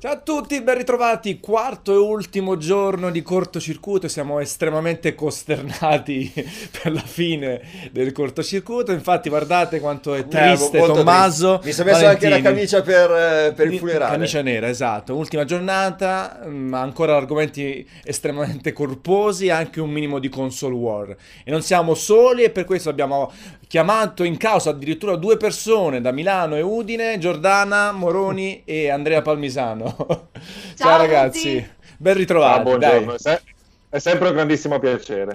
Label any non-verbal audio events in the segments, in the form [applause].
Ciao a tutti, ben ritrovati. Quarto e ultimo giorno di cortocircuito. Siamo estremamente costernati [laughs] per la fine del cortocircuito. Infatti, guardate quanto è triste molto Tommaso. triste. Mi sono messo anche la camicia per, eh, per il funerale. Camicia nera, esatto. Ultima giornata, ma ancora argomenti estremamente corposi, anche un minimo di console war. E non siamo soli e per questo abbiamo chiamato in causa addirittura due persone da Milano e Udine, Giordana Moroni e Andrea Palmisano. [laughs] Ciao, Ciao ragazzi, ben ritrovati. Ciao, buongiorno. Dai. È sempre un grandissimo piacere.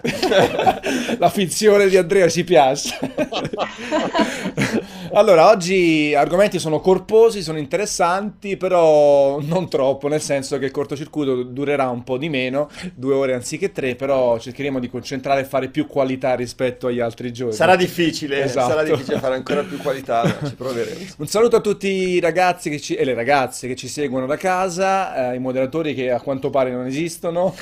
[laughs] La finzione di Andrea ci piace. [laughs] allora, oggi argomenti sono corposi, sono interessanti, però non troppo, nel senso che il cortocircuito durerà un po' di meno, due ore anziché tre, però cercheremo di concentrare e fare più qualità rispetto agli altri giorni. Sarà difficile, esatto. sarà difficile fare ancora più qualità, ci proveremo. [laughs] Un saluto a tutti i ragazzi ci, e le ragazze che ci seguono da casa, eh, i moderatori che a quanto pare non esistono.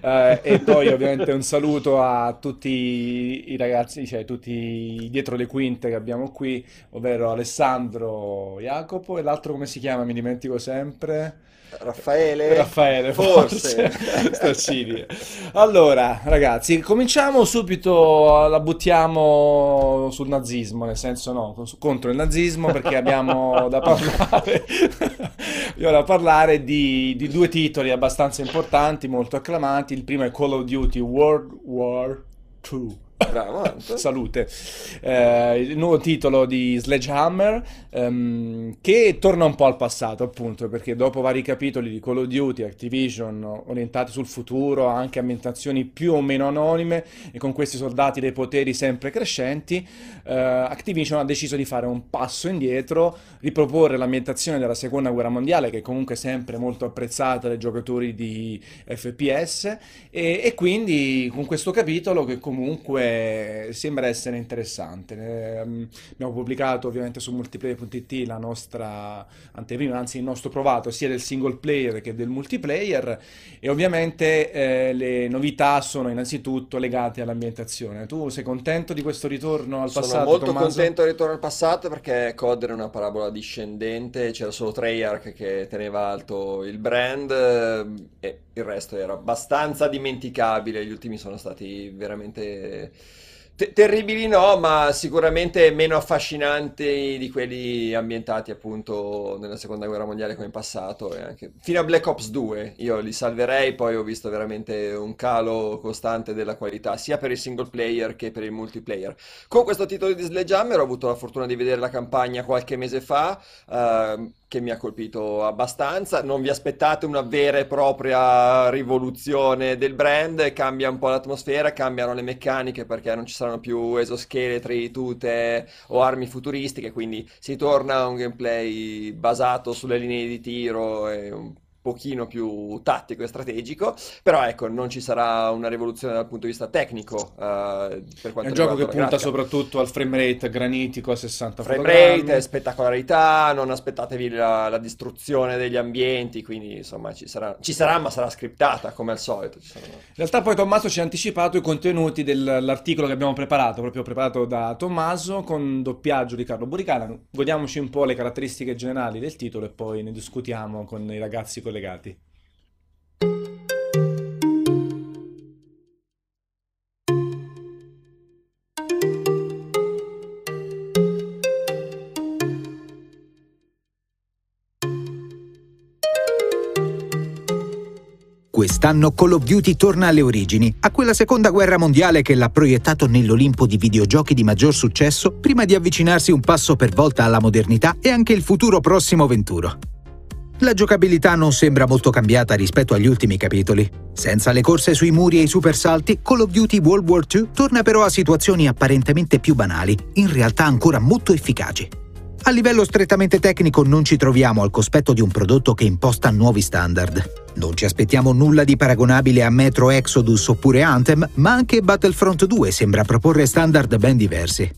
Eh, e poi ovviamente un saluto a tutti i ragazzi, cioè tutti dietro le quinte che abbiamo qui, ovvero Alessandro, Jacopo e l'altro come si chiama? Mi dimentico sempre. Raffaele? Raffaele, [laughs] forse. forse. allora, ragazzi, cominciamo subito, la buttiamo sul nazismo, nel senso no, contro il nazismo perché abbiamo da [laughs] parlare, abbiamo da parlare di, di due titoli abbastanza importanti, molto acclamati. Il primo è Call of Duty World War II Bravo, [laughs] salute. Eh, il nuovo titolo di Sledgehammer ehm, che torna un po' al passato, appunto, perché dopo vari capitoli di Call of Duty, Activision orientati sul futuro, anche ambientazioni più o meno anonime e con questi soldati dei poteri sempre crescenti, eh, Activision ha deciso di fare un passo indietro, riproporre l'ambientazione della Seconda Guerra Mondiale, che è comunque sempre molto apprezzata dai giocatori di FPS, e, e quindi con questo capitolo che comunque sembra essere interessante. Eh, abbiamo pubblicato ovviamente su multiplayer.it la nostra anteprima, anzi il nostro provato sia del single player che del multiplayer e ovviamente eh, le novità sono innanzitutto legate all'ambientazione. Tu sei contento di questo ritorno al sono passato? Sono molto Tommaso? contento del ritorno al passato perché COD era una parabola discendente, c'era solo Treyarch che teneva alto il brand eh, e il resto era abbastanza dimenticabile, gli ultimi sono stati veramente Te- terribili no, ma sicuramente meno affascinanti di quelli ambientati appunto nella seconda guerra mondiale come in passato e anche fino a Black Ops 2 io li salverei, poi ho visto veramente un calo costante della qualità sia per il single player che per il multiplayer. Con questo titolo di Sledgehammer ho avuto la fortuna di vedere la campagna qualche mese fa, uh, che mi ha colpito abbastanza. Non vi aspettate una vera e propria rivoluzione del brand, cambia un po' l'atmosfera, cambiano le meccaniche perché non ci saranno più esoscheletri, tute o armi futuristiche, quindi si torna a un gameplay basato sulle linee di tiro e un pochino più tattico e strategico, però ecco, non ci sarà una rivoluzione dal punto di vista tecnico. Uh, per quanto è un gioco che punta grafica. soprattutto al frame rate granitico a 60 frame rate, spettacolarità, non aspettatevi la, la, distruzione degli ambienti, quindi insomma ci sarà, ci sarà, ma sarà scriptata come al solito. In realtà poi Tommaso ci ha anticipato i contenuti dell'articolo che abbiamo preparato, proprio preparato da Tommaso con doppiaggio di Carlo Buricana. Godiamoci un po' le caratteristiche generali del titolo e poi ne discutiamo con i ragazzi con collegati. Quest'anno Call of Duty torna alle origini, a quella seconda guerra mondiale che l'ha proiettato nell'Olimpo di videogiochi di maggior successo prima di avvicinarsi un passo per volta alla modernità e anche il futuro prossimo venturo. La giocabilità non sembra molto cambiata rispetto agli ultimi capitoli. Senza le corse sui muri e i supersalti, Call of Duty World War II torna però a situazioni apparentemente più banali, in realtà ancora molto efficaci. A livello strettamente tecnico non ci troviamo al cospetto di un prodotto che imposta nuovi standard. Non ci aspettiamo nulla di paragonabile a Metro Exodus oppure Anthem, ma anche Battlefront 2 sembra proporre standard ben diversi.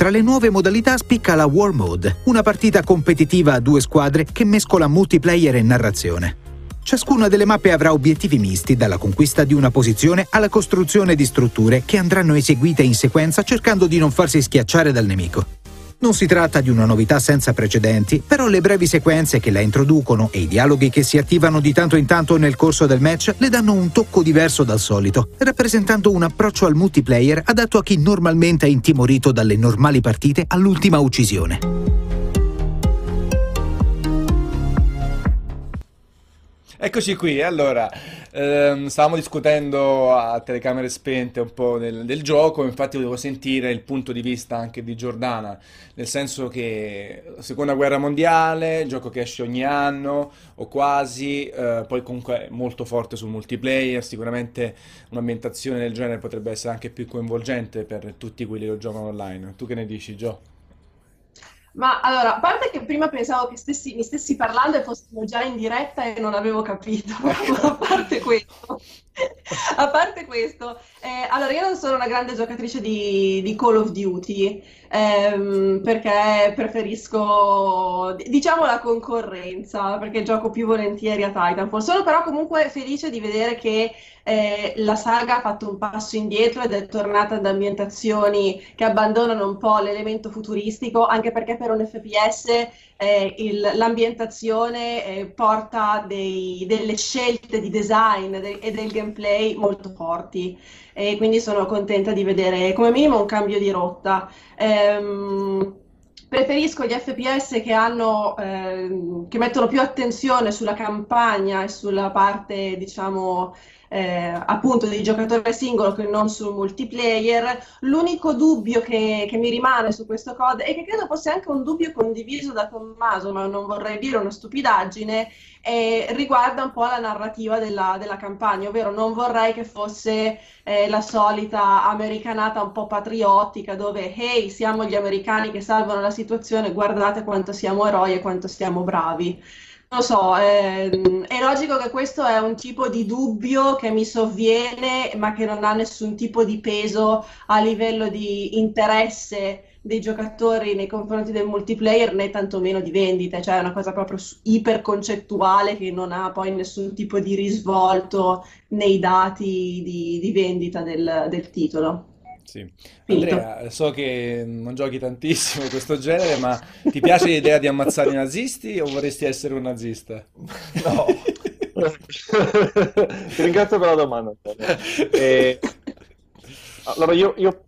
Tra le nuove modalità spicca la War Mode, una partita competitiva a due squadre che mescola multiplayer e narrazione. Ciascuna delle mappe avrà obiettivi misti, dalla conquista di una posizione alla costruzione di strutture che andranno eseguite in sequenza cercando di non farsi schiacciare dal nemico. Non si tratta di una novità senza precedenti, però le brevi sequenze che la introducono e i dialoghi che si attivano di tanto in tanto nel corso del match le danno un tocco diverso dal solito, rappresentando un approccio al multiplayer adatto a chi normalmente è intimorito dalle normali partite all'ultima uccisione. Eccoci qui, allora, ehm, stavamo discutendo a telecamere spente un po' del, del gioco, infatti volevo sentire il punto di vista anche di Giordana, nel senso che seconda guerra mondiale, gioco che esce ogni anno o quasi, eh, poi comunque è molto forte sul multiplayer, sicuramente un'ambientazione del genere potrebbe essere anche più coinvolgente per tutti quelli che lo giocano online. Tu che ne dici, Gio? Ma allora, a parte che prima pensavo che stessi, mi stessi parlando e fossimo già in diretta e non avevo capito, [laughs] ma a parte questo, [laughs] a parte questo eh, allora io non sono una grande giocatrice di, di Call of Duty ehm, perché preferisco, diciamo, la concorrenza, perché gioco più volentieri a Titanfall. Sono però comunque felice di vedere che eh, la saga ha fatto un passo indietro ed è tornata ad ambientazioni che abbandonano un po' l'elemento futuristico, anche perché per un FPS eh, il, l'ambientazione eh, porta dei, delle scelte di design de- e del gameplay molto forti e quindi sono contenta di vedere come minimo un cambio di rotta. Ehm, preferisco gli FPS che, hanno, ehm, che mettono più attenzione sulla campagna e sulla parte, diciamo, eh, appunto di giocatore singolo che non sul multiplayer. L'unico dubbio che, che, mi rimane su questo code e che credo fosse anche un dubbio condiviso da Tommaso, ma non vorrei dire una stupidaggine, eh, riguarda un po' la narrativa della, della, campagna, ovvero non vorrei che fosse eh, la solita americanata un po' patriottica dove hey, siamo gli americani che salvano la situazione, guardate quanto siamo eroi e quanto siamo bravi. Lo so, è, è, logico che questo è un tipo di dubbio che mi sovviene, ma che non ha nessun tipo di peso a livello di interesse dei giocatori nei confronti del multiplayer né tantomeno di vendite, cioè è una cosa proprio iperconcettuale che non ha poi nessun tipo di risvolto nei dati di, di vendita del, del titolo. Sì. Andrea, so che non giochi tantissimo questo genere, ma ti piace l'idea di ammazzare i nazisti o vorresti essere un nazista? No. [laughs] Ti ringrazio per la domanda. E... Allora, io, io,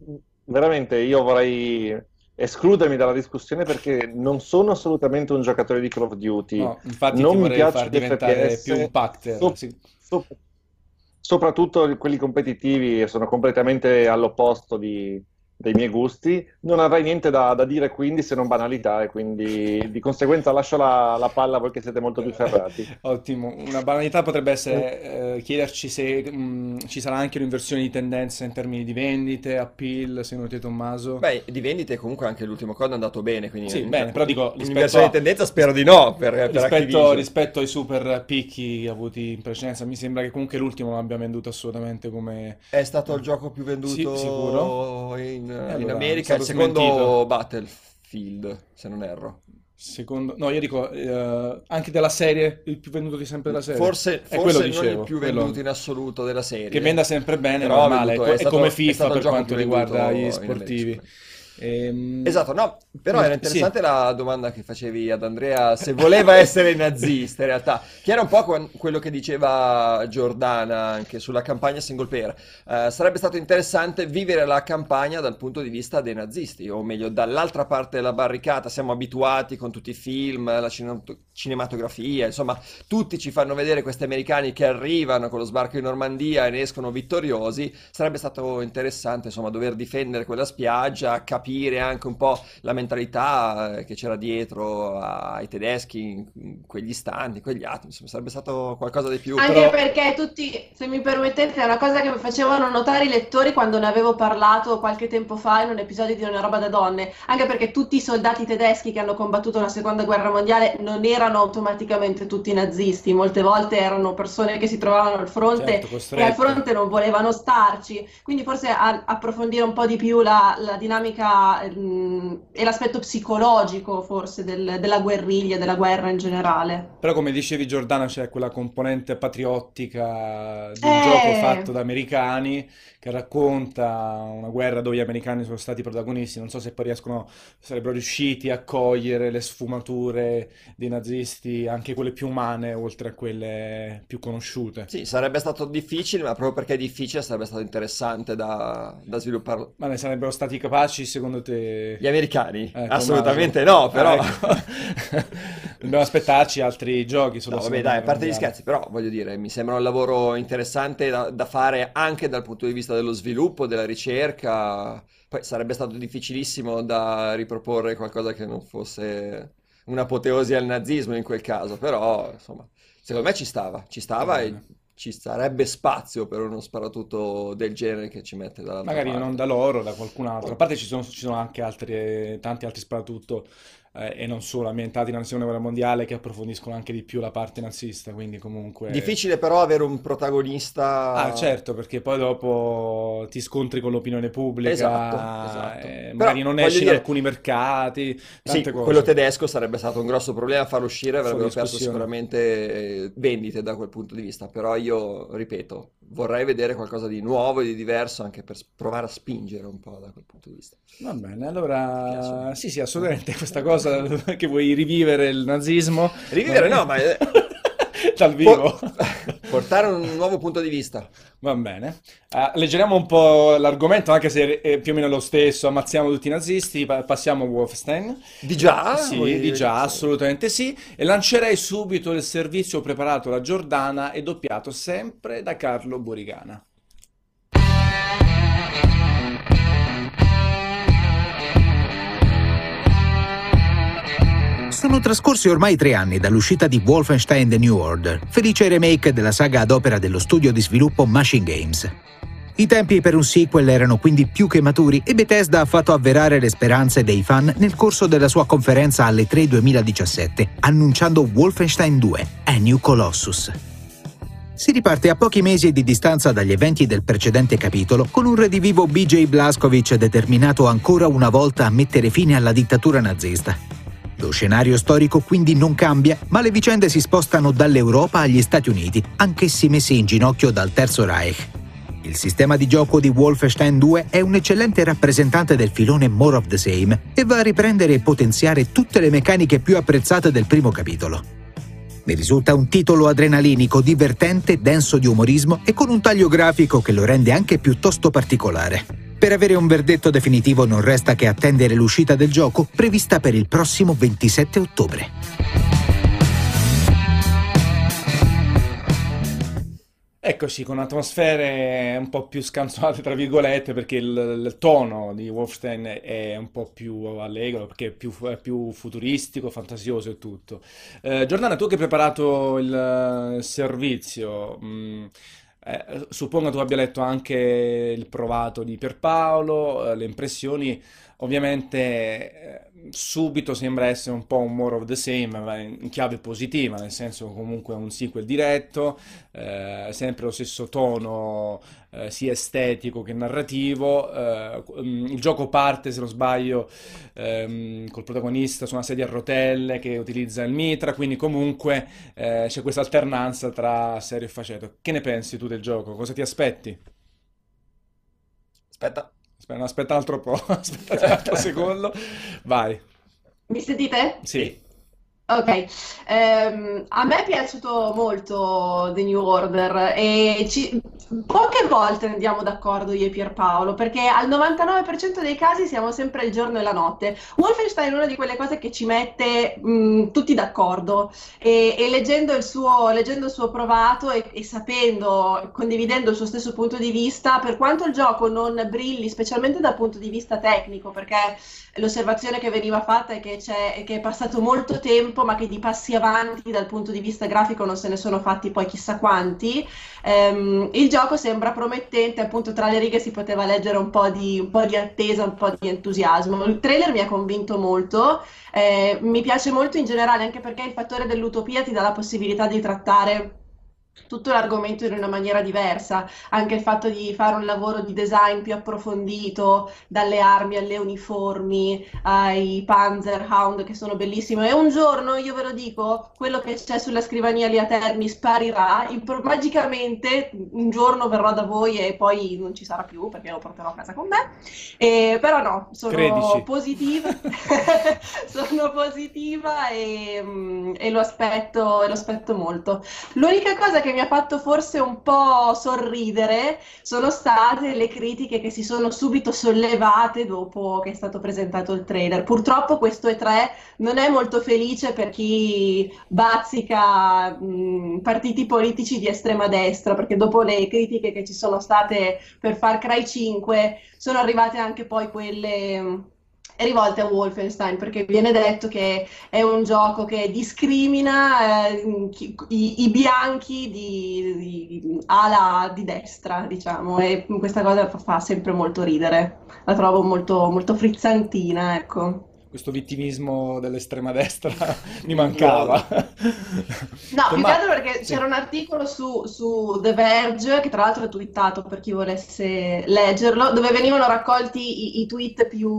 veramente io vorrei escludermi dalla discussione perché non sono assolutamente un giocatore di Call of Duty. No, infatti non mi piace far diventare FPS, più un pacter. So, sì. so, soprattutto quelli competitivi sono completamente all'opposto di, dei miei gusti, non avrei niente da, da, dire quindi se non banalità e quindi di conseguenza lascio la, la palla a voi che siete molto più ferrati. [laughs] Ottimo, una banalità potrebbe essere eh, chiederci se mh, ci sarà anche un'inversione di tendenza in termini di vendite, appeal, secondo te Tommaso? Beh, di vendite comunque anche l'ultimo code è andato bene, quindi... Sì, bene, però dico... Un'inversione di tendenza spero di no per, per rispetto, rispetto, ai super picchi avuti in precedenza, mi sembra che comunque l'ultimo non abbia venduto assolutamente come... È stato il gioco più venduto sì, sicuro? in allora, in America è il secondo smentito. Battlefield, se non erro. Secondo, no, io dico eh, anche della serie, il più venduto di sempre della serie. Forse, forse non il più venduto quello... in assoluto della serie. Che venda sempre bene, Però normale, è, è, come FIFA per quanto riguarda gli sportivi. Ehm... Esatto, no, però era interessante sì. la domanda che facevi ad Andrea se voleva essere nazista in realtà, che era un po' quello che diceva Giordana anche sulla campagna single player. Uh, sarebbe stato interessante vivere la campagna dal punto di vista dei nazisti, o meglio dall'altra parte della barricata, siamo abituati con tutti i film, la cin- cinematografia, insomma tutti ci fanno vedere questi americani che arrivano con lo sbarco in Normandia e ne escono vittoriosi, sarebbe stato interessante insomma dover difendere quella spiaggia, capire capire anche un po' la mentalità eh, che c'era dietro ai tedeschi in quegli istanti, in quegli attimi, insomma sarebbe stato qualcosa di più. Anche però... perché tutti, se mi permettete, è una cosa che mi facevano notare i lettori quando ne avevo parlato qualche tempo fa in un episodio di Una roba da donne, anche perché tutti i soldati tedeschi che hanno combattuto la seconda guerra mondiale non erano automaticamente tutti nazisti, molte volte erano persone che si trovavano al fronte certo, e al fronte non volevano starci, quindi forse a- approfondire un po' di più la, la dinamica la, mh, è l'aspetto psicologico forse del- della guerriglia, della guerra in generale. Però come dicevi Giordana c'è quella componente patriottica di un gioco Eh, fatto da americani che racconta una guerra dove gli americani sono stati protagonisti. Non so se poi riescono, sarebbero riusciti a cogliere le sfumature dei nazisti, anche quelle più umane, oltre a quelle più conosciute. Sì, sarebbe stato difficile, ma proprio perché è difficile sarebbe stato interessante da, da svilupparlo. Ma ne sarebbero stati capaci secondo te? Gli americani? Ecco, Assolutamente no, però... Ah, ecco. Dobbiamo aspettarci altri giochi sulla No, vabbè, dai, a parte gli scherzi, però voglio dire, mi sembra un lavoro interessante da, da fare anche dal punto di vista dello sviluppo, della ricerca. Poi sarebbe stato difficilissimo da riproporre qualcosa che non fosse un'apoteosi al nazismo in quel caso, però insomma, secondo me ci stava, ci Va stava e. ci sarebbe spazio per uno sparatutto del genere che ci mette dall'altra Magari non parte. da loro, da qualcun altro. A parte ci sono, ci sono anche altri, tanti altri sparatutto, eh, e non solo, ambientati nella seconda guerra mondiale che approfondiscono anche di più la parte nazista, quindi comunque... Difficile però avere un protagonista... Ah, certo, perché poi dopo ti scontri con l'opinione pubblica, Esatto, esatto. eh, magari non esci in dire, alcuni mercati, Sì, cose. quello tedesco sarebbe stato un grosso problema farlo uscire, Fuori avrebbero perso sicuramente eh, vendite da quel punto di vista, però io, ripeto, vorrei vedere qualcosa di nuovo e di diverso anche per provare a spingere un po' da quel punto di vista. Va bene, allora sì, sì, assolutamente questa cosa che vuoi rivivere il nazismo Rivivere no, ma eh, [laughs] dal vivo. po- [laughs] portare un nuovo punto di vista. Va bene. Eh, leggeriamo un po' l'argomento, anche se è più o meno lo stesso, ammazziamo tutti i nazisti, pa- passiamo a Wolfenstein. Di già? Sì, di già, assolutamente sì. E lancerei subito il servizio preparato da Giordana e doppiato sempre da Carlo Borigana. Sono trascorsi ormai tre anni dall'uscita di Wolfenstein The New Order, felice remake della saga ad opera dello studio di sviluppo Machine Games. I tempi per un sequel erano quindi più che maturi e Bethesda ha fatto avverare le speranze dei fan nel corso della sua conferenza alle 3 2017, annunciando Wolfenstein 2, A New Colossus. Si riparte a pochi mesi di distanza dagli eventi del precedente capitolo con un redivivo BJ Blazkowicz determinato ancora una volta a mettere fine alla dittatura nazista. Lo scenario storico quindi non cambia, ma le vicende si spostano dall'Europa agli Stati Uniti, anch'essi messi in ginocchio dal Terzo Reich. Il sistema di gioco di Wolfenstein 2 è un eccellente rappresentante del filone More of the Same e va a riprendere e potenziare tutte le meccaniche più apprezzate del primo capitolo. Ne risulta un titolo adrenalinico, divertente, denso di umorismo e con un taglio grafico che lo rende anche piuttosto particolare. Per avere un verdetto definitivo non resta che attendere l'uscita del gioco prevista per il prossimo 27 ottobre. Eccoci con atmosfere un po' più scanzonate, tra virgolette, perché il, il tono di Wolfenstein è un po' più allegro, perché è più, è più futuristico, fantasioso e tutto. Eh, Giordana, tu che hai preparato il eh, servizio, mh, eh, suppongo tu abbia letto anche il provato di Pierpaolo, eh, le impressioni, ovviamente eh, subito sembra essere un po' un more of the same, ma in chiave positiva, nel senso comunque un sequel diretto, eh, sempre lo stesso tono eh, sia estetico che narrativo. eh, mm, il gioco parte, se non sbaglio, ehm, col protagonista su una sedia a rotelle che utilizza il mitra, quindi comunque eh, c'è questa alternanza tra serio e faceto. Che ne pensi tu del gioco? Cosa ti aspetti? Aspetta. Aspetta, aspetta un altro po', [laughs] aspetta un altro secondo. Vai. Mi sentite? Sì. Ok, Ehm, a me è piaciuto molto The New Order e ci- poche volte andiamo d'accordo io e Pierpaolo perché al 99% dei casi siamo sempre il giorno e la notte. Wolfenstein è una di quelle cose che ci mette mh, tutti d'accordo e, e leggendo il suo, leggendo il suo provato e, e sapendo, condividendo il suo stesso punto di vista, per quanto il gioco non brilli, specialmente dal punto di vista tecnico, perché l'osservazione che veniva fatta è che, è che è passato molto tempo, ma che di passi avanti dal punto di vista grafico non se ne sono fatti poi chissà quanti. Ehm, il gioco sembra promettente, appunto tra le righe si poteva leggere un po' di, un po' di attesa, un po' di entusiasmo. Il trailer mi ha convinto molto, eh, mi piace molto in generale anche perché il fattore dell'utopia ti dà la possibilità di trattare tutto l'argomento in una maniera diversa, anche il fatto di fare un lavoro di design più approfondito, dalle armi alle uniformi, ai Panzerhound che sono bellissimi. E un giorno, io ve lo dico, quello che c'è sulla scrivania lì a Terni sparirà, impro- magicamente un giorno verrò da voi e poi non ci sarà più perché lo porterò a casa con me. E, però no, sono Credici. positiva, [laughs] sono positiva e, mm, e lo aspetto, e lo aspetto molto. L'unica cosa che mi ha fatto forse un po' sorridere sono state le critiche che si sono subito sollevate dopo che è stato presentato il trailer. Purtroppo questo E3 non è molto felice per chi bazzica mh, partiti politici di estrema destra, perché dopo le critiche che ci sono state per Far Cry 5 sono arrivate anche poi quelle mh, rivolte a Wolfenstein, perché viene detto che è un gioco che discrimina eh, chi- i, i bianchi di, di- ala di destra, diciamo, e questa cosa fa, fa sempre molto ridere. La trovo molto, molto frizzantina, ecco. Questo vittimismo dell'estrema destra [laughs] mi mancava. [laughs] No, più Tomma- che altro perché sì. c'era un articolo su, su The Verge, che tra l'altro è twittato per chi volesse leggerlo, dove venivano raccolti i, i tweet più,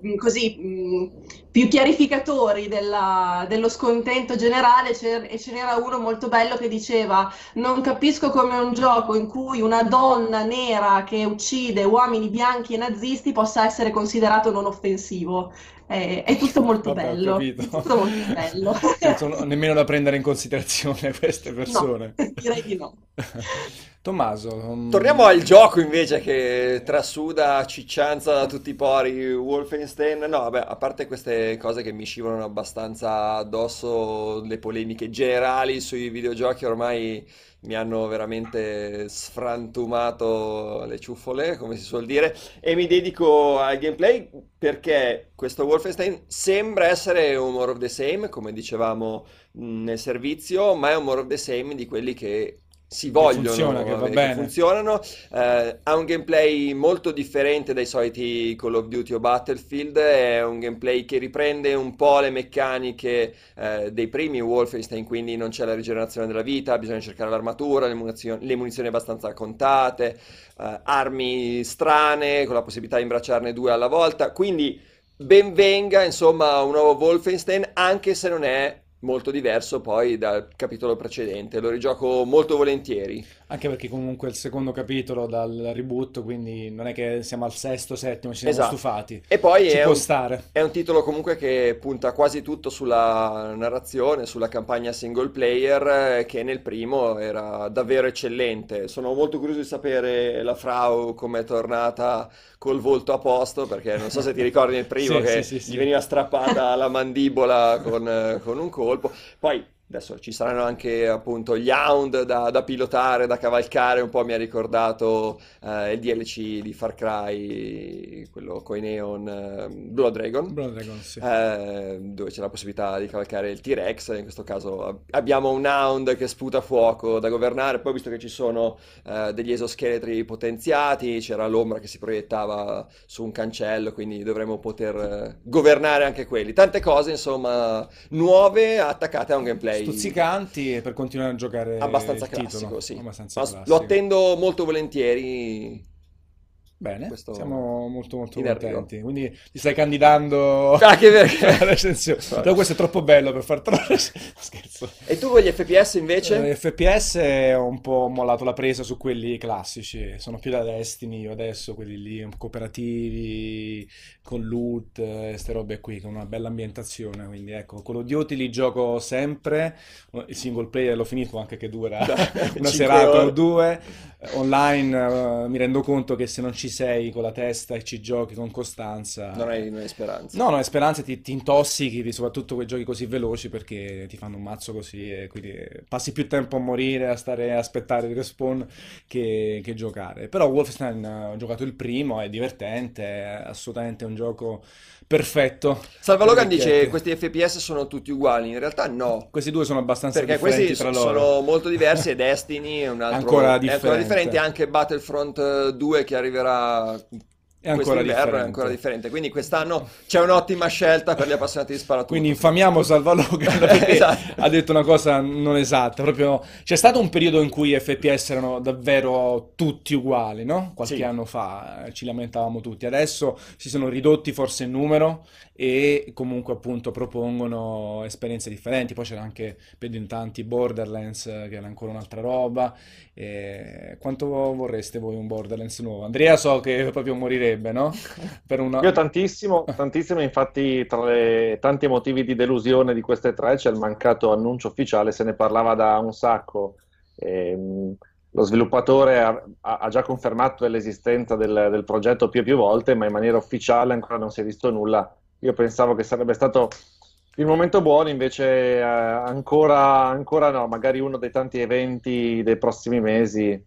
mh, così, mh, più chiarificatori della- dello scontento generale e ce n'era uno molto bello che diceva non capisco come un gioco in cui una donna nera che uccide uomini bianchi e nazisti possa essere considerato non offensivo. È, è tutto molto Vabbè, bello, tutto molto [laughs] bello. Non sono nemmeno da prendere in considerazione queste [laughs] persone. No, direi di no. [laughs] Tommaso, um, Torniamo al gioco invece che trasuda ciccianza da tutti i pori Wolfenstein. No, vabbè, a parte queste cose che mi scivolano abbastanza addosso, le polemiche generali sui videogiochi ormai mi hanno veramente sfrantumato le ciuffole, come si suol dire, e mi dedico al gameplay perché questo Wolfenstein sembra essere un more of the same, come dicevamo mh, nel servizio, ma è un more of the same di quelli che si vogliono, funziona, che va bene. funzionano. Eh, ha un gameplay molto differente dai soliti Call of Duty o Battlefield, è un gameplay che riprende un po' le meccaniche eh, dei primi Wolfenstein, quindi non c'è la rigenerazione della vita, bisogna cercare l'armatura, le munizioni, le munizioni abbastanza contate, eh, armi strane con la possibilità di imbracciarne due alla volta, quindi ben venga insomma un nuovo Wolfenstein, anche se non è molto diverso poi dal capitolo precedente, lo rigioco molto volentieri. Anche perché comunque è il secondo capitolo dal reboot, quindi non è che siamo al sesto, settimo, ci siamo Esatto. stufati. E poi Ci è può un, stare. è un titolo comunque che punta quasi tutto sulla narrazione, sulla campagna single player, eh, che nel primo era davvero eccellente. Sono molto curioso di sapere la Frau com'è tornata col volto a posto, perché non so se ti ricordi nel primo [laughs] Sì, che sì, sì, gli veniva strappata la mandibola con, eh, con un colpo. Poi adesso ci saranno anche appunto gli Hound da, da pilotare, da cavalcare, un po' mi ha ricordato eh, il DLC di Far Cry, quello coi Neon, eh, Blood Dragon. Blood Dragon, sì. eh, dove c'è la possibilità di cavalcare il T-Rex, in questo caso ab- abbiamo un Hound che sputa fuoco da governare, poi visto che ci sono eh, degli esoscheletri potenziati, c'era l'ombra che si proiettava su un cancello, quindi dovremo poter eh, governare anche quelli. Tante cose, insomma, nuove attaccate a un gameplay Stuzzicanti per continuare a giocare abbastanza il titolo. classico, sì. Abbastanza classico. lo attendo molto volentieri. Bene, questo siamo molto molto in arrivo. contenti. Quindi ti stai candidando [laughs] Anche [laughs] perché- alla recensione. Però questo è troppo bello per far troppo [laughs] scherzo. E tu con gli FPS invece? Eh, FPS ho un po' mollato la presa su quelli classici, sono più da Destiny io adesso, quelli lì cooperativi, con loot, e ste robe qui, con una bella ambientazione, quindi ecco, Call of Duty li gioco sempre, il single player l'ho finito anche che dura una serata ore. o due, Eh, online eh, mi rendo conto che se non ci sei con la testa e ci giochi con costanza... Non hai, non hai speranza. No, no, è speranza, ti, ti intossichi, soprattutto quei giochi così veloci perché ti fanno un mazzo così e quindi passi più tempo a morire, a stare a aspettare il respawn che, che giocare. Però Wolfenstein eh, ho giocato il primo, è divertente, è assolutamente un gioco perfetto. Salva Logan dice vecchietti. questi FPS sono tutti uguali, in realtà no. Questi due sono abbastanza Perché differenti questi tra so- loro. sono molto diversi e [laughs] Destiny è un altro, Ancora è ancora differente. differente, anche Battlefront eh, 2 che arriverà è ancora Quest'inverno è differente. ancora differente. Quindi quest'anno c'è un'ottima scelta per gli appassionati di sparatutto. Quindi infamiamo Salva Logan [laughs] perché Esatto. ha detto una cosa non esatta. Proprio c'è stato un periodo in cui i FPS erano davvero tutti uguali, no? Qualche Sì. anno fa eh, ci lamentavamo tutti. Adesso si sono ridotti forse in numero e comunque appunto propongono esperienze differenti. Poi c'era anche per in tanti Borderlands eh, che era ancora un'altra roba. E Quanto vorreste voi un Borderlands nuovo? Andrea so che proprio morirebbe, no? [laughs] Per una... Io tantissimo, tantissimo, infatti tra i tanti motivi di delusione di queste tre c'è il mancato annuncio ufficiale, se ne parlava da un sacco. Ehm, lo sviluppatore ha, ha- ha già confermato l'esistenza del, del progetto più e più volte, ma in maniera ufficiale ancora non si è visto nulla. Io pensavo che sarebbe stato il momento buono, invece eh, ancora, ancora no, magari uno dei tanti eventi dei prossimi mesi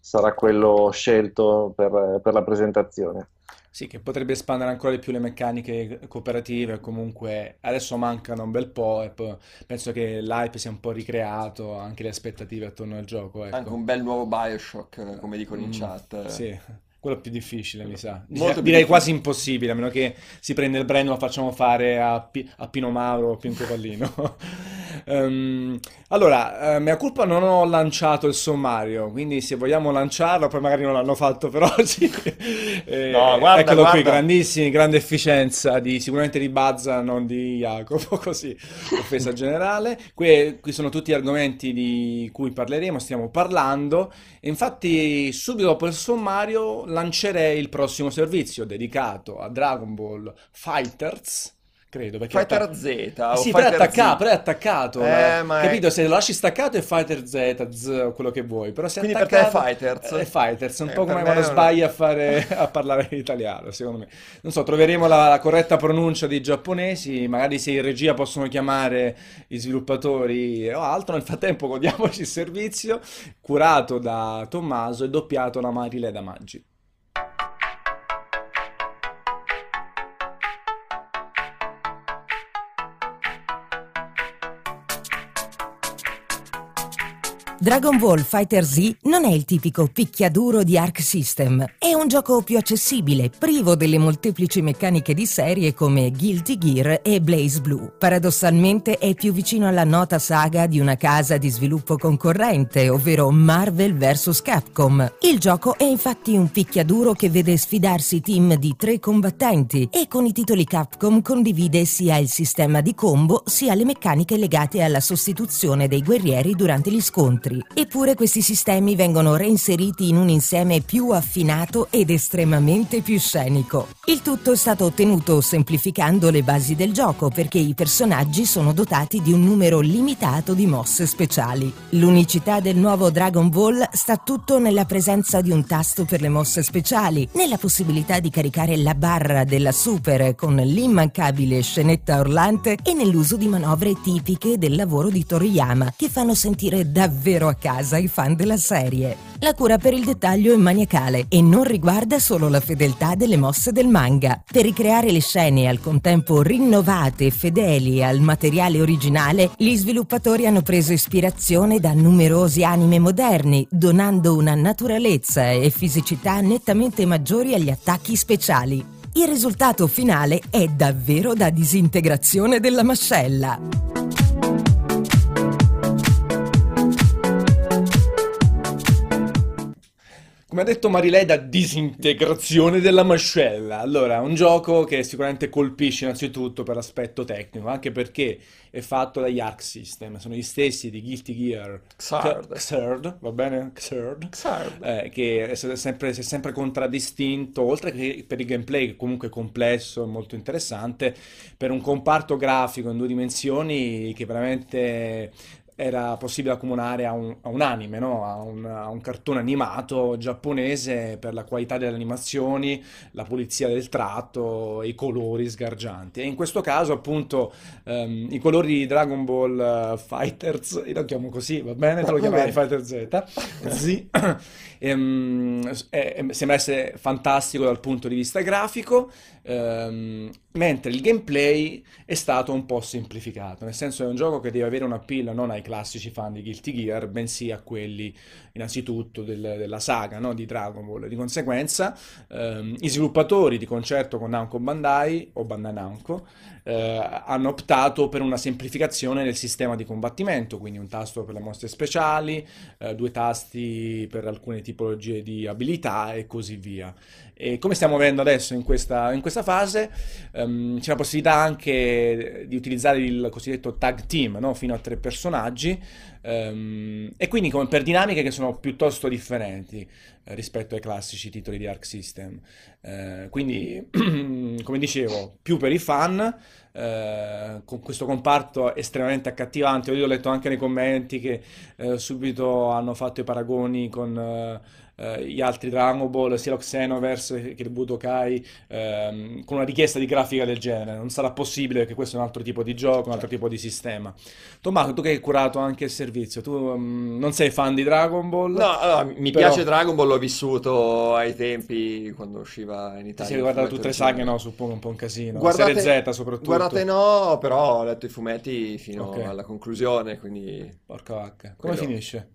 sarà quello scelto per per la presentazione. Sì, che potrebbe espandere ancora di più le meccaniche cooperative, comunque adesso mancano un bel po' e poi penso che l'hype sia un po' ricreato, anche le aspettative attorno al gioco, Anche ecco. un bel nuovo Bioshock, eh, come dicono in Mm, chat. sì, quello più difficile, mi sa. Molto Direi quasi impossibile, a meno che si prende il brand e lo facciamo fare a, Pi- a Pino Mauro o Pinco Pallino. [laughs] Ehm, allora, eh, mea culpa non ho lanciato il sommario, quindi se vogliamo lanciarlo, poi magari non l'hanno fatto per oggi. [laughs] Eh, No, guarda, eccolo qui, guarda. grandissimi, grande efficienza di, sicuramente di Bazza, non di Jacopo, [laughs] così, offesa generale. Qui, qui sono tutti gli argomenti di cui parleremo, stiamo parlando. Infatti, subito dopo il sommario, lancerei il prossimo servizio dedicato a Dragon Ball Fighters. Credo, perché Fighter Z o sì, però è attaccato, Z. però è attaccato, Eh, ma- è- capito? Se lo lasci staccato è Fighter Z, Z o quello che vuoi, però se è Quindi per te è attaccato Fighters? È Fighters, un Eh, po' come me quando è sbagli a fare, a parlare italiano, secondo me. Non so, troveremo la, la corretta pronuncia dei giapponesi, magari se in regia possono chiamare gli sviluppatori o altro, nel frattempo godiamoci il servizio, curato da Tommaso e doppiato da Marile da Maggi. Dragon Ball Fighter Z non è il tipico picchiaduro di Arc System, è un gioco più accessibile, privo delle molteplici meccaniche di serie come Guilty Gear e Blaze Blue. Paradossalmente è più vicino alla nota saga di una casa di sviluppo concorrente, ovvero Marvel vs Capcom. Il gioco è infatti un picchiaduro che vede sfidarsi team di tre combattenti e con i titoli Capcom condivide sia il sistema di combo sia le meccaniche legate alla sostituzione dei guerrieri durante gli scontri. Eppure questi sistemi vengono reinseriti in un insieme più affinato ed estremamente più scenico. Il tutto è stato ottenuto semplificando le basi del gioco perché i personaggi sono dotati di un numero limitato di mosse speciali. L'unicità del nuovo Dragon Ball sta tutto nella presenza di un tasto per le mosse speciali, nella possibilità di caricare la barra della Super con l'immancabile scenetta orlante e nell'uso di manovre tipiche del lavoro di Toriyama che fanno sentire davvero a casa i fan della serie. La cura per il dettaglio è maniacale e non riguarda solo la fedeltà delle mosse del manga. Per ricreare le scene al contempo rinnovate e fedeli al materiale originale, gli sviluppatori hanno preso ispirazione da numerosi anime moderni, donando una naturalezza e fisicità nettamente maggiori agli attacchi speciali. Il risultato finale è davvero da disintegrazione della mascella. Come ha detto Marilei, da disintegrazione della mascella. Allora, un gioco che sicuramente colpisce innanzitutto per l'aspetto tecnico, anche perché è fatto dagli Arc System, sono gli stessi di Guilty Gear Xrd. Xrd, va bene? Xrd. Xrd. Eh, che è sempre, si è sempre contraddistinto, oltre che per il gameplay, che comunque è complesso e molto interessante, per un comparto grafico in due dimensioni che veramente era possibile accomunare a un, a un anime, no? A un, a un cartone animato giapponese per la qualità delle animazioni, la pulizia del tratto i colori sgargianti. E in questo caso, appunto, ehm, i colori di Dragon Ball eh, Fighters, io lo chiamo così, va bene? Te lo chiamerai. Fighter Z. [laughs] Z. [clears throat] [clears throat] Ehm, è- è- sembra essere fantastico dal punto di vista grafico, ehm, mentre il gameplay è stato un po' semplificato, nel senso è un gioco che deve avere un appeal non ai classici fan di Guilty Gear, bensì a quelli innanzitutto del- della saga, no, di Dragon Ball. Di conseguenza, ehm, i sviluppatori di concerto con Namco Bandai o Bandai Namco eh, hanno optato per una semplificazione del sistema di combattimento, quindi un tasto per le mosse speciali, eh, due tasti per alcune tipologie di abilità e così via. E come stiamo vedendo adesso in questa, in questa fase, ehm, c'è la possibilità anche di utilizzare il cosiddetto tag team, no? Fino a tre personaggi, ehm, e quindi con- per dinamiche che sono piuttosto differenti eh, rispetto ai classici titoli di Arc System. Eh, quindi, [clears throat] come dicevo, più per i fan, eh, con questo comparto estremamente accattivante. Io ho letto anche nei commenti che eh, subito hanno fatto i paragoni con eh, gli altri Dragon Ball, sia lo Xenoverse che il Budokai, ehm, con una richiesta di grafica del genere. Non sarà possibile perché questo è un altro tipo di gioco, un altro tipo di sistema. Tommaso, tu che hai curato anche il servizio, tu mm, non sei fan di Dragon Ball, No, allora, mi però piace Dragon Ball, l'ho vissuto ai tempi quando usciva in Italia sei il guardato tutte le saghe, no? Suppongo un po' un casino. Guardate, Serie Z soprattutto. guardate no, però ho letto i fumetti fino Ok. alla conclusione, quindi Porca vacca. Come quello. finisce?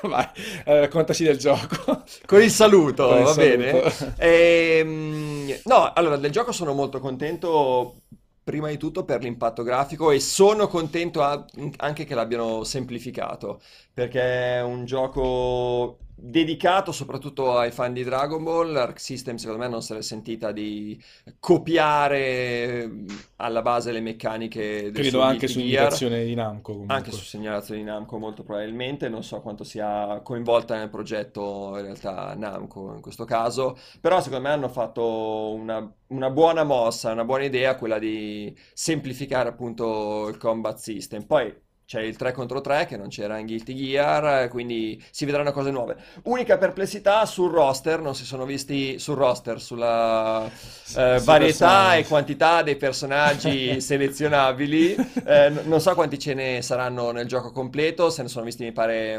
[laughs] Vai, eh, raccontaci del gioco. [laughs] Con il saluto, Con il va bene? saluto. [laughs] Ehm, no, allora del gioco sono molto contento, prima di tutto per l'impatto grafico e sono contento anche che l'abbiano semplificato, perché è un gioco dedicato soprattutto ai fan di Dragon Ball. Arc System secondo me non se l'è sentita di copiare mm, alla base le meccaniche del Credo anche su Gear. indicazione di Namco Anche comunque. su segnalazioni di Namco molto probabilmente, non so quanto sia coinvolta nel progetto in realtà Namco in questo caso, però secondo me hanno fatto una, una buona mossa, una buona idea quella di semplificare appunto il combat system. Poi c'è il 3 contro 3 che non c'era in Guilty Gear, quindi si vedranno cose nuove. Unica perplessità sul roster, non si sono visti sul roster, sulla Sì, eh, varietà e quantità dei personaggi [laughs] selezionabili. Eh, non so quanti ce ne saranno nel gioco completo, se ne sono visti mi pare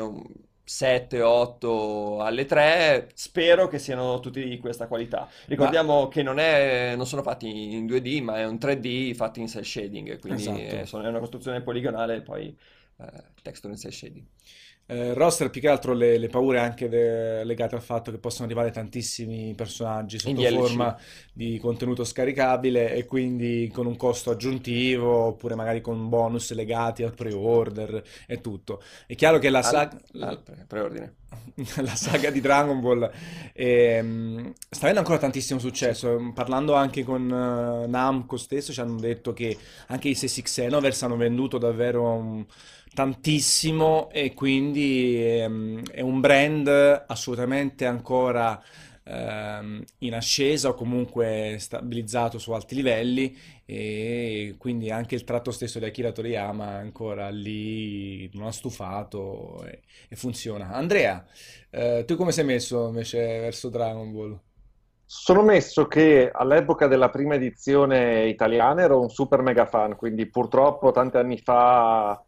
7, 8 alle 3. Spero che siano tutti di questa qualità. Ma Ricordiamo che non è, non sono fatti in 2D, ma è un 3D fatti in cel shading, quindi è, esatto. sono- è una costruzione poligonale e poi eh, texture in cel shading. Eh, roster più che altro le, le paure anche de- legate al fatto che possono arrivare tantissimi personaggi sotto forma di contenuto scaricabile e quindi con un costo aggiuntivo oppure magari con bonus legati al pre-order e tutto. È chiaro che la Al, saga, al pre- preordine. [laughs] la saga di Dragon Ball ehm, sta avendo ancora tantissimo successo. Parlando anche con eh, Namco stesso, ci hanno detto che anche i 6 Xenoverse hanno venduto davvero um, tantissimo e quindi ehm, è un brand assolutamente ancora ehm, in ascesa o comunque stabilizzato su alti livelli e quindi anche il tratto stesso di Akira Toriyama ancora lì, non ha stufato e, e funziona. Andrea, eh, tu come sei messo invece verso Dragon Ball? Sono messo che all'epoca della prima edizione italiana ero un super mega fan, quindi purtroppo tanti anni fa,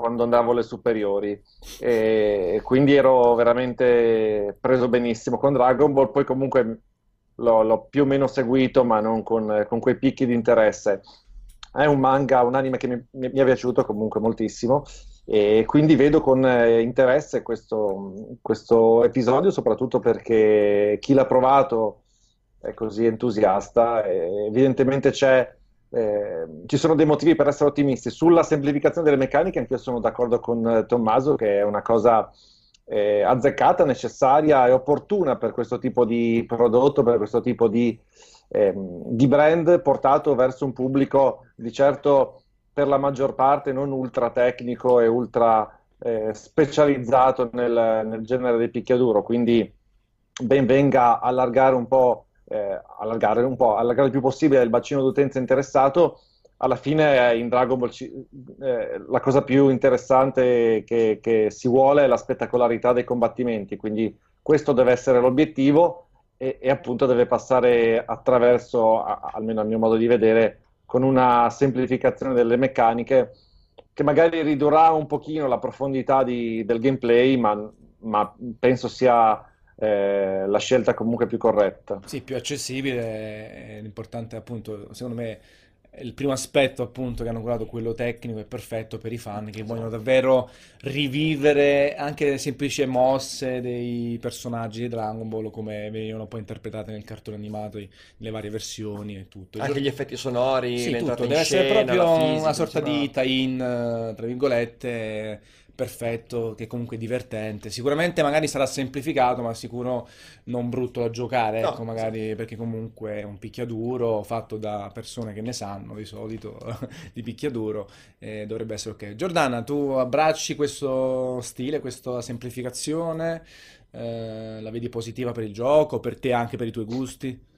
quando andavo alle superiori, e quindi ero veramente preso benissimo con Dragon Ball, poi comunque l'ho l'ho più o meno seguito, ma non con, con quei picchi di interesse. È un manga, un anime che mi, mi- è piaciuto comunque moltissimo e quindi vedo con eh, interesse questo, questo episodio, soprattutto perché chi l'ha provato è così entusiasta. evidentemente c'è, eh, ci sono dei motivi per essere ottimisti. Sulla semplificazione delle meccaniche, anche io sono d'accordo con eh, Tommaso che è una cosa eh, azzeccata, necessaria e opportuna per questo tipo di prodotto, per questo tipo di, ehm, di brand portato verso un pubblico di certo per la maggior parte non ultra tecnico e ultra eh, specializzato nel, nel genere del picchiaduro. Quindi ben venga allargare un po', eh, allargare un po', allargare il più possibile il bacino d'utenza interessato. Alla fine eh, in Dragon Ball eh, la cosa più interessante che, che si vuole è la spettacolarità dei combattimenti, quindi questo deve essere l'obiettivo e, e appunto deve passare attraverso, a- almeno a mio modo di vedere, con una semplificazione delle meccaniche che magari ridurrà un pochino la profondità di- del gameplay, ma, ma penso sia eh, la scelta comunque più corretta. Sì, più accessibile, eh, l'importante appunto, secondo me, il primo aspetto appunto che hanno curato quello tecnico è perfetto per i fan che vogliono davvero rivivere anche le semplici mosse dei personaggi di Dragon Ball come venivano poi interpretate nel cartone animato nelle varie versioni e tutto. Anche gli effetti sonori, sì, l'entrata tutto. in Deve scena, essere proprio fisica, una sorta di tie-in, tra virgolette, perfetto, che comunque è divertente. Sicuramente magari sarà semplificato, ma sicuro non brutto da giocare, No, ecco, magari perché comunque è un picchiaduro fatto da persone che ne sanno di solito [laughs] di picchiaduro, e dovrebbe essere ok. Giordana, tu abbracci questo stile, questa semplificazione, eh, la vedi positiva per il gioco, per te anche per i tuoi gusti?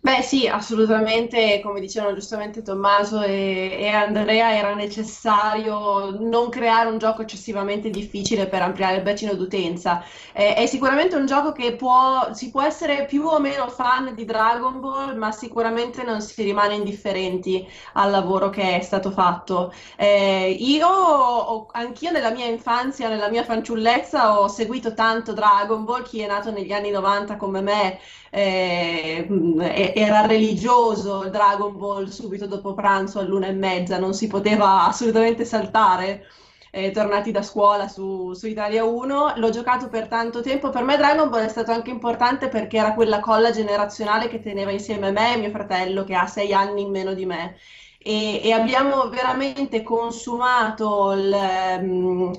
Beh, sì, assolutamente, come dicevano giustamente Tommaso e, e Andrea, era necessario non creare un gioco eccessivamente difficile per ampliare il bacino d'utenza. Eh, è sicuramente un gioco che può, si può essere più o meno fan di Dragon Ball, ma sicuramente non si rimane indifferenti al lavoro che è stato fatto. Eh, io, anch'io nella mia infanzia, nella mia fanciullezza, ho seguito tanto Dragon Ball, chi è nato negli anni 90 come me eh, e- era religioso il Dragon Ball subito dopo pranzo all'una e mezza, non si poteva assolutamente saltare. eh, tornati da scuola su, su Italia 1, l'ho giocato per tanto tempo. Per me Dragon Ball è stato anche importante perché era quella colla generazionale che teneva insieme me e mio fratello, che ha sei anni in meno di me. E, e abbiamo veramente consumato il, ehm,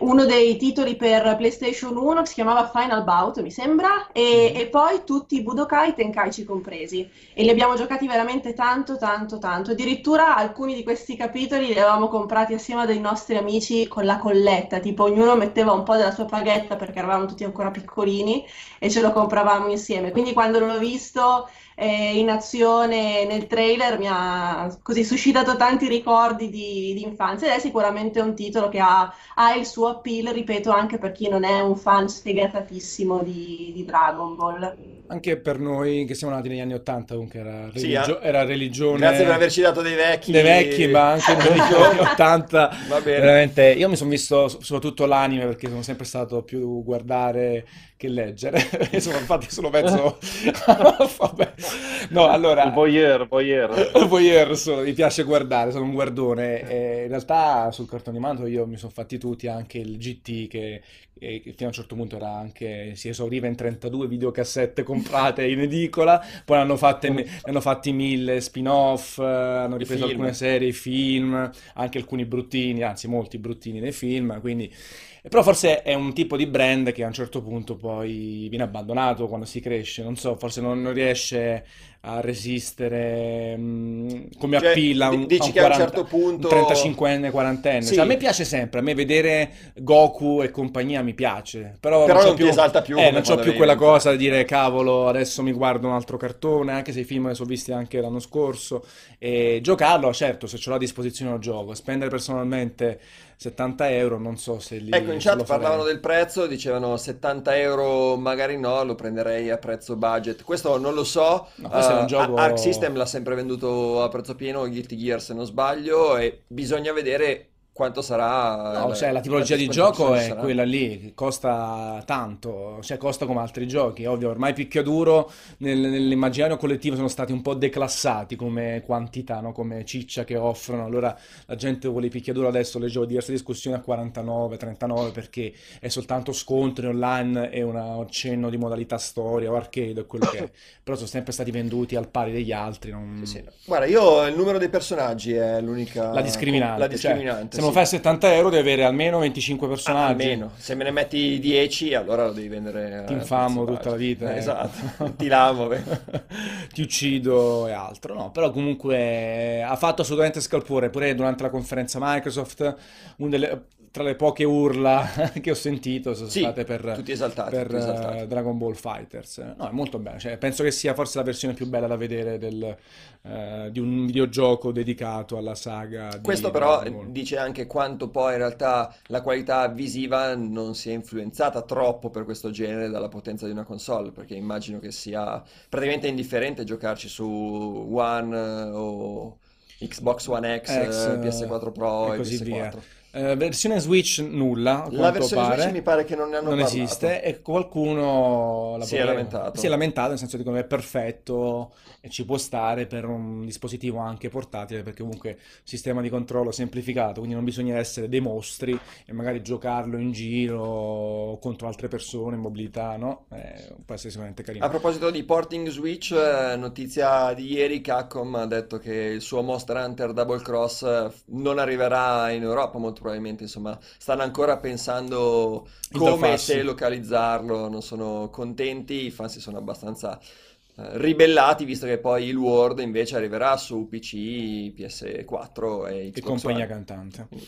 uno dei titoli per PlayStation 1 che si chiamava Final Bout, mi sembra, e, e poi tutti i Budokai Tenkaichi compresi. E li abbiamo giocati veramente tanto, tanto, tanto. Addirittura alcuni di questi capitoli li avevamo comprati assieme a dei nostri amici con la colletta, tipo ognuno metteva un po' della sua paghetta perché eravamo tutti ancora piccolini e ce lo compravamo insieme. Quindi quando l'ho visto eh, in azione nel trailer mi ha così suscitato tanti ricordi di, di infanzia ed è sicuramente un titolo che ha, ha il suo appeal, ripeto, anche per chi non è un fan sfegatatissimo di, di Dragon Ball. Anche per noi che siamo nati negli anni 80, comunque era, Sì, religio- eh. era religione Grazie per averci dato dei vecchi. dei vecchi, ma anche [laughs] negli anni 80. Va bene. Veramente, io mi sono visto so- soprattutto l'anime perché sono sempre stato più guardare che leggere. [laughs] sono infatti sono mezzo [laughs] Vabbè. No, allora Il voyeur, voyeur. Voyeur sono, mi piace guardare, sono un guardone. E in realtà sul cartone animato io mi sono fatti tutti, anche il GT che, che fino a un certo punto era anche, si esauriva in 32 videocassette comprate in edicola, poi ne hanno, fatte, ne hanno fatti mille spin-off, eh, hanno ripreso film. alcune serie, film, anche alcuni bruttini, anzi molti bruttini nei film, quindi... Però forse è un tipo di brand che a un certo punto poi viene abbandonato quando si cresce, non so, forse non, non riesce a resistere mh, come Cioè, appilla un, dici un che a un 40 certo punto- un 35enne, 40enne. Sì. Cioè, a me piace sempre, a me vedere Goku e compagnia mi piace, però, Però c'ho non ti esalta più eh, non c'ho quando più quella cosa di dire cavolo, adesso mi guardo un altro cartone, anche se i film li sono visti anche l'anno scorso, e giocarlo, certo, se ce l'ho a disposizione lo gioco, spendere personalmente 70 euro, non so se li Ecco, in chat parlavano del prezzo, dicevano 70 euro, magari no, lo prenderei a prezzo budget. Questo non lo so. No, questo è un Eh, gioco- Arc System l'ha sempre venduto a prezzo pieno, Guilty Gear se non sbaglio, e bisogna vedere quanto sarà... No, la- cioè la tipologia di gioco è saranno. quella lì, costa tanto, cioè costa come altri giochi, ovvio, ormai picchiaduro nel- nell'immaginario collettivo sono stati un po' declassati come quantità, no? Come ciccia che offrono, allora la gente vuole picchiaduro adesso, leggevo diverse discussioni a 49, 39 perché è soltanto scontri online e un accenno di modalità storia o arcade, quello che è, [coughs] però sono sempre stati venduti al pari degli altri, non... Sì, sì. Guarda, io il numero dei personaggi è l'unica... La discriminante, La cioè, discriminante, se sì. fai 70 euro devi avere almeno 25 Ah, personaggi. almeno. Se me ne metti 10, allora lo devi vendere Ti infamo tutta la vita. Eh. Esatto, [laughs] ti beh. [laughs] Ti uccido e altro, no? Però comunque eh, ha fatto assolutamente scalpore, pure durante la conferenza Microsoft, una delle- tra le poche urla [laughs] che ho sentito sono Sì, state per, tutti esaltati, per, tutti esaltati. eh, Dragon Ball Fighters. No, è molto bello, cioè, penso che sia forse la versione più bella da vedere del, eh, di un videogioco dedicato alla saga di Questo però dice anche quanto poi in realtà la qualità visiva non sia influenzata troppo per questo genere dalla potenza di una console, perché immagino che sia praticamente indifferente giocarci su One eh, o Xbox One X, X, eh, PS4 Pro e e così PS4. via. Eh, versione Switch nulla, La versione pare. Switch mi pare che non ne hanno non parlato. esiste e qualcuno Si è si è lamentato nel senso di come è perfetto e ci può stare per un dispositivo anche portatile perché comunque sistema di controllo semplificato quindi non bisogna essere dei mostri e magari giocarlo in giro contro altre persone in mobilità no? Eh, può essere sicuramente carino A proposito di porting Switch, eh, notizia di ieri, Capcom ha detto che il suo Monster Hunter Double Cross non arriverà in Europa molto probabilmente, insomma, stanno ancora pensando come e se localizzarlo, non sono contenti, i fan si sono abbastanza eh, ribellati, visto che poi il World invece arriverà su PC, PS4 e e Xbox compagnia One. cantante Quindi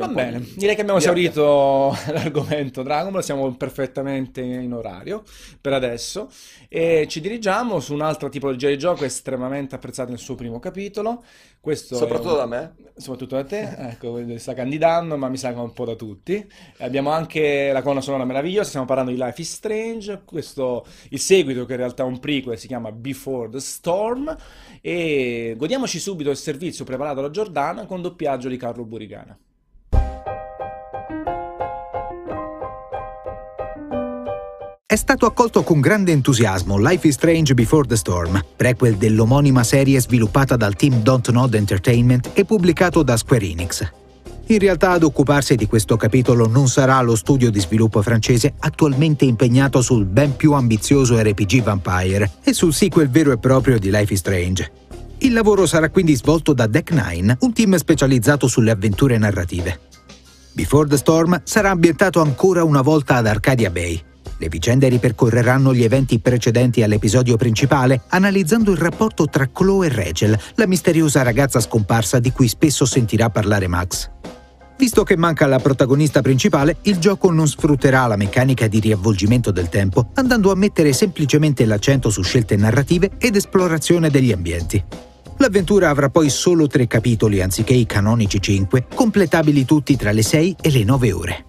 Va bene, di- direi che abbiamo esaurito [laughs] l'argomento Dragon Ball, siamo perfettamente in orario per adesso e ci dirigiamo su un'altra tipologia di gioco estremamente apprezzata nel suo primo capitolo. Questo Soprattutto un- da me. Soprattutto da te, [laughs] ecco, sta candidando, ma mi sa che un po' da tutti. Abbiamo anche la colonna sonora meravigliosa, stiamo parlando di Life is Strange, questo, il seguito che in realtà è un prequel, si chiama Before the Storm e godiamoci subito il servizio preparato da Giordana con doppiaggio di Carlo Burigana. È stato accolto con grande entusiasmo Life is Strange Before the Storm, prequel dell'omonima serie sviluppata dal team Dontnod Entertainment e pubblicato da Square Enix. In realtà ad occuparsi di questo capitolo non sarà lo studio di sviluppo francese attualmente impegnato sul ben più ambizioso RPG Vampire e sul sequel vero e proprio di Life is Strange. Il lavoro sarà quindi svolto da Deck Nine, un team specializzato sulle avventure narrative. Before the Storm sarà ambientato ancora una volta ad Arcadia Bay. Le vicende ripercorreranno gli eventi precedenti all'episodio principale, analizzando il rapporto tra Chloe e Rachel, la misteriosa ragazza scomparsa di cui spesso sentirà parlare Max. Visto che manca la protagonista principale, il gioco non sfrutterà la meccanica di riavvolgimento del tempo, andando a mettere semplicemente l'accento su scelte narrative ed esplorazione degli ambienti. L'avventura avrà poi solo tre capitoli anziché i canonici cinque, completabili tutti tra le 6 e le 9 ore.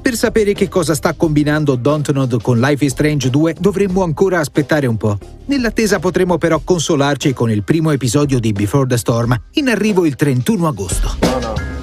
Per sapere che cosa sta combinando Dontnod con Life is Strange 2 dovremmo ancora aspettare un po'. Nell'attesa potremo però consolarci con il primo episodio di Before the Storm, in arrivo il 31 agosto. No, no.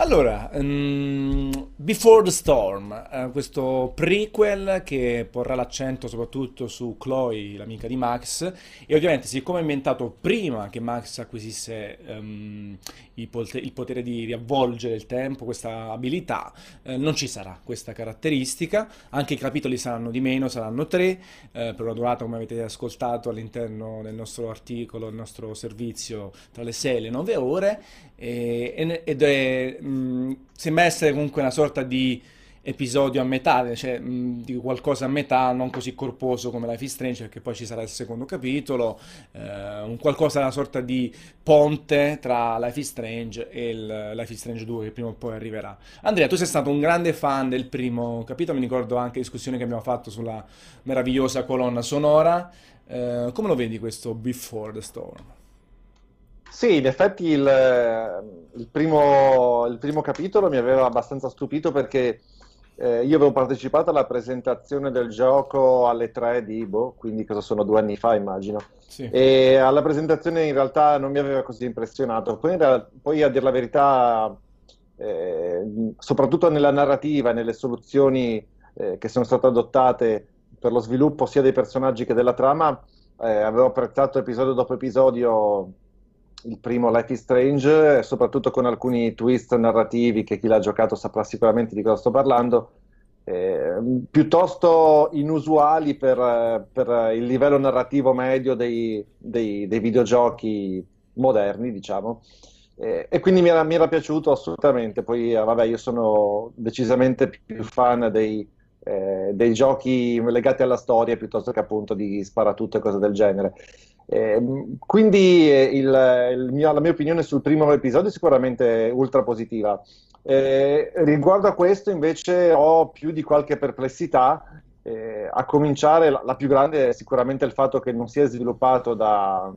Allora, mm, Before the Storm, eh, questo prequel che porrà l'accento soprattutto su Chloe, l'amica di Max, e ovviamente siccome è ambientato prima che Max acquisisse ehm, il, pote- il potere di riavvolgere il tempo, questa abilità, eh, non ci sarà questa caratteristica, anche i capitoli saranno di meno, saranno tre, eh, per una durata come avete ascoltato all'interno del nostro articolo, del nostro servizio, tra le 6 e le 9 ore, ed è, mh, sembra essere comunque una sorta di episodio a metà, cioè mh, di qualcosa a metà, non così corposo come Life is Strange, perché poi ci sarà il secondo capitolo, eh, un qualcosa, una sorta di ponte tra Life is Strange e il Life is Strange 2 che prima o poi arriverà. Andrea, tu sei stato un grande fan del primo capitolo, mi ricordo anche discussioni che abbiamo fatto sulla meravigliosa colonna sonora. Eh, come lo vedi questo Before the Storm? Sì, in effetti il, il primo, il primo capitolo mi aveva abbastanza stupito perché eh, io avevo partecipato alla presentazione del gioco alle 3 di Ibo, quindi cosa sono due anni fa immagino, Sì. e alla presentazione in realtà non mi aveva così impressionato. Poi, in real- poi, a dire la verità, eh, soprattutto nella narrativa nelle soluzioni eh, che sono state adottate per lo sviluppo sia dei personaggi che della trama, eh, avevo apprezzato episodio dopo episodio il primo Life is Strange, soprattutto con alcuni twist narrativi che chi l'ha giocato saprà sicuramente di cosa sto parlando, eh, piuttosto inusuali per, per il livello narrativo medio dei, dei- dei videogiochi moderni, diciamo. Eh, e quindi mi era, mi era piaciuto assolutamente. Poi, eh, vabbè, io sono decisamente più fan dei, eh, dei giochi legati alla storia piuttosto che appunto di sparatutto e cose del genere. Ehm, quindi eh, il- il mio- la mia opinione sul primo episodio è sicuramente ultra positiva. Eh, riguardo a questo invece ho più di qualche perplessità, eh, a cominciare la, la più grande è sicuramente il fatto che non sia sviluppato da-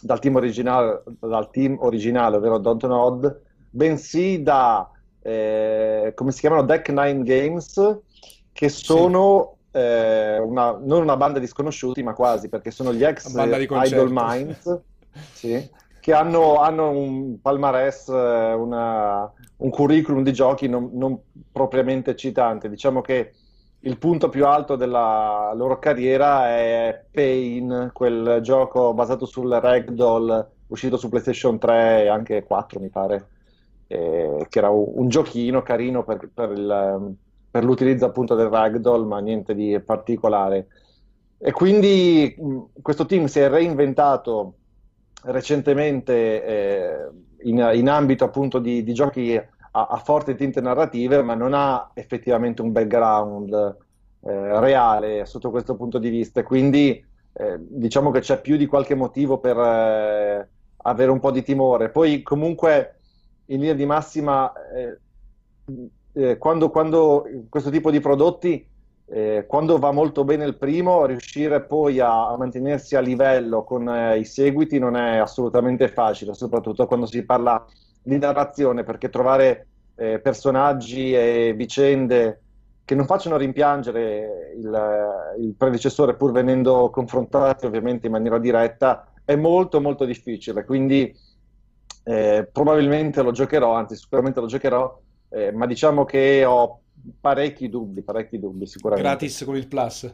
dal team originale, dal team originale, ovvero Dontnod, bensì da, eh, come si chiamano, Deck Nine Games, che sono eh, una- non una banda di sconosciuti, ma quasi, perché sono gli ex concerto. Minds, [laughs] sì, che hanno, hanno un palmarès, eh, una, un curriculum di giochi non, non propriamente eccitante. Diciamo che il punto più alto della loro carriera è Pain, quel gioco basato sul Ragdoll uscito su PlayStation 3 e anche 4, mi pare, eh, che era un, un, giochino carino per, per, il, per, l'utilizzo appunto del Ragdoll, ma niente di particolare. E quindi questo team si è reinventato recentemente eh, in, in, ambito appunto di, di giochi a, a forti tinte narrative, ma non ha effettivamente un background eh, reale sotto questo punto di vista. Quindi eh, diciamo che c'è più di qualche motivo per eh, avere un po' di timore. Poi comunque in linea di massima, eh, eh, quando, quando, questo tipo di prodotti, eh, quando va molto bene il primo, riuscire poi a, a mantenersi a livello con i seguiti non è assolutamente facile, soprattutto quando si parla di narrazione, perché trovare eh, personaggi e vicende che non facciano rimpiangere il, il, predecessore pur venendo confrontati ovviamente in maniera diretta è molto molto difficile, quindi eh, probabilmente lo giocherò, anzi sicuramente lo giocherò, eh, ma diciamo che ho parecchi dubbi, parecchi dubbi sicuramente. Gratis con il plus.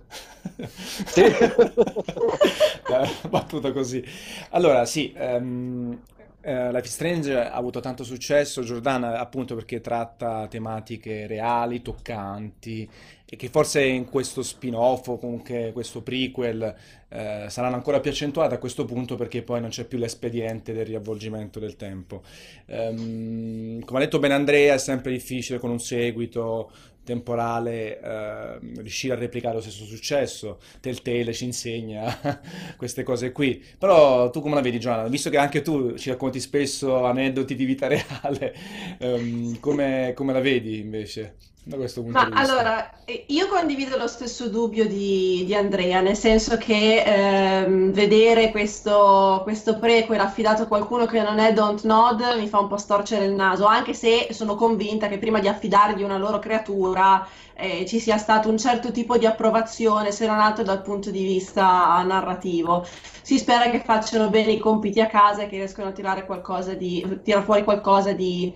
sì. [laughs] Battuta così. Allora, sì, um, Uh, Life is Strange ha avuto tanto successo, Giordana appunto perché tratta tematiche reali, toccanti e che forse in questo spin-off o comunque questo prequel uh, saranno ancora più accentuate a questo punto perché poi non c'è più l'espediente del riavvolgimento del tempo. Um, come ha detto Ben Andrea è sempre difficile con un seguito temporale eh, riuscire a replicare lo stesso successo. Telltale ci insegna [laughs] queste cose qui. Però tu come la vedi, Giovanna? Visto che anche tu ci racconti spesso aneddoti di vita [laughs] reale, ehm, come, come la vedi invece? Da questo punto Ma di vista. allora, eh, io condivido lo stesso dubbio di, di Andrea, nel senso che ehm, vedere questo, questo prequel affidato a qualcuno che non è Don't Nod mi fa un po' storcere il naso, anche se sono convinta che prima di affidargli una loro creatura eh, ci sia stato un certo tipo di approvazione, se non altro dal punto di vista narrativo. Si spera che facciano bene i compiti a casa e che riescano a tirare, qualcosa di, tirare fuori qualcosa di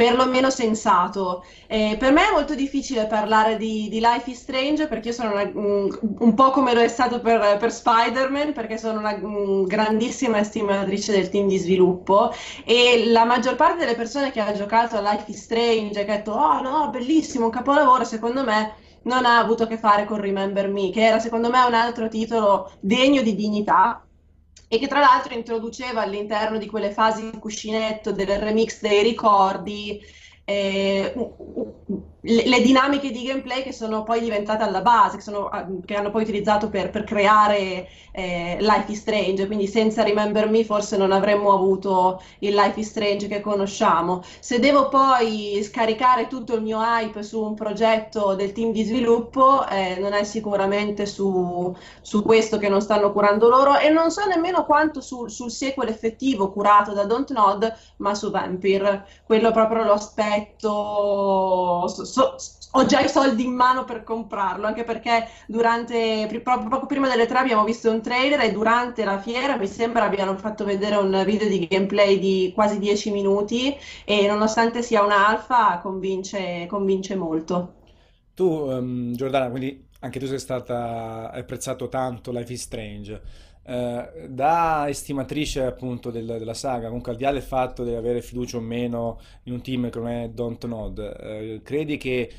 perlomeno sensato. Eh, per me è molto difficile parlare di, di Life is Strange perché io sono una, un, un, po' come lo è stato per, per Spider-Man, perché sono una un, grandissima estimatrice del team di sviluppo e la maggior parte delle persone che ha giocato a Life is Strange che ha detto oh no, bellissimo, un capolavoro, secondo me non ha avuto a che fare con Remember Me, che era secondo me un altro titolo degno di dignità e che tra l'altro introduceva all'interno di quelle fasi di cuscinetto del remix dei ricordi eh, le, dinamiche di gameplay che sono poi diventate alla base, che, sono, ah, che hanno poi utilizzato per, per creare eh, Life is Strange, quindi senza Remember Me forse non avremmo avuto il Life is Strange che conosciamo. Se devo poi scaricare tutto il mio hype su un progetto del team di sviluppo, eh, non è sicuramente su, su, questo che non stanno curando loro e non so nemmeno quanto su, sul sequel effettivo curato da Don't Nod, ma su Vampire. Quello proprio lo aspetto so, ho già i soldi in mano per comprarlo, anche perché durante, proprio poco prima delle tre abbiamo visto un trailer e durante la fiera mi sembra abbiano fatto vedere un video di gameplay di quasi 10 minuti e nonostante sia un'alfa convince, convince molto. Tu, um, Giordana, quindi anche tu sei stata apprezzato tanto Life is Strange. Uh, da estimatrice appunto del, della saga, comunque al di là del fatto di avere fiducia o meno in un team che non è Don't Nod, uh, credi che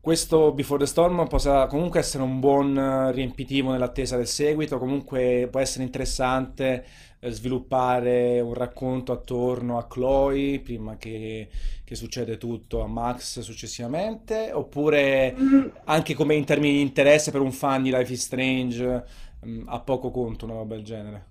questo Before the Storm possa comunque essere un buon riempitivo nell'attesa del seguito, comunque può essere interessante eh, sviluppare un racconto attorno a Chloe prima che, che succede tutto a Max successivamente, oppure mm. anche come in termini di interesse per un fan di Life is Strange Mm, ha poco conto una roba del genere.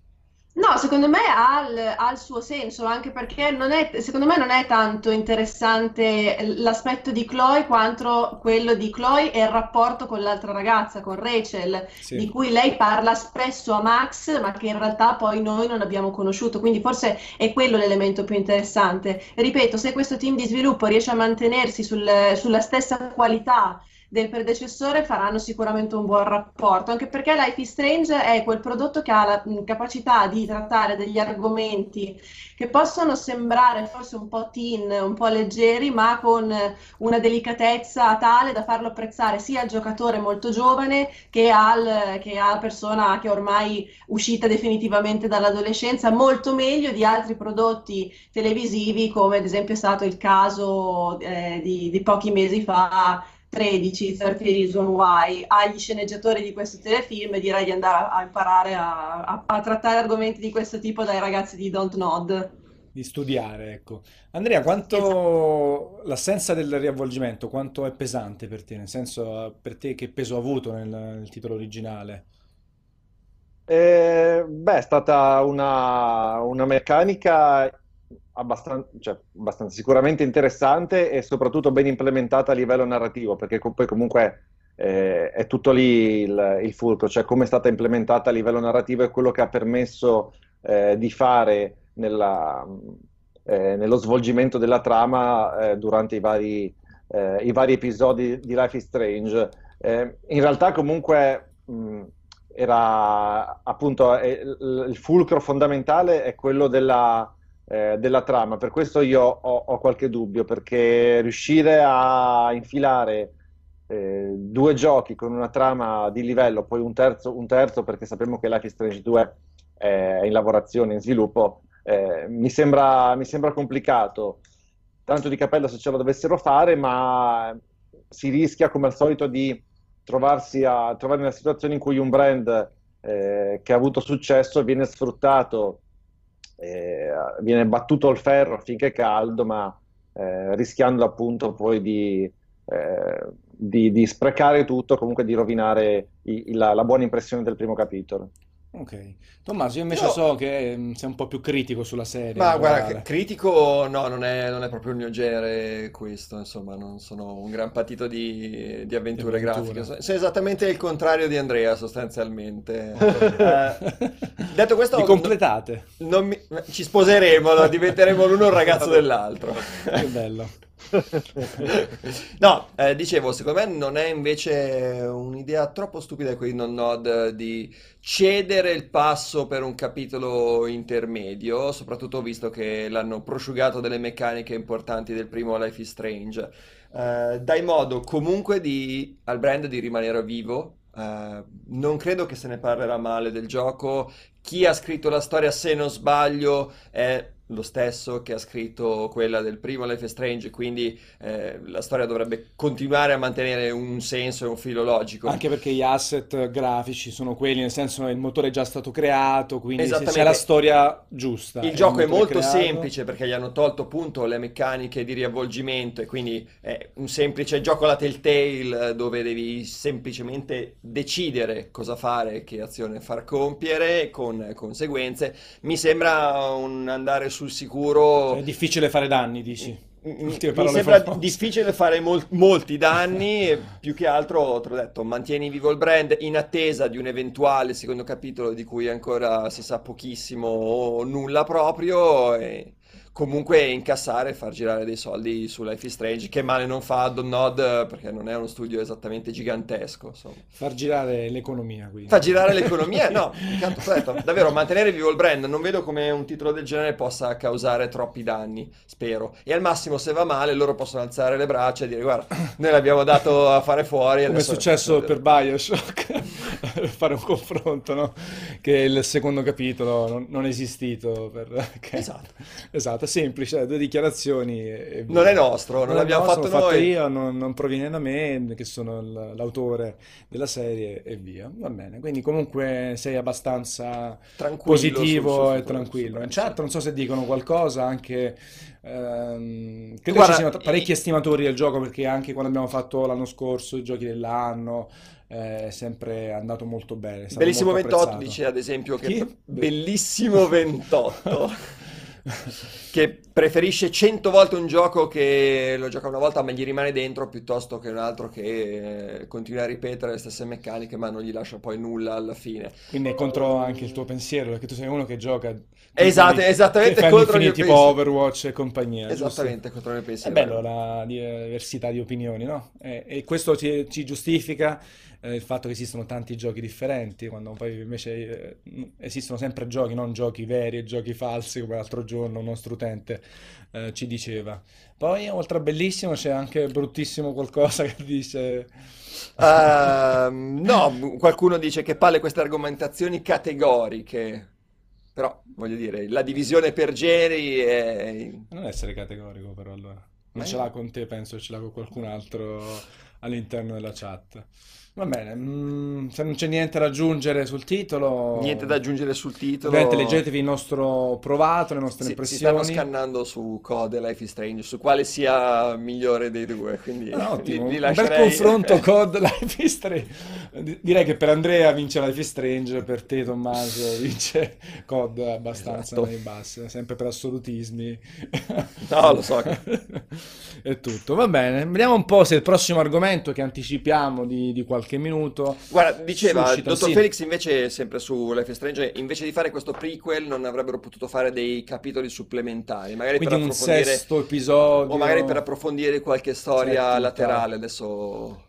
No, secondo me ha il, ha il suo senso, anche perché non è, secondo me non è tanto interessante l'aspetto di Chloe quanto quello di Chloe e il rapporto con l'altra ragazza, con Rachel, sì. di cui lei parla spesso a Max, ma che in realtà poi noi non abbiamo conosciuto. Quindi forse è quello l'elemento più interessante. Ripeto, se questo team di sviluppo riesce a mantenersi sul, sulla stessa qualità del predecessore faranno sicuramente un buon rapporto, anche perché Life is Strange è quel prodotto che ha la capacità di trattare degli argomenti che possono sembrare forse un po' teen, un po' leggeri, ma con una delicatezza tale da farlo apprezzare sia al giocatore molto giovane che, al, che alla persona che è ormai uscita definitivamente dall'adolescenza, molto meglio di altri prodotti televisivi come ad esempio è stato il caso eh, di, di pochi mesi fa 13, 30 Reason Why, agli sceneggiatori di questi telefilm e direi di andare a, a imparare a, a, a, trattare argomenti di questo tipo dai ragazzi di Don't Nod. Di studiare, ecco. Andrea, quanto esatto. l'assenza del riavvolgimento, quanto è pesante per te? Nel senso, per te che peso ha avuto nel, nel titolo originale? Eh, beh, è stata una, una meccanica abbastanza, cioè, abbastanza, sicuramente interessante e soprattutto ben implementata a livello narrativo, perché poi comunque eh, è tutto lì il, il, fulcro, cioè come è stata implementata a livello narrativo è quello che ha permesso eh, di fare nella, eh, nello svolgimento della trama eh, durante i vari, eh, i vari, episodi di Life is Strange. Eh, in realtà comunque... Mh, era appunto il fulcro fondamentale è quello della, eh, della trama. Per questo io ho, ho, qualche dubbio, perché riuscire a infilare eh, due giochi con una trama di livello, poi un terzo, un terzo perché sappiamo che Life is Strange 2 è in lavorazione, in sviluppo, eh, mi, sembra, mi sembra complicato. Tanto di cappello se ce lo dovessero fare, ma si rischia come al solito di trovarsi a trovare una situazione in cui un brand eh, che ha avuto successo viene sfruttato eh, viene battuto il ferro finché è caldo, ma eh, rischiando appunto poi di, eh, di, di, sprecare tutto, comunque di rovinare i, la, la buona impressione del primo capitolo. Ok. Tommaso, io invece so che mm, sei un po' più critico sulla serie Ma guarda, critico no, non è, non è proprio il mio genere questo, insomma, non sono un gran patito di, di avventure grafiche. Sono sono esattamente il contrario di Andrea, sostanzialmente. [laughs] Eh, detto questo, Li completate. non mi- ci sposeremo, diventeremo l'uno il ragazzo dell'altro. Che bello. [laughs] No, eh, dicevo, secondo me non è invece un'idea troppo stupida quei non nod di cedere il passo per un capitolo intermedio, soprattutto visto che l'hanno prosciugato delle meccaniche importanti del primo Life is Strange. Eh, dai modo comunque di, al brand di rimanere vivo. Eh, non credo che se ne parlerà male del gioco. Chi ha scritto la storia, se non sbaglio, è lo stesso che ha scritto quella del primo Life is Strange, quindi eh, la storia dovrebbe continuare a mantenere un senso e un filo logico. Anche perché gli asset grafici sono quelli, nel senso il motore è già stato creato, quindi c'è la storia giusta. Il gioco è molto creato... semplice perché gli hanno tolto appunto le meccaniche di riavvolgimento e quindi è un semplice gioco alla Telltale dove devi semplicemente decidere cosa fare, che azione far compiere con conseguenze. Mi sembra un andare su sul sicuro. È difficile fare danni, dici. Mi sembra famose. [laughs] difficile fare mol- molti danni e più che altro, te l'ho detto, mantieni vivo il brand in attesa di un eventuale secondo capitolo di cui ancora si sa pochissimo o nulla proprio e comunque incassare e far girare dei soldi su Life is Strange, che male non fa Don Nod perché non è uno studio esattamente gigantesco. Insomma. Far girare l'economia, quindi. Far girare l'economia, [laughs] no, tanto detto, davvero mantenere vivo il brand, non vedo come un titolo del genere possa causare troppi danni, spero. E al massimo se va male loro possono alzare le braccia e dire guarda, noi l'abbiamo dato a fare fuori. Come è successo per Bioshock, [laughs] fare un confronto, no? Che il secondo capitolo non, non è esistito. Per... Esatto. [laughs] Esatto, semplice, due dichiarazioni. E non è nostro, non, non l'abbiamo nostro, fatto noi. Fatto io, non, non, proviene da me, che sono l'autore della serie e via. Va bene, quindi comunque sei abbastanza tranquillo positivo e tranquillo. In chat non so se dicono qualcosa anche... Ehm, credo Guarda, ci siano parecchi estimatori del gioco perché anche quando abbiamo fatto l'anno scorso i giochi dell'anno è sempre andato molto bene. Bellissimo molto 28 dice ad esempio che... Chi? Bellissimo 28. [laughs] [laughs] che preferisce cento volte un gioco che lo gioca una volta ma gli rimane dentro piuttosto che un altro che eh, continua a ripetere le stesse meccaniche ma non gli lascia poi nulla alla fine. Quindi è contro anche il tuo pensiero, perché tu sei uno che gioca... Esatto, esattamente fai contro mio tipo. Overwatch e compagnia. giusto? Esattamente contro il mio È bello la diversità di opinioni, no? E, e questo ci, ci giustifica eh, il fatto che esistono tanti giochi differenti, quando poi invece eh, esistono sempre giochi, non giochi veri e giochi falsi, come l'altro giorno un nostro utente eh, ci diceva. Poi, oltre a bellissimo, c'è anche bruttissimo qualcosa che dice... Ehm, no, qualcuno dice che palle queste argomentazioni categoriche, però voglio dire, la divisione per generi è... Non essere categorico, però allora. Non Eh? ce l'ha con te, penso ce l'ha con qualcun altro all'interno della chat. Va bene, mm, se non c'è niente da aggiungere sul titolo, Niente da aggiungere sul titolo. ovviamente leggetevi il nostro provato, le nostre Si, si stanno impressioni. scannando su Code e Life is Strange, su quale sia migliore dei due, quindi Ah, ottimo, li, li un bel lascerei... confronto [laughs] COD Life is Strange. Di- Direi che per Andrea vince Life is Strange, per te Tommaso [laughs] vince COD abbastanza Esatto. nei bassi, sempre per assolutismi. No, lo so che- [laughs] È tutto, va bene. Vediamo un po' se il prossimo argomento che anticipiamo di, di qualche minuto Guarda, diceva suscita, Dottor sì. Felix invece, sempre su Life is Strange, invece di fare questo prequel non avrebbero potuto fare dei capitoli supplementari, magari per Quindi un approfondire... sesto episodio. O magari per approfondire qualche storia Settima, laterale, adesso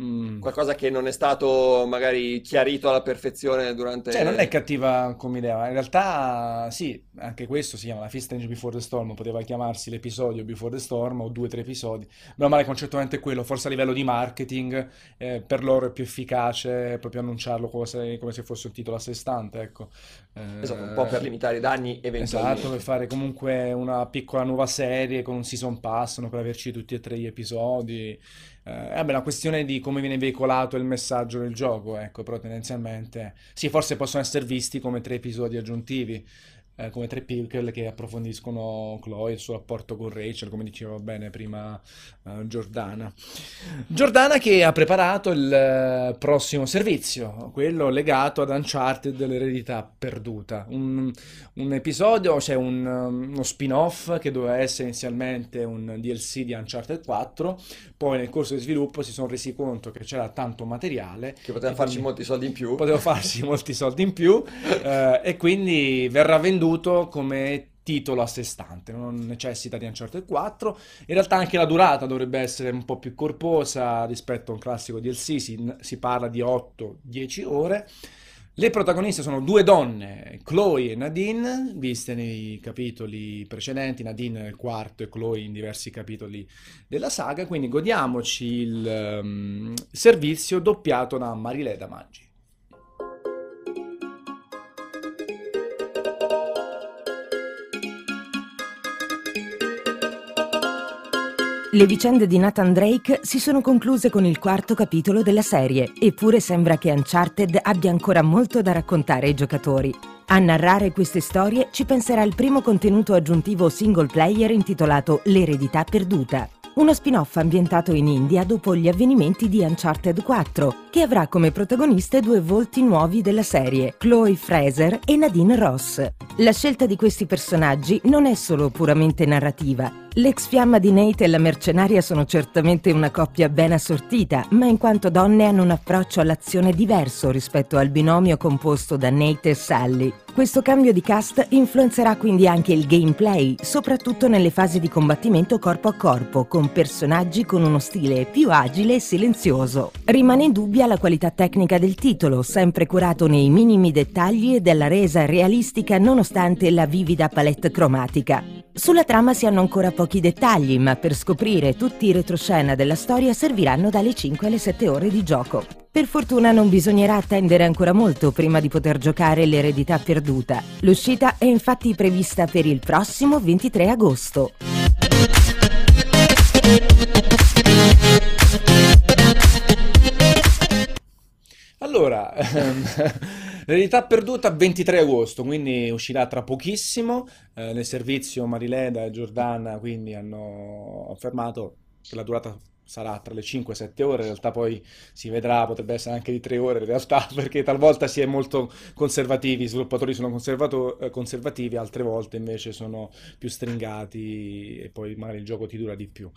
Mm. qualcosa che non è stato magari chiarito alla perfezione durante... Cioè, non è cattiva come idea, ma in realtà sì, anche questo si chiama la Fist Strange Before the Storm, poteva chiamarsi l'episodio Before the Storm o due o tre episodi, ma male concettualmente è quello, forse a livello di marketing eh, per loro è più efficace proprio annunciarlo come se, come se fosse un titolo a sé stante, ecco. Eh, Esatto, un po' per limitare i danni eventualmente. Esatto, per fare comunque una piccola nuova serie con un season pass, no, per averci tutti e tre gli episodi. Eh, vabbè, una questione di come viene veicolato il messaggio del gioco, ecco, però tendenzialmente sì, forse possono essere visti come tre episodi aggiuntivi, eh, come tre pickle che approfondiscono Chloe, il suo rapporto con Rachel, come diceva bene prima eh, Giordana. Giordana che ha preparato il eh, prossimo servizio, quello legato ad Uncharted l'eredità perduta. Un, un episodio, cioè un, um, uno spin-off che doveva essere inizialmente un DLC di Uncharted 4, poi nel corso di sviluppo si sono resi conto che c'era tanto materiale Che poteva farci molti soldi in più. poteva farsi molti soldi in più eh, e quindi verrà venduto come titolo a sé stante, non necessita di Uncharted 4. In realtà anche la durata dovrebbe essere un po' più corposa rispetto a un classico DLC, si, si parla di 8-10 ore. Le protagoniste sono due donne, Chloe e Nadine, viste nei capitoli precedenti, Nadine nel quarto e Chloe in diversi capitoli della saga, quindi godiamoci il ehm, servizio doppiato da Marileda Maggi. Le vicende di Nathan Drake si sono concluse con il quarto capitolo della serie, eppure sembra che Uncharted abbia ancora molto da raccontare ai giocatori. A narrare queste storie ci penserà il primo contenuto aggiuntivo single player intitolato L'eredità perduta. Uno spin-off ambientato in India dopo gli avvenimenti di Uncharted 4, che avrà come protagoniste due volti nuovi della serie, Chloe Fraser e Nadine Ross. La scelta di questi personaggi non è solo puramente narrativa. L'ex fiamma di Nate e la mercenaria sono certamente una coppia ben assortita, ma in quanto donne hanno un approccio all'azione diverso rispetto al binomio composto da Nate e Sally. Questo cambio di cast influenzerà quindi anche il gameplay, soprattutto nelle fasi di combattimento corpo a corpo, con personaggi con uno stile più agile e silenzioso. Rimane indubbia la qualità tecnica del titolo, sempre curato nei minimi dettagli e della resa realistica nonostante la vivida palette cromatica. Sulla trama si hanno ancora pochi dettagli, ma per scoprire tutti i retroscena della storia serviranno dalle 5 alle 7 ore di gioco. Per fortuna non bisognerà attendere ancora molto prima di poter giocare l'eredità perduta. L'uscita è infatti prevista per il prossimo 23 agosto. Allora, [laughs] ehm, l'eredità perduta 23 agosto, quindi uscirà tra pochissimo. Eh, nel servizio Marileda e Giordana quindi hanno affermato che la durata sarà tra le 5 e 7 ore, in realtà poi si vedrà, potrebbe essere anche di 3 ore in realtà, [laughs] perché talvolta si è molto conservativi, i sviluppatori sono eh, conservativi, altre volte invece sono più stringati e poi magari il gioco ti dura di più.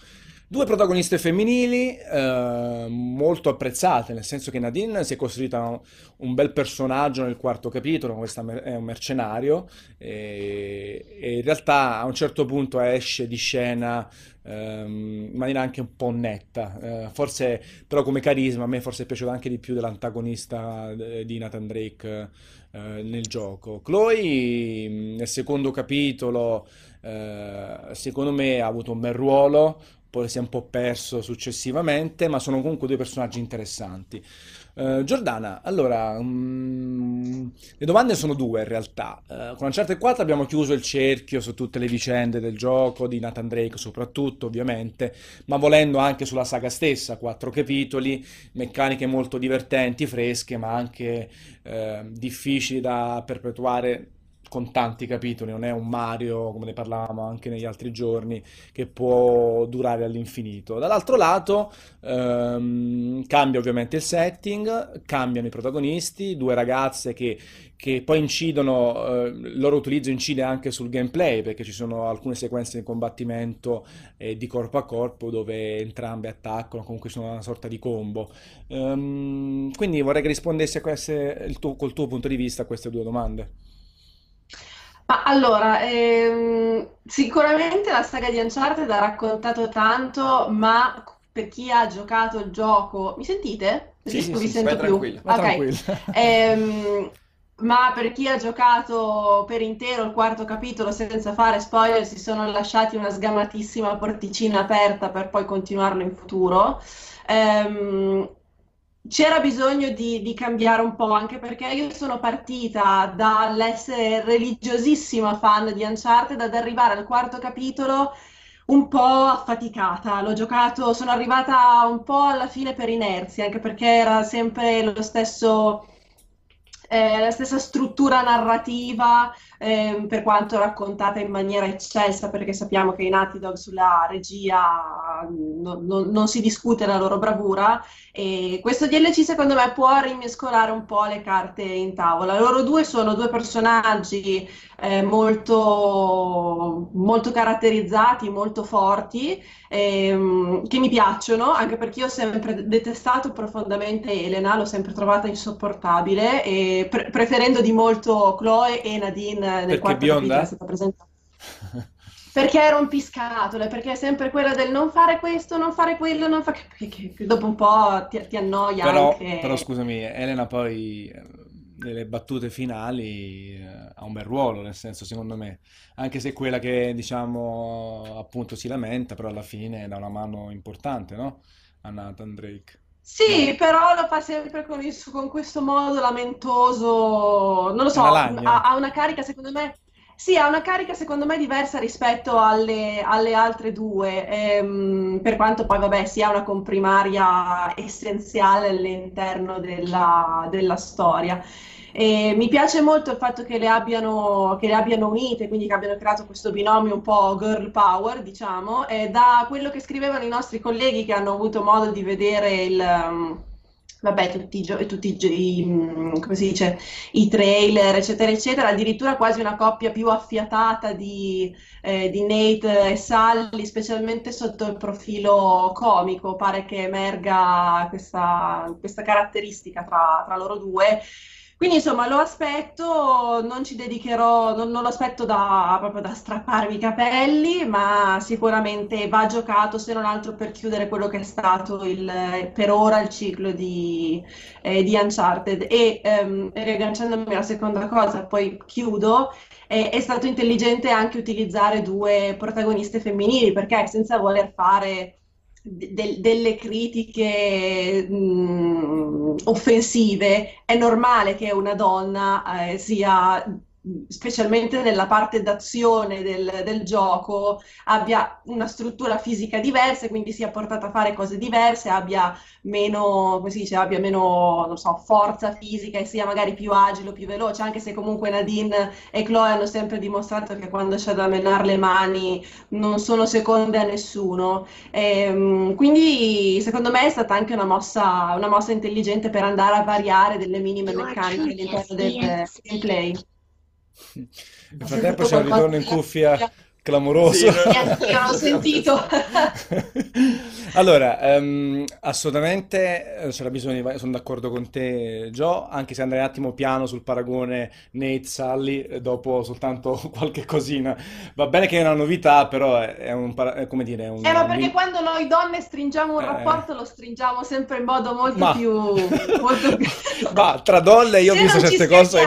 Due protagoniste femminili eh, molto apprezzate, nel senso che Nadine si è costruita un bel personaggio nel quarto capitolo, questo è un mercenario e, e in realtà a un certo punto esce di scena in maniera anche un po' netta. Eh, forse, però, come carisma, a me forse è piaciuto anche di più dell'antagonista eh, di Nathan Drake eh, nel gioco. Chloe, nel secondo capitolo, secondo me ha avuto un bel ruolo. Poi si è un po' perso successivamente, ma sono comunque due personaggi interessanti. Uh, Giordana, allora, um, le domande sono due in realtà. Uh, con Uncharted 4 abbiamo chiuso il cerchio su tutte le vicende del gioco, di Nathan Drake soprattutto, ovviamente, ma volendo anche sulla saga stessa, quattro capitoli, meccaniche molto divertenti, fresche, ma anche uh, difficili da perpetuare con tanti capitoli, non è un Mario, come ne parlavamo anche negli altri giorni, che può durare all'infinito. Dall'altro lato ehm, cambia ovviamente il setting, cambiano i protagonisti, due ragazze che, che poi incidono, eh, loro utilizzo incide anche sul gameplay, perché ci sono alcune sequenze di combattimento eh, di corpo a corpo dove entrambe attaccano, comunque sono una sorta di combo. Ehm, quindi vorrei che rispondessi a queste, tuo, col tuo punto di vista a queste due domande. Ma allora, ehm, sicuramente la saga di Uncharted ha raccontato tanto, ma per chi ha giocato il gioco, mi sentite? Sì, sì, sì, sento vai più. tranquilla. Ma Ok. tranquillo. [laughs] Ehm, ma per chi ha giocato per intero il quarto capitolo senza fare spoiler, si sono lasciati una sgamatissima porticina aperta per poi continuarlo in futuro. Ehm, c'era bisogno di, di cambiare un po', anche perché io sono partita dall'essere religiosissima fan di Uncharted ad arrivare al quarto capitolo un po' affaticata. L'ho giocato, sono arrivata un po' alla fine per inerzia, anche perché era sempre lo stesso, eh, la stessa struttura narrativa, ehm, per quanto raccontata in maniera eccelsa, perché sappiamo che i Naughty Dog sulla regia non, non- non si discute la loro bravura. E questo DLC secondo me può rimescolare un po' le carte in tavola. Loro due sono due personaggi eh, molto, molto caratterizzati, molto forti, ehm, che mi piacciono, anche perché io ho sempre detestato profondamente Elena, l'ho sempre trovata insopportabile, pre- preferendo di molto Chloe e Nadine nel Perché quarto bionda? è stata presentata. [laughs] Perché è rompiscatole, perché è sempre quella del non fare questo, non fare quello, non fare... Che, dopo un po' ti, ti annoia Però, anche... però scusami, Elena poi nelle battute finali eh, ha un bel ruolo, nel senso, secondo me, anche se è quella che, diciamo, appunto si lamenta, però alla fine dà una mano importante, no? A Nathan Drake. Sì, però lo fa sempre con, il con questo modo lamentoso, non lo so, ha, ha una carica secondo me, sì, ha una carica secondo me diversa rispetto alle, alle altre due, ehm, per quanto poi vabbè sia una comprimaria essenziale all'interno della, della storia. E mi piace molto il fatto che le abbiano, che le abbiano unite, quindi che abbiano creato questo binomio un po' girl power, diciamo, e da quello che scrivevano i nostri colleghi che hanno avuto modo di vedere il, um, vabbè, tutti, i tutti i, mm, come si dice, i trailer, eccetera, eccetera, addirittura quasi una coppia più affiatata di, eh, di Nate e Sally, specialmente sotto il profilo comico, pare che emerga questa, questa caratteristica tra, tra loro due. Quindi insomma lo aspetto, non ci dedicherò, non, non lo aspetto da, proprio da strapparmi i capelli, ma sicuramente va giocato se non altro per chiudere quello che è stato il, per ora il ciclo di, eh, di Uncharted. E ehm, riagganciandomi alla seconda cosa, poi chiudo, eh, è stato intelligente anche utilizzare due protagoniste femminili, perché senza voler fare de- del- delle critiche mh, offensive, è normale che una donna eh, sia specialmente nella parte d'azione del, del, gioco, abbia una struttura fisica diversa, quindi sia portata a fare cose diverse, abbia meno, come si dice, abbia meno, non so, forza fisica e sia magari più agile o più veloce, anche se comunque Nadine e Chloe hanno sempre dimostrato che quando c'è da menare le mani non sono seconde a nessuno. E, ehm, quindi secondo me è stata anche una mossa, una mossa intelligente per andare a variare delle minime meccaniche all'interno del gameplay. Nel frattempo c'è un ritorno in cuffia clamoroso. Sì, io l'ho sentito. [laughs] allora, um, assolutamente eh, c'era bisogno di... Sono d'accordo con te, Joe, anche se andrei un attimo piano sul paragone Nate-Sully eh, dopo soltanto [laughs] qualche cosina. Va bene che è una novità, però è, è un... È come dire, un... Eh, ma perché quando noi donne stringiamo un eh... rapporto lo stringiamo sempre in modo molto ma... più... [laughs] Molto più... ma tra donne io ho visto certe cose...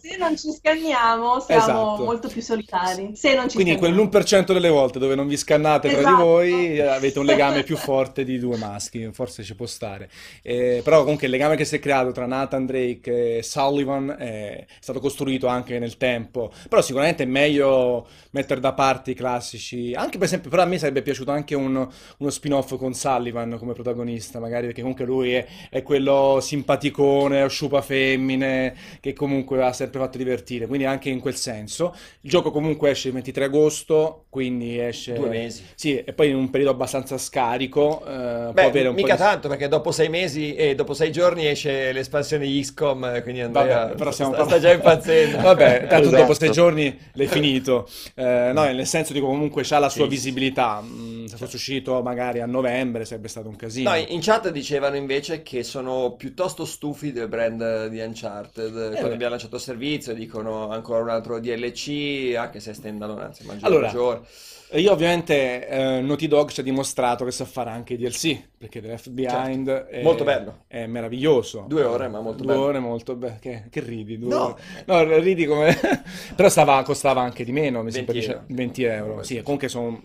Se non ci scanniamo siamo esatto. molto più solitari. Se non ci Quindi quindi quell'1% delle volte dove non vi scannate esatto. tra di esatto. voi avete un legame più forte di due maschi, forse ci può stare. Eh, però comunque il legame che si è creato tra Nathan Drake e Sullivan è stato costruito anche nel tempo. Però sicuramente è meglio mettere da parte i classici. Anche per esempio, però a me sarebbe piaciuto anche un, uno spin-off con Sullivan come protagonista, magari perché comunque lui è, è quello simpaticone, sciupa femmine, che comunque ha sempre fatto divertire. Quindi anche in quel senso. Il gioco comunque esce il 23 agosto agosto, quindi esce... Due mesi. Sì, e poi in un periodo abbastanza scarico. Eh, Beh, avere un mica po di... tanto, perché dopo sei mesi e dopo sei giorni esce l'espansione XCOM, quindi Andrea Vabbè, [laughs] però stiamo sta, sta già impazzendo. [laughs] Vabbè, tanto esatto. dopo sei giorni l'hai finito. Eh, no, nel senso dico comunque c'ha la sua sì, visibilità. Mm, se fosse uscito magari a novembre sarebbe stato un casino. No, in chat dicevano invece che sono piuttosto stufi del brand di Uncharted. Eh, Quando abbiamo lanciato il servizio dicono ancora un altro DLC, anche se standalone, anzi allora, Io ovviamente eh, Naughty Dog ci ha dimostrato che sa fare anche i DLC, perché The Left Behind certo. è, molto bello. è meraviglioso. Due ore, ma molto Due bello. ore molto bello. Che, che, ridi? Due no. Ore. no, ridi come... [laughs] Però stava, costava anche di meno, mi 20 sembra euro. 20 euro. Sì, comunque sono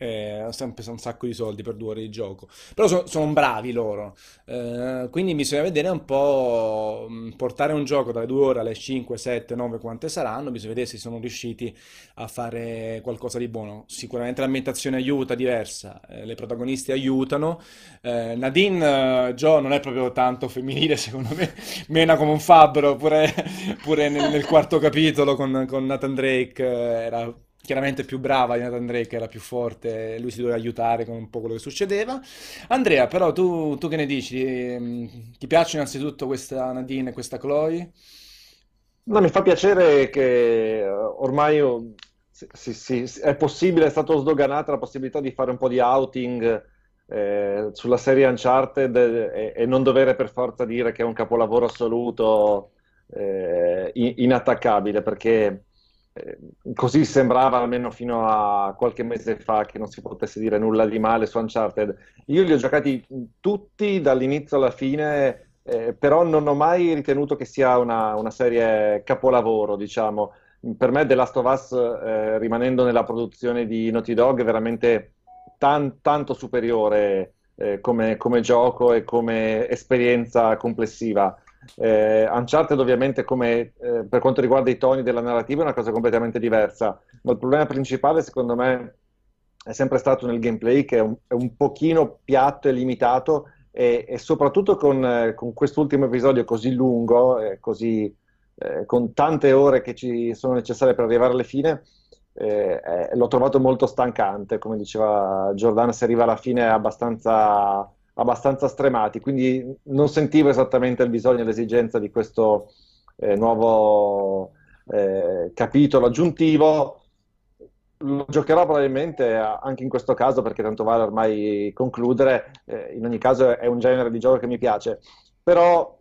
eh, sempre un sacco di soldi per due ore di gioco. Però so, sono bravi loro, eh, quindi bisogna vedere un po', portare un gioco dalle due ore alle 5, 7, 9, quante saranno, bisogna vedere se sono riusciti a fare qualcosa di buono. Sicuramente l'ambientazione aiuta, diversa, eh, le protagoniste aiutano. Eh, Nadine, Joe non è proprio tanto femminile [laughs] secondo me, mena come un fabbro, pure, pure nel, nel, quarto capitolo con, con Nathan Drake eh, era chiaramente più brava di Nathan Drake, era più forte, lui si doveva aiutare con un po' quello che succedeva. Andrea, però tu, tu che ne dici? Ehm, ti piace innanzitutto questa Nadine e questa Chloe? No, mi fa piacere che eh, ormai oh, sì, sì, è possibile, è stato sdoganata la possibilità di fare un po' di outing eh, sulla serie Uncharted e, e, non dover per forza dire che è un capolavoro assoluto eh, inattaccabile, perché così sembrava almeno fino a qualche mese fa che non si potesse dire nulla di male su Uncharted. Io li ho giocati tutti dall'inizio alla fine, eh, però non ho mai ritenuto che sia una, una, serie capolavoro, diciamo. Per me The Last of Us, eh, rimanendo nella produzione di Naughty Dog, è veramente tan, tanto superiore eh, come, come gioco e come esperienza complessiva. Eh, Uncharted ovviamente come eh, per quanto riguarda i toni della narrativa è una cosa completamente diversa, ma il problema principale secondo me è sempre stato nel gameplay che è un, è un pochino piatto e limitato e, e soprattutto con, eh, con, quest'ultimo episodio così lungo, così, eh, con tante ore che ci sono necessarie per arrivare alla fine, eh, eh, l'ho trovato molto stancante, come diceva Giordano, si arriva alla fine abbastanza abbastanza stremati, quindi non sentivo esattamente il bisogno e l'esigenza di questo eh, nuovo eh, capitolo aggiuntivo. Lo giocherò probabilmente anche in questo caso perché tanto vale ormai concludere, eh, in ogni caso è un genere di gioco che mi piace, però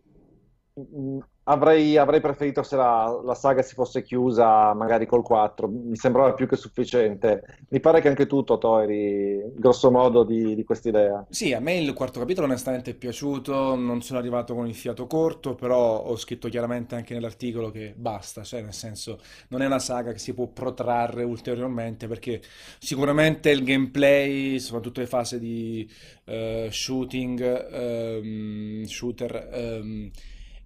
mh, Avrei, avrei, preferito se la, la, saga si fosse chiusa magari col 4, mi sembrava più che sufficiente. Mi pare che anche tu, Totò, eri grosso modo di, di quest'idea. Sì, a me il quarto capitolo onestamente è piaciuto, non sono arrivato con il fiato corto, però ho scritto chiaramente anche nell'articolo che basta, cioè nel senso non è una saga che si può protrarre ulteriormente perché sicuramente il gameplay, soprattutto le fasi di uh, shooting, um, shooter... Um,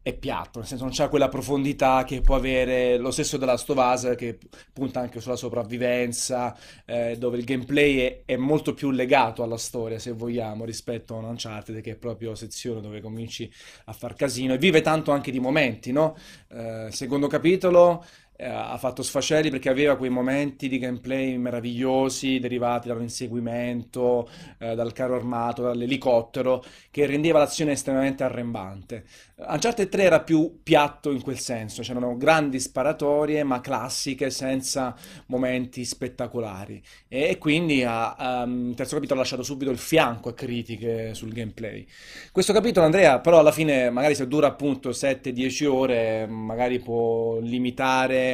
è piatto, nel senso non c'ha quella profondità che può avere lo stesso della Stovaz che punta anche sulla sopravvivenza, eh, dove il gameplay è, è, molto più legato alla storia, se vogliamo, rispetto a un Uncharted che è proprio sezione dove cominci a far casino e vive tanto anche di momenti, no? Eh, secondo capitolo eh, ha fatto sfaceli perché aveva quei momenti di gameplay meravigliosi derivati dall'inseguimento, eh, dal carro armato, dall'elicottero, che rendeva l'azione estremamente arrembante. Uncharted 3 era più piatto in quel senso, c'erano grandi sparatorie ma classiche senza momenti spettacolari e, quindi um, il terzo capitolo ha lasciato subito il fianco a critiche sul gameplay. Questo capitolo Andrea però alla fine magari se dura appunto 7-10 ore magari può limitare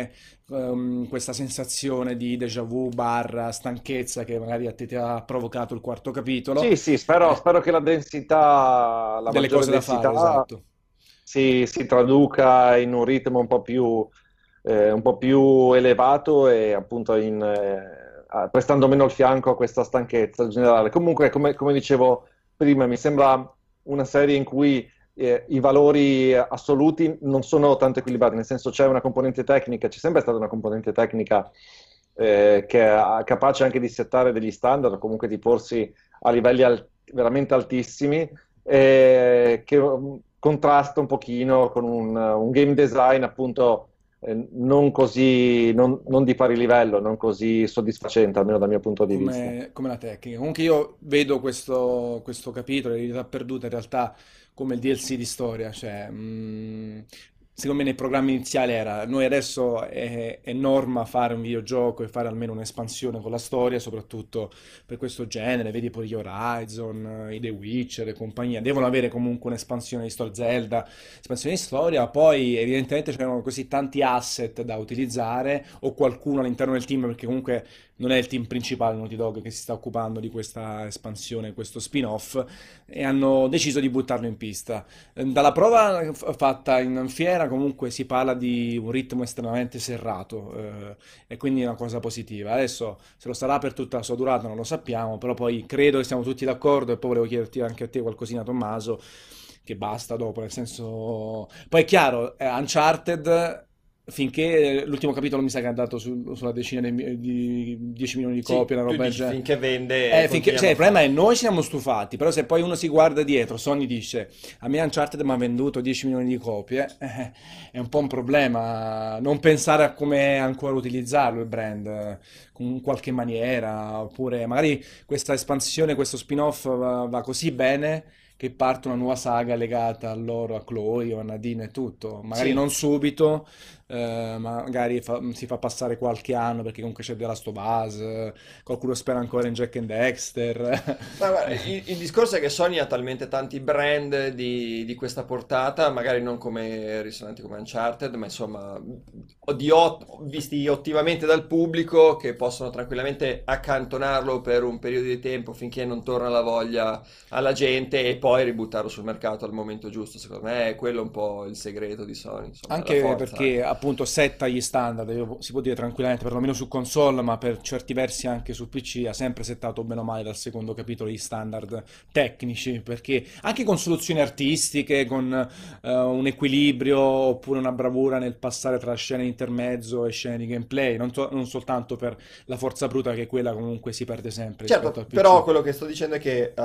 um, questa sensazione di déjà vu barra stanchezza che magari a te ti ha provocato il quarto capitolo. Sì, sì, spero, eh. spero che la densità, la delle cose densità, da fare, esatto si, si traduca in un ritmo un po' più, eh, un po più elevato e appunto in, eh, prestando meno il fianco a questa stanchezza generale. Comunque, come, come dicevo prima, mi sembra una serie in cui eh, i valori assoluti non sono tanto equilibrati, nel senso c'è una componente tecnica, c'è sempre stata una componente tecnica eh, che è capace anche di settare degli standard, comunque di porsi a livelli al- veramente altissimi, eh, che contrasta un pochino con un, un game design appunto eh, non così, non, non, di pari livello, non così soddisfacente, almeno dal mio punto di come, vista. Come la tecnica. Comunque io vedo questo, questo capitolo, l'eredità perduta, in realtà come il DLC di storia, cioè mh, mm, secondo me nei programmi iniziali era, noi adesso è, è, norma fare un videogioco e fare almeno un'espansione con la storia, soprattutto per questo genere, vedi pure gli Horizon, i The Witcher e compagnia, devono avere comunque un'espansione di storia, Zelda, espansione di storia, poi evidentemente c'erano così tanti asset da utilizzare o qualcuno all'interno del team, perché comunque non è il team principale Naughty Dog che si sta occupando di questa espansione, questo spin-off, e hanno deciso di buttarlo in pista. Dalla prova fatta in fiera comunque si parla di un ritmo estremamente serrato eh, e quindi è una cosa positiva. Adesso se lo sarà per tutta la sua durata non lo sappiamo, però poi credo che siamo tutti d'accordo e poi volevo chiederti anche a te qualcosina Tommaso che basta dopo, nel senso... Poi è chiaro, Uncharted finché l'ultimo capitolo mi sa che è andato su, sulla decina di, di 10 milioni di copie, sì, una roba dici, finché vende eh, finché, cioè, il problema è noi siamo stufati però se poi uno si guarda dietro Sony dice a me Uncharted mi ha venduto 10 milioni di copie eh, [laughs] è un po' un problema non pensare a come ancora utilizzarlo il brand in qualche maniera oppure magari questa espansione questo spin-off va, va così bene che parte una nuova saga legata a loro, a Chloe o a Nadine e tutto. Magari sì. non subito, eh, magari fa, si fa passare qualche anno perché comunque c'è The Last of Us, qualcuno spera ancora in Jack and Dexter. Ma, [laughs] il, il, discorso è che Sony ha talmente tanti brand di, di questa portata, magari non come risonanti come Uncharted, ma insomma di ot- visti ottimamente dal pubblico che possono tranquillamente accantonarlo per un periodo di tempo finché non torna la voglia alla gente e poi ributtarlo sul mercato al momento giusto. Secondo me è quello un po' il segreto di Sony. Insomma, Anche perché appunto setta gli standard, si può dire tranquillamente, perlomeno su console, ma per certi versi anche su PC, ha sempre settato bene o male dal secondo capitolo gli standard tecnici, perché anche con soluzioni artistiche, con uh, un equilibrio oppure una bravura nel passare tra scene intermezzo e scene di gameplay, non, to- non soltanto per la forza bruta che quella comunque si perde sempre. Certo, però quello che sto dicendo è che uh,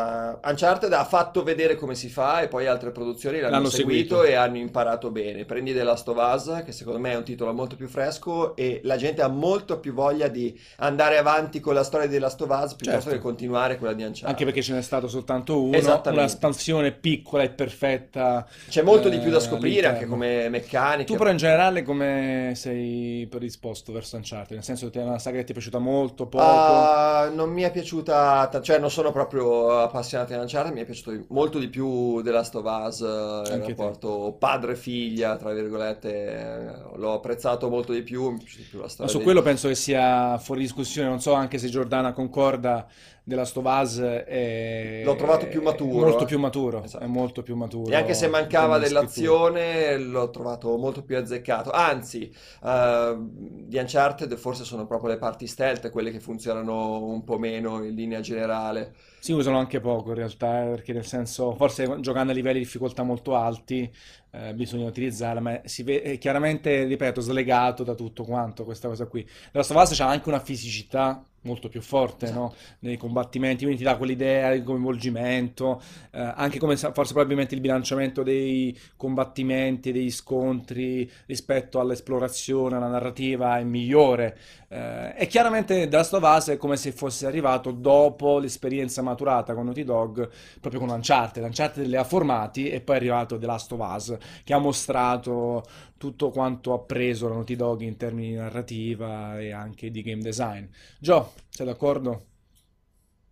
Uncharted ha fatto vedere come si fa e poi altre produzioni l'hanno, l'hanno seguito, seguito, e hanno imparato bene. Prendi The Last of Us, che secondo me me è un titolo molto più fresco e la gente ha molto più voglia di andare avanti con la storia di Last of Us piuttosto certo. che continuare quella di Uncharted. Anche perché ce n'è stato soltanto uno, una espansione piccola e perfetta. C'è molto eh, di più da eh, scoprire anche come meccanica. Tu però in generale come sei predisposto verso Uncharted? Nel senso che è una saga che ti è piaciuta molto, poco? Uh, non mi è piaciuta, t- cioè non sono proprio appassionato di Uncharted, mi è piaciuto molto di più The Last of Us, eh, il rapporto padre-figlia, tra virgolette, l'ho apprezzato molto di più, mi piace di più la storia. Ma su quello penso che sia fuori discussione, non so anche se Giordana concorda, of Us è... L'ho trovato più maturo, Molto eh. più maturo, Esatto. è molto più maturo. E anche se mancava di dell'azione, l'ho trovato molto più azzeccato. Anzi, eh, di Uncharted forse sono proprio le parti stealth quelle che funzionano un po' meno in linea generale. Si usano anche poco in realtà, eh, perché nel senso, forse giocando a livelli di difficoltà molto alti, eh, bisogna utilizzarla, ma si vede chiaramente, ripeto, slegato da tutto quanto questa cosa qui. The Last of Us c'ha anche una fisicità molto più forte, no? Nei combattimenti, quindi ti dà quell'idea di coinvolgimento, eh, anche come forse probabilmente il bilanciamento dei combattimenti, degli scontri rispetto all'esplorazione, alla narrativa è migliore. Eh, e chiaramente The Last of Us è come se fosse arrivato dopo l'esperienza maturata con Naughty Dog, proprio con Uncharted. Uncharted le ha formati e poi è arrivato The Last of Us, che ha mostrato tutto quanto ha preso la Naughty Dog in termini di narrativa e anche di game design. Gio, sei d'accordo?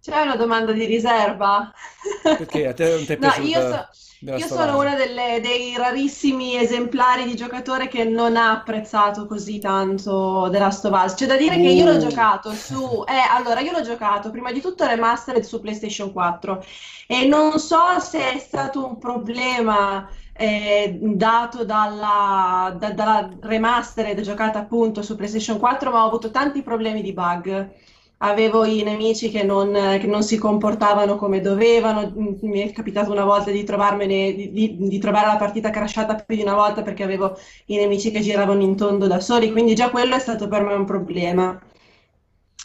C'è una domanda di riserva? Perché a te non ti è [laughs] No, io, piaciuta so- io sono una delle- dei rarissimi esemplari di giocatore che non ha apprezzato così tanto The Last of Us. C'è da dire che io l'ho Uh. giocato su... Eh, allora, io l'ho giocato prima di tutto remastered su PlayStation 4 e non so se è stato un problema eh, dato dalla, da- dalla remastered giocata appunto su PlayStation 4, ma ho avuto tanti problemi di bug. Avevo i nemici che non, che non si comportavano come dovevano. Mi è capitato una volta di di, di- di trovare la partita crashata più di una volta perché avevo i nemici che giravano in tondo da soli, quindi già quello è stato per me un problema.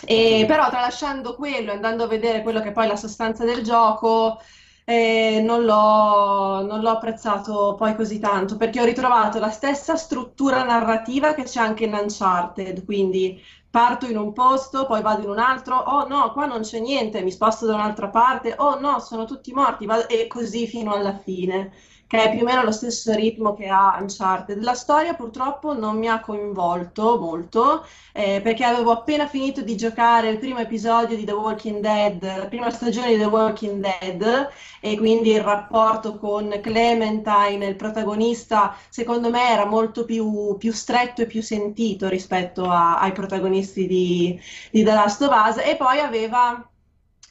E, però tralasciando quello e andando a vedere quello che è poi la sostanza del gioco, eh, non l'ho non l'ho apprezzato poi così tanto perché ho ritrovato la stessa struttura narrativa che c'è anche in Uncharted, quindi parto in un posto, poi vado in un altro, oh no, qua non c'è niente, mi sposto da un'altra parte, oh no, sono tutti morti, vado- e così fino alla fine, che è più o meno lo stesso ritmo che ha Uncharted. La storia purtroppo non mi ha coinvolto molto, eh, perché avevo appena finito di giocare il primo episodio di The Walking Dead, la prima stagione di The Walking Dead, e quindi il rapporto con Clementine, il protagonista, secondo me era molto più, più stretto e più sentito rispetto a- ai protagonisti di, di The Last of Us, e poi aveva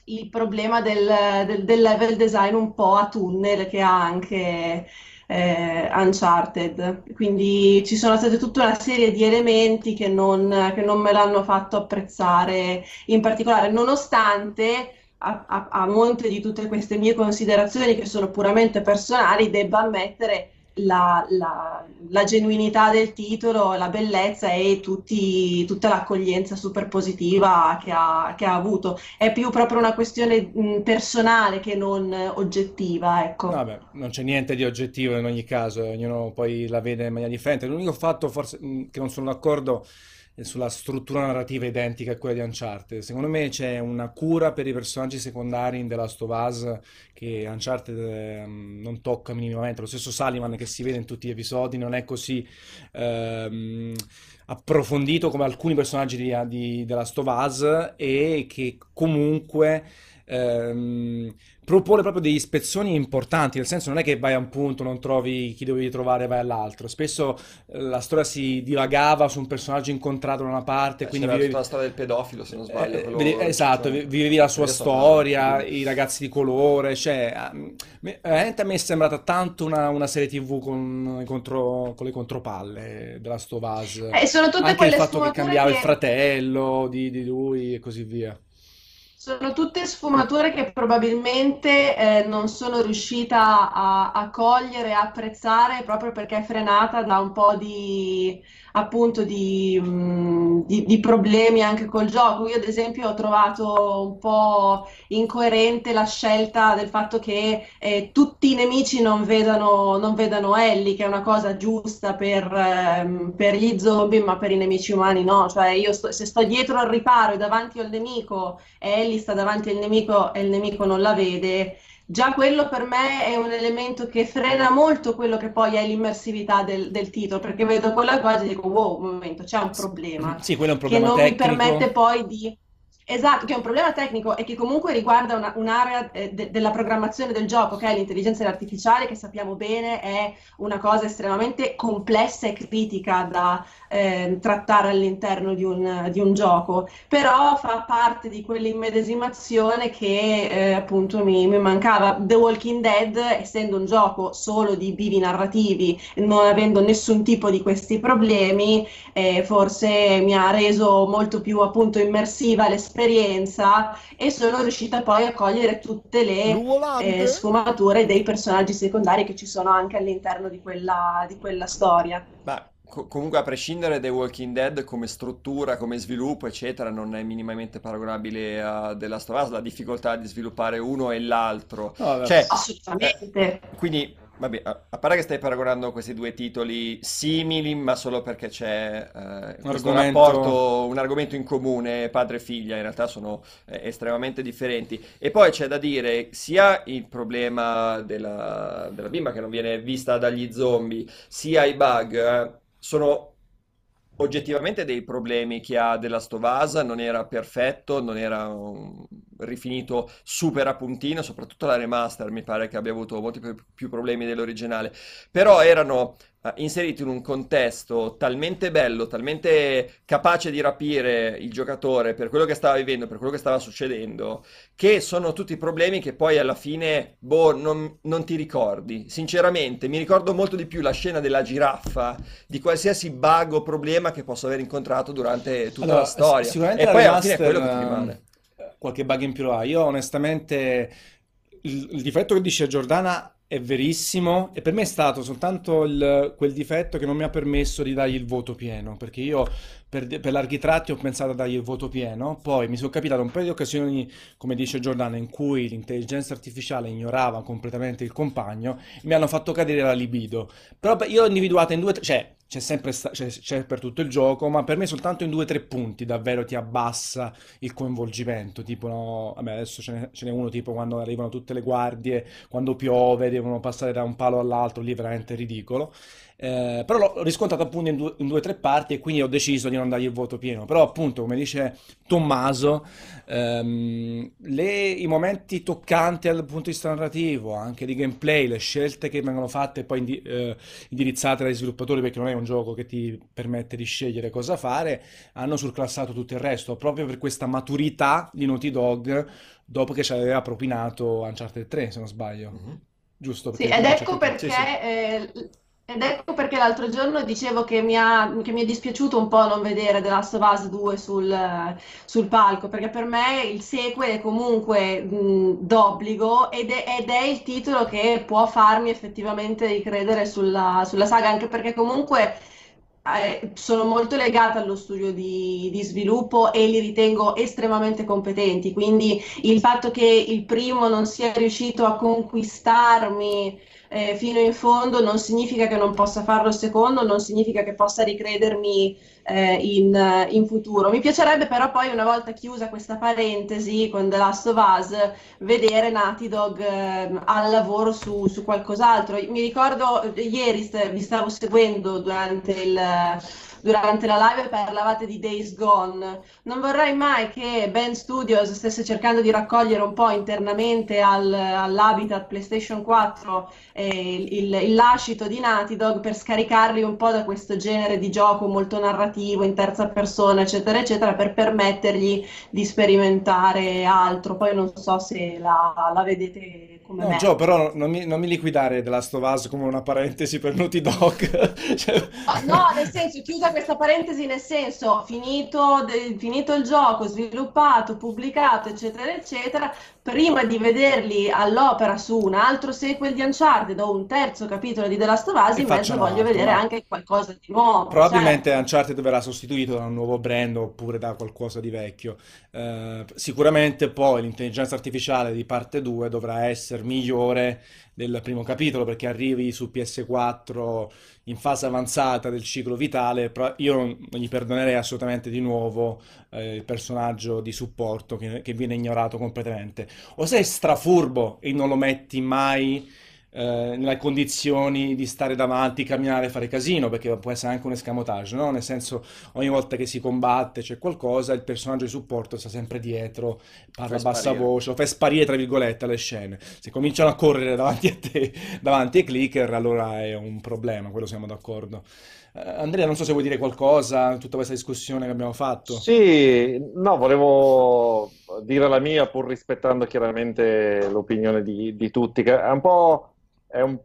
il problema del, del- del level design un po' a tunnel che ha anche eh, Uncharted. Quindi ci sono state tutta una serie di elementi che non, che non me l'hanno fatto apprezzare in particolare, nonostante a, a- a monte di tutte queste mie considerazioni che sono puramente personali, debba ammettere la, la- la genuinità del titolo, la bellezza e tutti- tutta l'accoglienza super positiva che ha, che ha avuto. È più proprio una questione personale che non oggettiva, ecco. Vabbè, non c'è niente di oggettivo in ogni caso, ognuno poi la vede in maniera differente. L'unico fatto forse che non sono d'accordo sulla struttura narrativa identica a quella di Uncharted. Secondo me c'è una cura per i personaggi secondari in The Last of Us che Uncharted ehm, non tocca minimamente. Lo stesso Sullivan che si vede in tutti gli episodi non è così ehm, approfondito come alcuni personaggi di, di The Last of Us e che comunque ehm, propone proprio degli spezzoni importanti, nel senso non è che vai a un punto, non trovi chi dovevi trovare, vai all'altro. Spesso eh, la storia si divagava su un personaggio incontrato da una parte, Eh, quindi c'era vivevi- tutta la storia del pedofilo, se non sbaglio. eh, quello- esatto, cioè, vi- vivevi la sua storia, i ragazzi di colore, cioè, me- veramente a me è sembrata tanto una, una serie TV con, contro- con le contropalle della Last of Us. E sono tutte Anche il quelle fatto che cambiava il che- fratello di, di lui e così via. Sono tutte sfumature che probabilmente eh, non sono riuscita a, a cogliere a apprezzare proprio perché è frenata da un po' di, appunto, di, mh, di- di problemi anche col gioco. Io, ad esempio, ho trovato un po' incoerente la scelta del fatto che eh, tutti i nemici non vedano, non vedano Ellie, che è una cosa giusta per, ehm, per gli zombie, ma per i nemici umani no. Cioè, io sto- se sto dietro al riparo e davanti al nemico e Ellie sta davanti al nemico e il nemico non la vede, già quello per me è un elemento che frena molto quello che poi è l'immersività del, del titolo, perché vedo quella cosa e dico, wow, un momento, c'è un problema Sì, quello è un che problema non mi tecnico. permette poi di... Esatto, che è un problema tecnico e che comunque riguarda una- un'area eh, de- della programmazione del gioco, che è l'intelligenza artificiale, che sappiamo bene è una cosa estremamente complessa e critica da eh, trattare all'interno di un, di un gioco, però fa parte di quell'immedesimazione che eh, appunto mi, mi mancava. The Walking Dead, essendo un gioco solo di bivi narrativi, non avendo nessun tipo di questi problemi, eh, forse mi ha reso molto più appunto immersiva l'esperienza esperienza e sono riuscita poi a cogliere tutte le eh, sfumature dei personaggi secondari che ci sono anche all'interno di quella, di quella storia. Ma co- comunque, a prescindere dai Walking Dead come struttura, come sviluppo, eccetera, non è minimamente paragonabile a The Last of Us, la difficoltà di sviluppare uno e l'altro. No, Cioè, Assolutamente. eh, quindi, vabbè, a, a parte che stai paragonando questi due titoli simili, ma solo perché c'è eh, un questo argomento... rapporto, un argomento in comune, padre e figlia, in realtà sono eh, estremamente differenti. E poi c'è da dire sia il problema della, della bimba che non viene vista dagli zombie, sia i bug, eh, sono oggettivamente dei problemi che ha of Us, non era perfetto, non era um, rifinito super a puntino, soprattutto la remaster mi pare che abbia avuto molti più problemi dell'originale, però erano eh, inseriti in un contesto talmente bello, talmente capace di rapire il giocatore per quello che stava vivendo, per quello che stava succedendo, che sono tutti problemi che poi alla fine, boh, non, non ti ricordi. Sinceramente, mi ricordo molto di più la scena della giraffa di qualsiasi bug o problema che posso aver incontrato durante tutta Allora, la storia. sic- sicuramente E la poi alla fine è remaster quello che ti rimane. ehm, qualche bug in più lo ha. Io onestamente il, il difetto che dice Giordana è verissimo e per me è stato soltanto il- quel difetto che non mi ha permesso di dargli il voto pieno, perché io per, per larghi tratti ho pensato a dargli il voto pieno, poi mi sono capitato un paio di occasioni, come dice Giordana, in cui l'intelligenza artificiale ignorava completamente il compagno mi hanno fatto cadere la libido. Però io l'ho individuata in due, cioè c'è sempre sta- c'è c'è per tutto il gioco, ma per me soltanto in due o tre punti davvero ti abbassa il coinvolgimento. Tipo, no, vabbè, adesso ce n'è ce n'è uno tipo quando arrivano tutte le guardie, quando piove, devono passare da un palo all'altro, lì è veramente ridicolo. Eh, però l'ho riscontrato appunto in due, in due o tre parti e quindi ho deciso di non dargli il voto pieno. Però appunto, come dice Tommaso, ehm, le- i momenti toccanti dal punto di vista narrativo, anche di gameplay, le scelte che vengono fatte e poi indi- eh, indirizzate dagli sviluppatori, perché non è un gioco che ti permette di scegliere cosa fare, hanno surclassato tutto il resto, proprio per questa maturità di Naughty Dog dopo che ci aveva propinato Uncharted 3, se non sbaglio. Mhm. Giusto? Sì, Perché ed ecco 3, sì, sì. perché, eh, ed ecco perché l'altro giorno dicevo che mi ha, che mi è dispiaciuto un po' non vedere The Last of Us 2 sul, sul palco, perché per me il sequel è comunque mh, d'obbligo ed è, ed è il titolo che può farmi effettivamente ricredere sulla, sulla saga, anche perché comunque eh, sono molto legata allo studio di, di sviluppo e li ritengo estremamente competenti, quindi il fatto che il primo non sia riuscito a conquistarmi eh, fino in fondo non significa che non possa farlo il secondo, non significa che possa ricredermi eh, in, in futuro. Mi piacerebbe però poi, una volta chiusa questa parentesi con The Last of Us, vedere Naughty Dog eh, al lavoro su, su qualcos'altro. Mi ricordo eh, ieri st- vi stavo seguendo durante il durante la live parlavate di Days Gone. Non vorrei mai che Ben Studios stesse cercando di raccogliere un po' internamente al- all'Habitat PlayStation 4 eh, il, il lascito di Naughty Dog per scaricarli un po' da questo genere di gioco molto narrativo, in terza persona, eccetera, eccetera, per permettergli di sperimentare altro. Poi non so se la, la vedete come No, me. Gio, però non mi, non mi liquidare The Last of Us come una parentesi per Naughty Dog. [laughs] Cioè- No, nel senso, chiusa questa parentesi, nel senso, finito, de- finito il gioco, sviluppato, pubblicato, eccetera, eccetera, prima di vederli all'opera su un altro sequel di Uncharted o un terzo capitolo di The Last of Us, E in mezzo facciano voglio altro, vedere no? anche qualcosa di nuovo. Probabilmente certo. Uncharted verrà sostituito da un nuovo brand oppure da qualcosa di vecchio. Eh, sicuramente poi l'intelligenza artificiale di parte 2 dovrà essere migliore del primo capitolo perché arrivi su PS4 in fase avanzata del ciclo vitale. però io non gli perdonerei assolutamente di nuovo eh, il personaggio di supporto che, che viene ignorato completamente. O sei strafurbo e non lo metti mai eh, nelle condizioni di stare davanti, camminare, fare casino, perché può essere anche un escamotage, no? Nel senso, ogni volta che si combatte c'è qualcosa, il personaggio di supporto sta sempre dietro, parla a bassa sparire. voce, lo fai sparire, tra virgolette, alle scene. Se cominciano a correre davanti a te, davanti ai clicker, allora è un problema, quello siamo d'accordo. Eh, Andrea, non so se vuoi dire qualcosa in tutta questa discussione che abbiamo fatto. Sì, no, volevo dire la mia pur rispettando chiaramente l'opinione di, di tutti, che è un po', è un,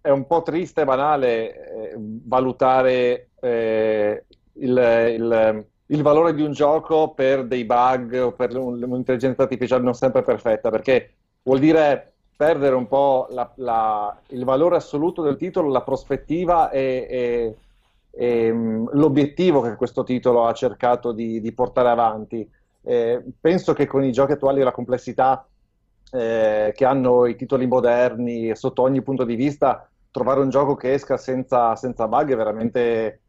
è un po' triste e banale eh, valutare eh, il, il- il valore di un gioco per dei bug o per un- un'intelligenza artificiale non sempre perfetta, perché vuol dire perdere un po' la- la- il valore assoluto del titolo, la prospettiva e, e- e, mh, l'obiettivo che questo titolo ha cercato di, di portare avanti. Eh, penso che con i giochi attuali la complessità eh, che hanno i titoli moderni sotto ogni punto di vista, trovare un gioco che esca senza, senza bug è veramente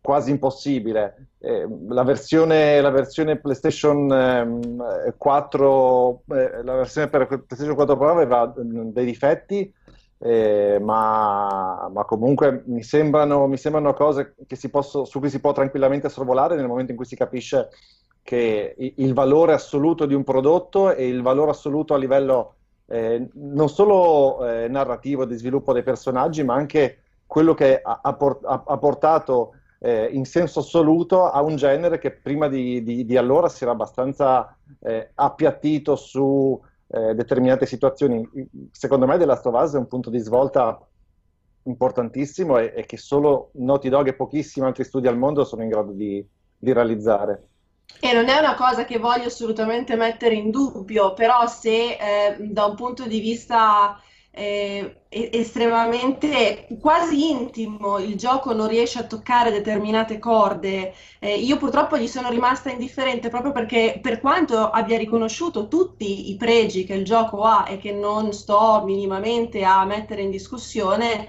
quasi impossibile. Eh, la versione, la versione PlayStation ehm, 4, eh, la versione per PlayStation 4 Pro aveva mm, dei difetti, eh, ma, ma comunque mi sembrano, mi sembrano cose si posso- su cui si può tranquillamente sorvolare nel momento in cui si capisce che il valore assoluto di un prodotto e il valore assoluto a livello eh, non solo eh, narrativo di sviluppo dei personaggi, ma anche quello che ha- ha portato eh, in senso assoluto a un genere che prima di, di- di allora si era abbastanza eh, appiattito su eh, determinate situazioni. Secondo me The Last of Us è un punto di svolta importantissimo e, e che solo Naughty Dog e pochissimi altri studi al mondo sono in grado di, di realizzare. E non è una cosa che voglio assolutamente mettere in dubbio, però se eh, da un punto di vista eh, estremamente quasi intimo il gioco non riesce a toccare determinate corde, eh, io purtroppo gli sono rimasta indifferente proprio perché per quanto abbia riconosciuto tutti i pregi che il gioco ha e che non sto minimamente a mettere in discussione,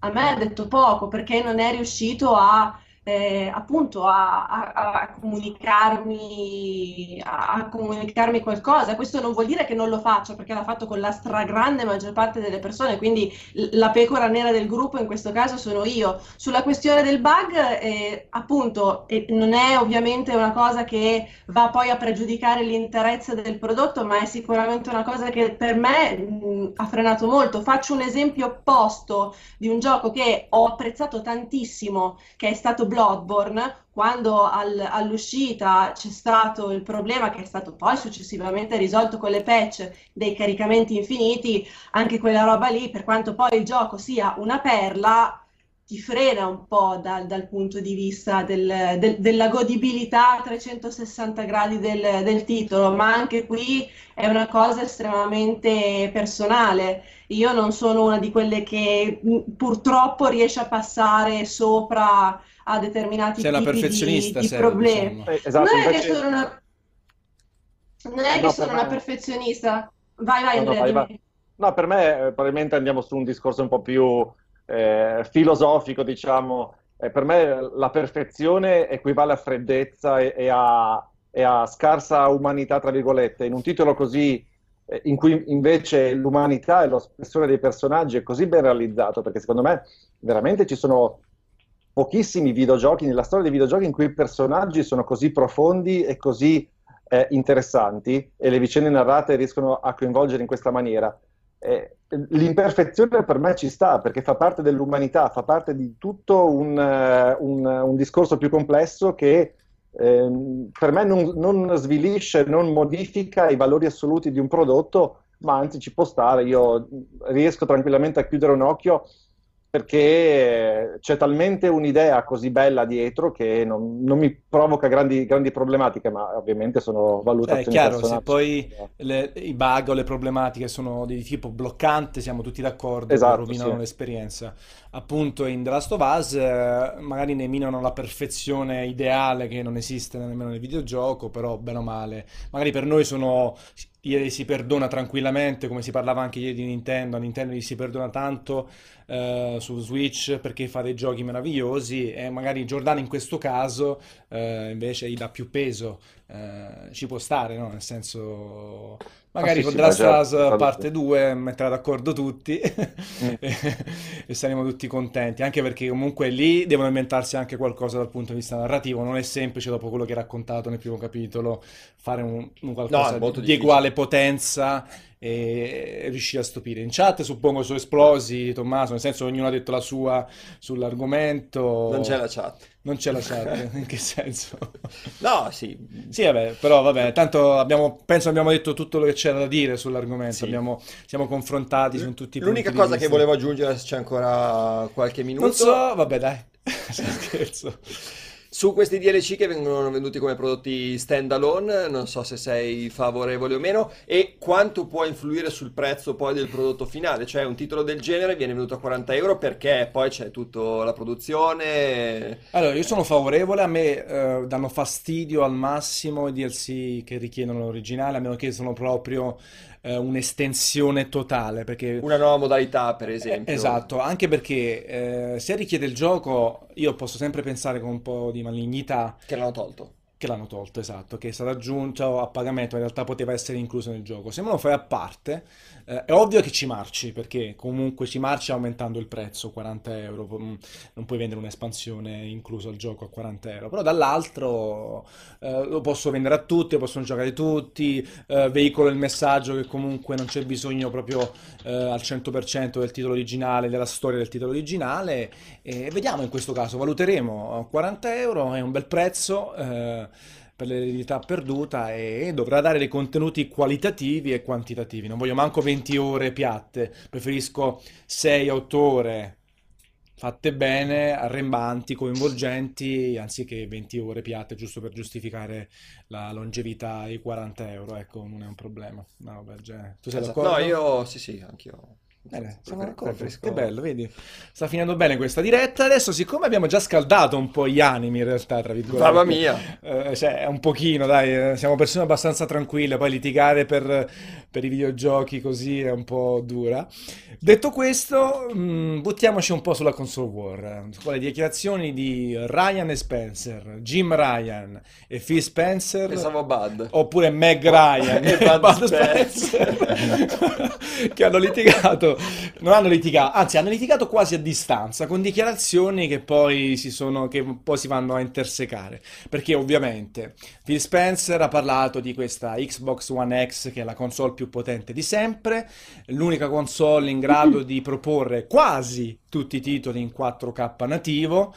a me ha detto poco perché non è riuscito a eh, appunto a, a- a comunicarmi, a, comunicarmi qualcosa. Questo non vuol dire che non lo faccio, perché l'ha fatto con la stragrande maggior parte delle persone, quindi la pecora nera del gruppo in questo caso sono io. Sulla questione del bug, eh, appunto, e non è ovviamente una cosa che va poi a pregiudicare l'interesse del prodotto, ma è sicuramente una cosa che per me mh, ha frenato molto. Faccio un esempio opposto di un gioco che ho apprezzato tantissimo che è stato Bloodborne, quando al- all'uscita c'è stato il problema che è stato poi successivamente risolto con le patch dei caricamenti infiniti, anche quella roba lì, per quanto poi il gioco sia una perla, ti frena un po' dal, dal punto di vista del- del- della godibilità a 360 gradi del, del titolo, ma anche qui è una cosa estremamente personale. Io non sono una di quelle che purtroppo riesce a passare sopra a determinati Sei una tipi di, perfezionista, di sei, problemi. diciamo. Eh, esatto, Non è che invece... sono una, non è eh, che no, sono per una me... perfezionista. Vai, vai, No, no, Andrea, vai, vai. dimmi. No, per me eh, probabilmente andiamo su un discorso un po' più eh, filosofico, diciamo. Eh, per me la perfezione equivale a freddezza e, e a, e a scarsa umanità, tra virgolette. In un titolo così, eh, in cui invece l'umanità e lo spessore dei personaggi è così ben realizzato, perché secondo me veramente ci sono pochissimi videogiochi nella storia dei videogiochi in cui i personaggi sono così profondi e così eh, interessanti e le vicende narrate riescono a coinvolgere in questa maniera. Eh, l'imperfezione per me ci sta perché fa parte dell'umanità, fa parte di tutto un, eh, un- un discorso più complesso che ehm, per me non, non svilisce, non modifica i valori assoluti di un prodotto, ma anzi ci può stare. Io riesco tranquillamente a chiudere un occhio perché eh, c'è talmente un'idea così bella dietro che non, non mi provoca grandi, grandi problematiche, ma ovviamente sono è valutazioni chiaro, se personali. poi le- i bug o le problematiche sono di tipo bloccante, siamo tutti d'accordo Esatto, rovinano sì. l'esperienza. Appunto, in The Last of Us, eh, magari ne minano la perfezione ideale che non esiste nemmeno nel videogioco, però bene o male. Magari per noi sono. Ieri si perdona tranquillamente, come si parlava anche ieri di Nintendo. A Nintendo gli si perdona tanto eh, su Switch perché fa dei giochi meravigliosi, e magari Giordano in questo caso eh, invece gli dà più peso eh, ci può stare, no? Nel senso, Ah, magari sì, con sì, The Last of Us parte 2 metterà d'accordo tutti Mm. e, [laughs] e saremo tutti contenti, anche perché comunque lì devono inventarsi anche qualcosa dal punto di vista narrativo, non è semplice dopo quello che hai raccontato nel primo capitolo fare un, un qualcosa No, di difficile. uguale potenza e riuscire a stupire. In chat suppongo sono esplosi, Tommaso, nel senso ognuno ha detto la sua sull'argomento. Non c'è la chat. Non c'è la chat, [laughs] in che senso? No, sì. Sì, vabbè, però vabbè, tanto abbiamo, penso abbiamo detto tutto quello che c'era da dire sull'argomento, Sì. abbiamo, siamo confrontati su tutti i L'unica punti di cosa che volevo aggiungere, se c'è ancora qualche minuto, Non so, vabbè dai, [laughs] scherzo. Su questi DLC che vengono venduti come prodotti standalone, non so se sei favorevole o meno, e quanto può influire sul prezzo poi del prodotto finale. Cioè, un titolo del genere viene venduto a 40 euro perché poi c'è tutta la produzione. Allora, io sono favorevole, a me eh, danno fastidio al massimo i DLC che richiedono l'originale, a meno che sono proprio eh, un'estensione totale, perché Una nuova modalità, per esempio. Eh, Esatto, anche perché eh, se richiede il gioco, io posso sempre pensare con un po' di malignità Che l'hanno tolto. che l'hanno tolto, esatto, che è stato aggiunto a pagamento, in realtà poteva essere incluso nel gioco. Se me lo fai a parte, eh, è ovvio che ci marci, perché comunque ci marci aumentando il prezzo, 40 euro, mm, non puoi vendere un'espansione inclusa al gioco a 40 euro, però dall'altro eh, lo posso vendere a tutti, possono giocare tutti, eh, veicolo il messaggio che comunque non c'è bisogno proprio eh, al 100% del titolo originale, della storia del titolo originale, e vediamo in questo caso, valuteremo 40 euro, è un bel prezzo. Per l'eredità perduta e dovrà dare dei contenuti qualitativi e quantitativi. Non voglio manco 20 ore piatte, preferisco 6-8 ore fatte bene, arrembanti, coinvolgenti, anziché 20 ore piatte giusto per giustificare la longevità ai 40 euro. Ecco, non è un problema. No, vabbè, genere. Tu sei Esatto. d'accordo? No, io sì, sì, anch'io. Bene, siamo Prefer- d'accordo. Che bello, vedi? Sta finendo bene questa diretta. Adesso, siccome abbiamo già scaldato un po' gli animi, in realtà, tra virgolette. Mamma mia. Eh, cioè, un pochino, dai, eh, siamo persone abbastanza tranquille, poi litigare per, per i videogiochi così è un po' dura. Detto questo, mh, buttiamoci un po' sulla console war, eh, con le dichiarazioni di Ryan e Spencer, Jim Ryan e Phil Spencer, Pensavo Bud. oppure Meg Ryan E [laughs] e Bud Bud Spencer. Spencer, [laughs] che hanno litigato, non hanno litigato, anzi hanno litigato quasi a distanza, con dichiarazioni che poi si sono, che poi si vanno a intersecare, perché ovviamente Phil Spencer ha parlato di questa Xbox One X che è la console più potente di sempre, l'unica console in grado [laughs] di proporre quasi tutti i titoli in 4K nativo,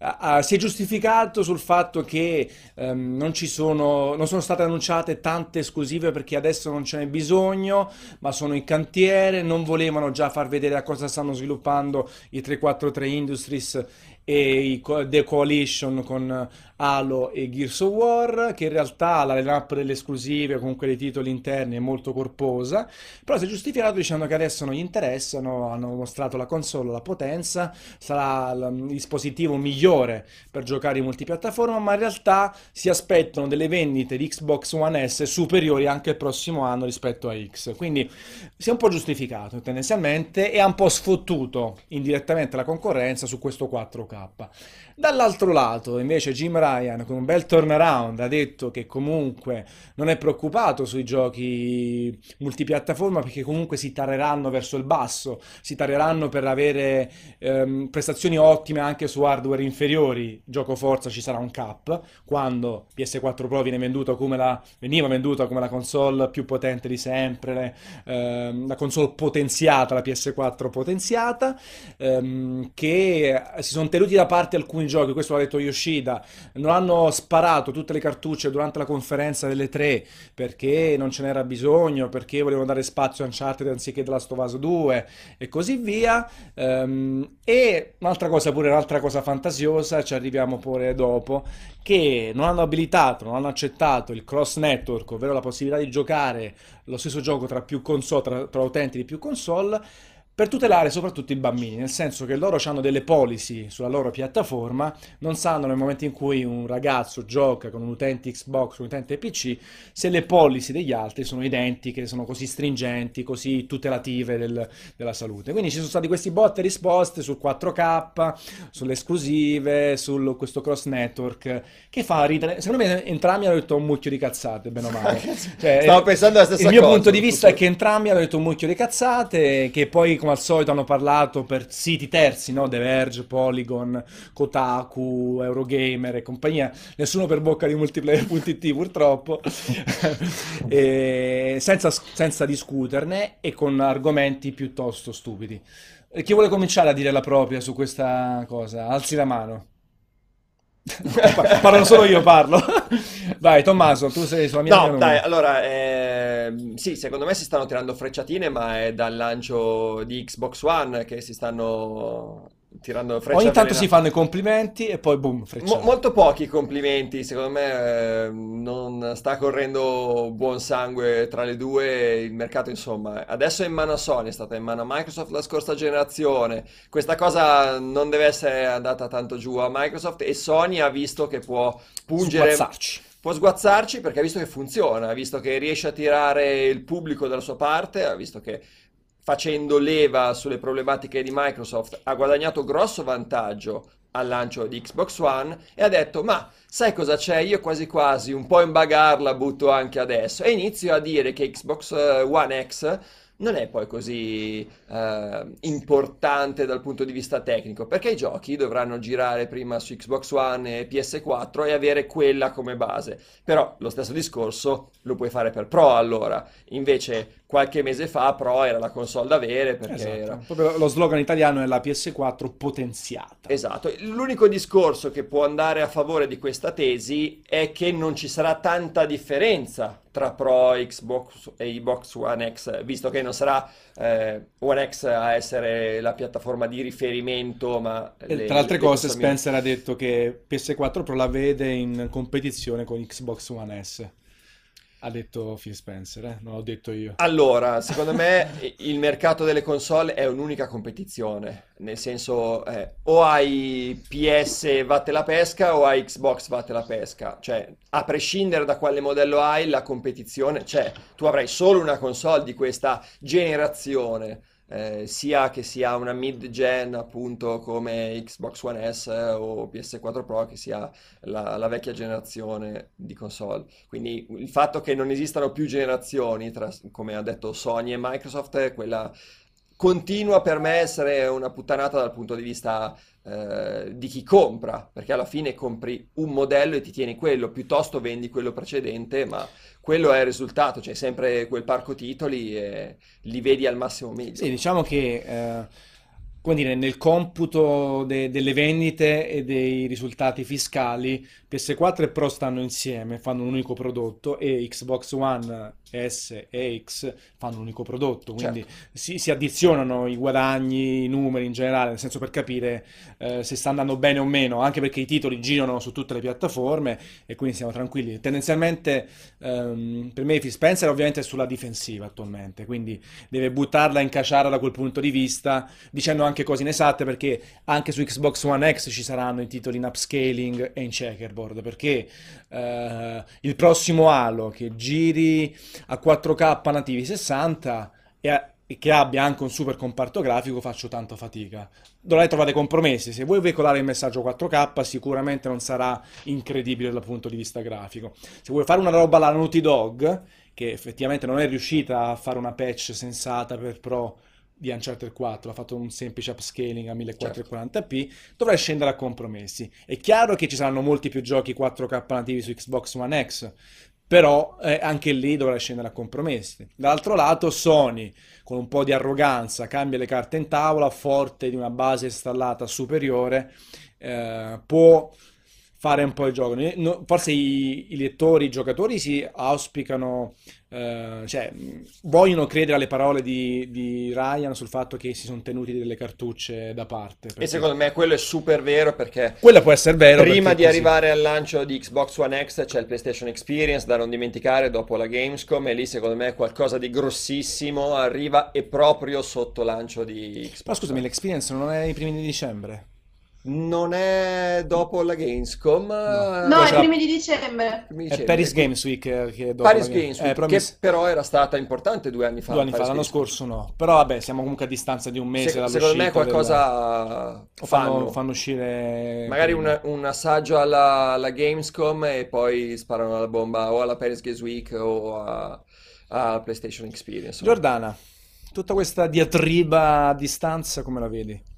ah, si è giustificato sul fatto che ehm, non ci sono, non sono state annunciate tante esclusive perché adesso non ce n'è bisogno, ma sono in cantiere, non volevano già far vedere a cosa stanno sviluppando i 343 Industries e i The Coalition con Halo e Gears of War, che in realtà la lineup delle esclusive, comunque dei titoli interni, è molto corposa, però si è giustificato dicendo che adesso non gli interessano, hanno mostrato la console, la potenza, sarà il dispositivo migliore per giocare in multipiattaforma, ma in realtà si aspettano delle vendite di Xbox One S superiori anche il prossimo anno rispetto a X. Quindi si è un po' giustificato tendenzialmente e ha un po' sfottuto indirettamente la concorrenza su questo 4K. Dall'altro lato, invece, Jim Ryan, con un bel turnaround, ha detto che comunque non è preoccupato sui giochi multipiattaforma perché comunque si tareranno verso il basso, si tareranno per avere ehm, prestazioni ottime anche su hardware inferiori. Gioco forza ci sarà un cap quando PS4 Pro viene venduto come la, veniva venduta come la console più potente di sempre, ehm, la console potenziata, la PS4 potenziata, ehm, che si sono tenuti da parte alcuni giochi, questo l'ha detto Yoshida, non hanno sparato tutte le cartucce durante la conferenza delle tre perché non ce n'era bisogno, perché volevano dare spazio a Uncharted anziché of Us 2 e così via. Ehm, e un'altra cosa, pure un'altra cosa fantasiosa, ci arriviamo pure dopo, che non hanno abilitato, non hanno accettato il cross network, ovvero la possibilità di giocare lo stesso gioco tra più console, tra, tra utenti di più console, per tutelare soprattutto i bambini, nel senso che loro hanno delle policy sulla loro piattaforma, non sanno nel momento in cui un ragazzo gioca con un utente Xbox un utente PC se le policy degli altri sono identiche, sono così stringenti, così tutelative del- della salute. Quindi ci sono stati questi botte e risposte sul 4K, sulle esclusive, su questo cross network, che fa ridere. Secondo me entrambi hanno detto un mucchio di cazzate, bene o male. [laughs] Cioè, Stavo pensando la stessa il mio cosa, punto di vista è che entrambi hanno detto un mucchio di cazzate, che poi come al solito hanno parlato per siti terzi, no? The Verge, Polygon, Kotaku, Eurogamer e compagnia, nessuno per bocca di multiplayer.it [laughs] purtroppo, [laughs] senza, senza discuterne e con argomenti piuttosto stupidi. Chi vuole cominciare a dire la propria su questa cosa? Alzi la mano. Pa- Parlo solo io, parlo. [laughs] Vai, Tommaso, tu sei sulla mia No, linea dai, allora, ehm, sì, secondo me si stanno tirando frecciatine, ma è dal lancio di Xbox One che si stanno tirando frecce Ogni tanto si fanno i complimenti e poi boom, Mo- molto pochi complimenti, secondo me eh, non sta correndo buon sangue tra le due, il mercato insomma. Adesso è in mano a Sony, è stata in mano a Microsoft la scorsa generazione, questa cosa non deve essere andata tanto giù a Microsoft e Sony ha visto che può pungere, Sguazzarci. può sguazzarci perché ha visto che funziona, ha visto che riesce a tirare il pubblico dalla sua parte, ha visto che facendo leva sulle problematiche di Microsoft ha guadagnato grosso vantaggio al lancio di Xbox One e ha detto: Ma sai cosa c'è? Io quasi quasi un po' in bagarla butto anche adesso. E inizio a dire che Xbox eh, One X non è poi così eh, importante dal punto di vista tecnico, perché i giochi dovranno girare prima su Xbox One e PS4 e avere quella come base. Però lo stesso discorso lo puoi fare per Pro allora. Invece qualche mese fa Pro era la console da avere perché era Esatto. Proprio lo slogan italiano è la PS4 potenziata. Esatto, l'unico discorso che può andare a favore di questa tesi è che non ci sarà tanta differenza tra Pro, Xbox e Xbox One X, visto che non sarà eh, One X a essere la piattaforma di riferimento, ma le, tra le altre cose, Spencer ha detto che PS4 Pro la vede in competizione con Xbox One S. Ha detto Phil Spencer, eh? Non l'ho detto io. Allora, secondo me il mercato delle console è un'unica competizione, nel senso eh, o hai PS vatte la pesca o hai Xbox vatte la pesca, cioè a prescindere da quale modello hai la competizione c'è, tu avrai solo una console di questa generazione, eh, sia che sia una mid-gen appunto come Xbox One S o PS4 Pro, che sia la, la vecchia generazione di console. Quindi il fatto che non esistano più generazioni, tra, come ha detto Sony e Microsoft, quella continua per me a essere una puttanata dal punto di vista eh, di chi compra, perché alla fine compri un modello e ti tieni quello, piuttosto vendi quello precedente, ma quello è il risultato, c'è sempre quel parco titoli e li vedi al massimo meglio. Sì, diciamo che eh, come dire, nel computo de- delle vendite e dei risultati fiscali, PS4 e Pro stanno insieme, fanno un unico prodotto e Xbox One S e X fanno un unico prodotto, quindi si, si addizionano i guadagni, i numeri in generale, nel senso per capire eh, se sta andando bene o meno, anche perché i titoli girano su tutte le piattaforme e quindi siamo tranquilli. Tendenzialmente ehm, per me Phil Spencer ovviamente è sulla difensiva attualmente, quindi deve buttarla in caciara da quel punto di vista, dicendo anche cose inesatte perché anche su Xbox One X ci saranno i titoli in upscaling e in checkerboard, perché eh, il prossimo Halo che giri a 4K nativi 60 e, a- che abbia anche un super comparto grafico faccio tanto fatica. Dovrai trovare compromessi. Se vuoi veicolare il messaggio 4K, sicuramente non sarà incredibile dal punto di vista grafico. Se vuoi fare una roba alla Naughty Dog, che effettivamente non è riuscita a fare una patch sensata per Pro di Uncharted 4, ha fatto un semplice upscaling a 1440p, dovrai scendere a compromessi. È chiaro che ci saranno molti più giochi 4K nativi su Xbox One X, però eh, anche lì dovrai scendere a compromessi. Dall'altro lato, Sony, con un po' di arroganza, cambia le carte in tavola, forte di una base installata superiore, eh, può fare un po' il gioco. Forse i, i lettori, i giocatori si auspicano, eh, cioè vogliono credere alle parole di, di Ryan sul fatto che si sono tenuti delle cartucce da parte. E Perché secondo me quello è super vero perché quella può essere vero prima di così. arrivare al lancio di Xbox One X c'è il PlayStation Experience da non dimenticare dopo la Gamescom e lì secondo me qualcosa di grossissimo arriva e proprio sotto lancio di Xbox Però scusami, l'experience non è i primi di dicembre? Non è dopo la Gamescom, No. eh, No, la- primi di dicembre. mi È dicembre. Paris Games Week eh, che dopo Paris la- Games eh, Week, però che mi però era stata importante due anni fa. due anni fa, Paris l'anno Games Week. scorso no. Però vabbè, siamo comunque a distanza di un mese Se- secondo me qualcosa o fanno, fanno. fanno uscire Magari una- un assaggio alla, alla Gamescom e poi sparano la bomba o alla Paris Games Week o a- alla PlayStation Experience. Giordana, tutta questa diatriba a distanza come la vedi?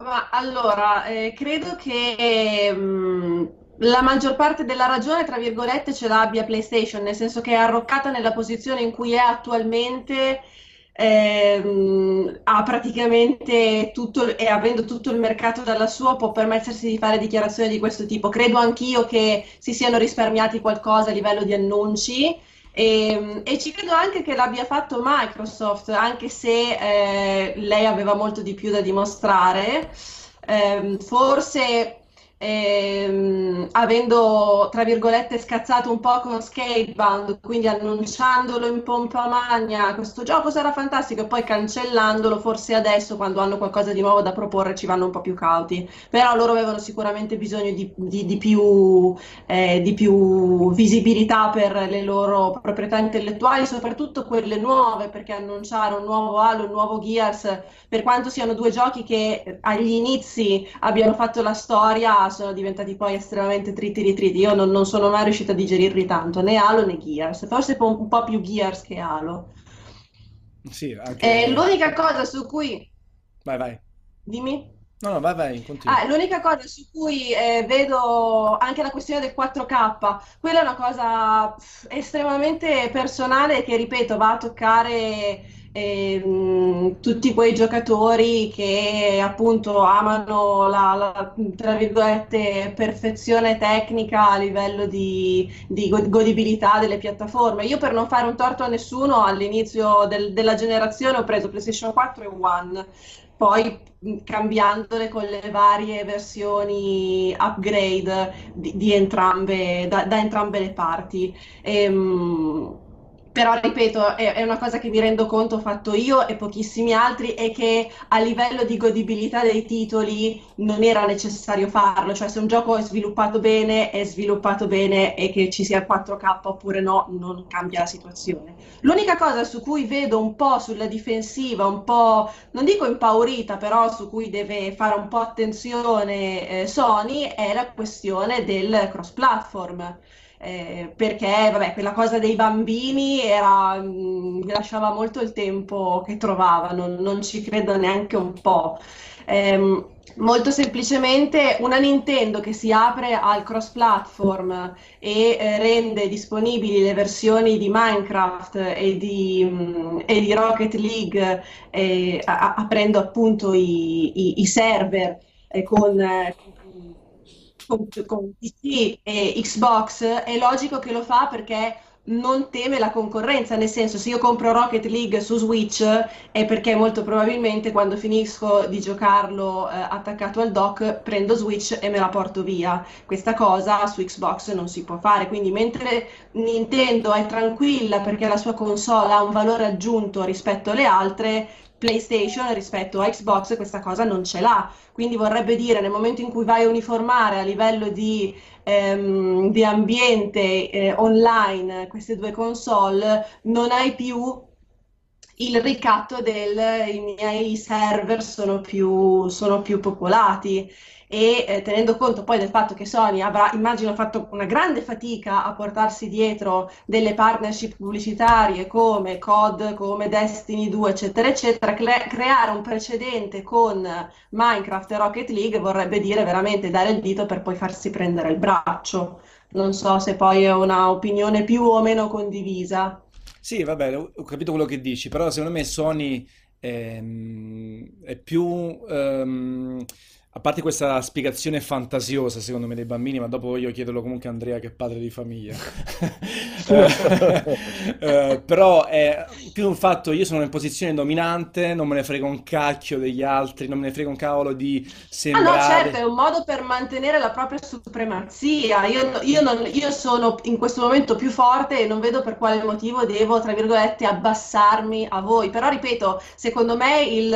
Ma allora, eh, credo che mh, la maggior parte della ragione, tra virgolette, ce l'abbia PlayStation, nel senso che è arroccata nella posizione in cui è attualmente, ehm, ha praticamente tutto, e avendo tutto il mercato dalla sua, può permettersi di fare dichiarazioni di questo tipo. Credo anch'io che si siano risparmiati qualcosa a livello di annunci. E, e ci credo anche che l'abbia fatto Microsoft, anche se eh, lei aveva molto di più da dimostrare. Ehm, forse ehm, avendo, tra virgolette, scazzato un po' con Scalebound, quindi annunciandolo in pompa magna, questo gioco sarà fantastico, e poi cancellandolo, forse adesso, quando hanno qualcosa di nuovo da proporre, ci vanno un po' più cauti. Però loro avevano sicuramente bisogno di, di- di più, eh, di più visibilità per le loro proprietà intellettuali, soprattutto quelle nuove, perché annunciare un nuovo Halo, un nuovo Gears, per quanto siano due giochi che agli inizi abbiano fatto la storia, sono diventati poi estremamente tritti ritriti. Io non, non sono mai riuscita a digerirli tanto, né Halo né Gears, forse un po', un po' più Gears che Halo. Sì, anche... Eh, l'unica cosa su cui... Vai, vai. Dimmi. No, no, vai, vai, continua. Ah, l'unica cosa su cui eh, vedo anche la questione del 4K, quella è una cosa estremamente personale che, ripeto, va a toccare ehm, tutti quei giocatori che appunto amano la, la, perfezione tecnica a livello di, di go- godibilità delle piattaforme. Io per non fare un torto a nessuno, all'inizio del- della generazione ho preso PlayStation 4 e One. Poi cambiandole con le varie versioni upgrade di, di entrambe, da, da entrambe le parti. Ehm, però, ripeto, è, è una cosa che mi rendo conto ho fatto io e pochissimi altri e che a livello di godibilità dei titoli non era necessario farlo. Cioè, se un gioco è sviluppato bene, è sviluppato bene e che ci sia 4K oppure no, non cambia la situazione. L'unica cosa su cui vedo un po' sulla difensiva, un po' non dico impaurita, però su cui deve fare un po' attenzione eh, Sony è la questione del cross-platform. Eh, perché vabbè, quella cosa dei bambini era, mh, lasciava molto il tempo che trovavano, non ci credo neanche un po'. Ehm, molto semplicemente una Nintendo che si apre al cross-platform e eh, rende disponibili le versioni di Minecraft e di, mh, e di Rocket League, eh, a- aprendo appunto i, i- i server eh, con, eh, con, con PC e Xbox, è logico che lo fa perché non teme la concorrenza, nel senso se io compro Rocket League su Switch è perché molto probabilmente quando finisco di giocarlo eh, attaccato al dock prendo Switch e me la porto via. Questa cosa su Xbox non si può fare, quindi mentre Nintendo è tranquilla perché la sua console ha un valore aggiunto rispetto alle altre, PlayStation rispetto a Xbox questa cosa non ce l'ha. Quindi vorrebbe dire nel momento in cui vai a uniformare a livello di, ehm, di ambiente eh, online queste due console, non hai più il ricatto del i miei server sono più, sono più popolati e eh, tenendo conto poi del fatto che Sony avrà, immagino, fatto una grande fatica a portarsi dietro delle partnership pubblicitarie come COD, come Destiny 2, eccetera, eccetera, cre- creare un precedente con Minecraft e Rocket League vorrebbe dire veramente dare il dito per poi farsi prendere il braccio. Non so se poi è una opinione più o meno condivisa. Sì, vabbè, ho capito quello che dici, però secondo me Sony ehm, è più ehm, A parte questa spiegazione fantasiosa, secondo me, dei bambini, ma dopo io chiederlo comunque a Andrea che è padre di famiglia. Eh, però è più un fatto, io sono in posizione dominante, non me ne frega un cacchio degli altri, non me ne frega un cavolo di Ah no, certo, sembrare... è un modo per mantenere la propria supremazia. Io, io non- io sono in questo momento più forte e non vedo per quale motivo devo, tra virgolette, abbassarmi a voi. Però, ripeto, secondo me il,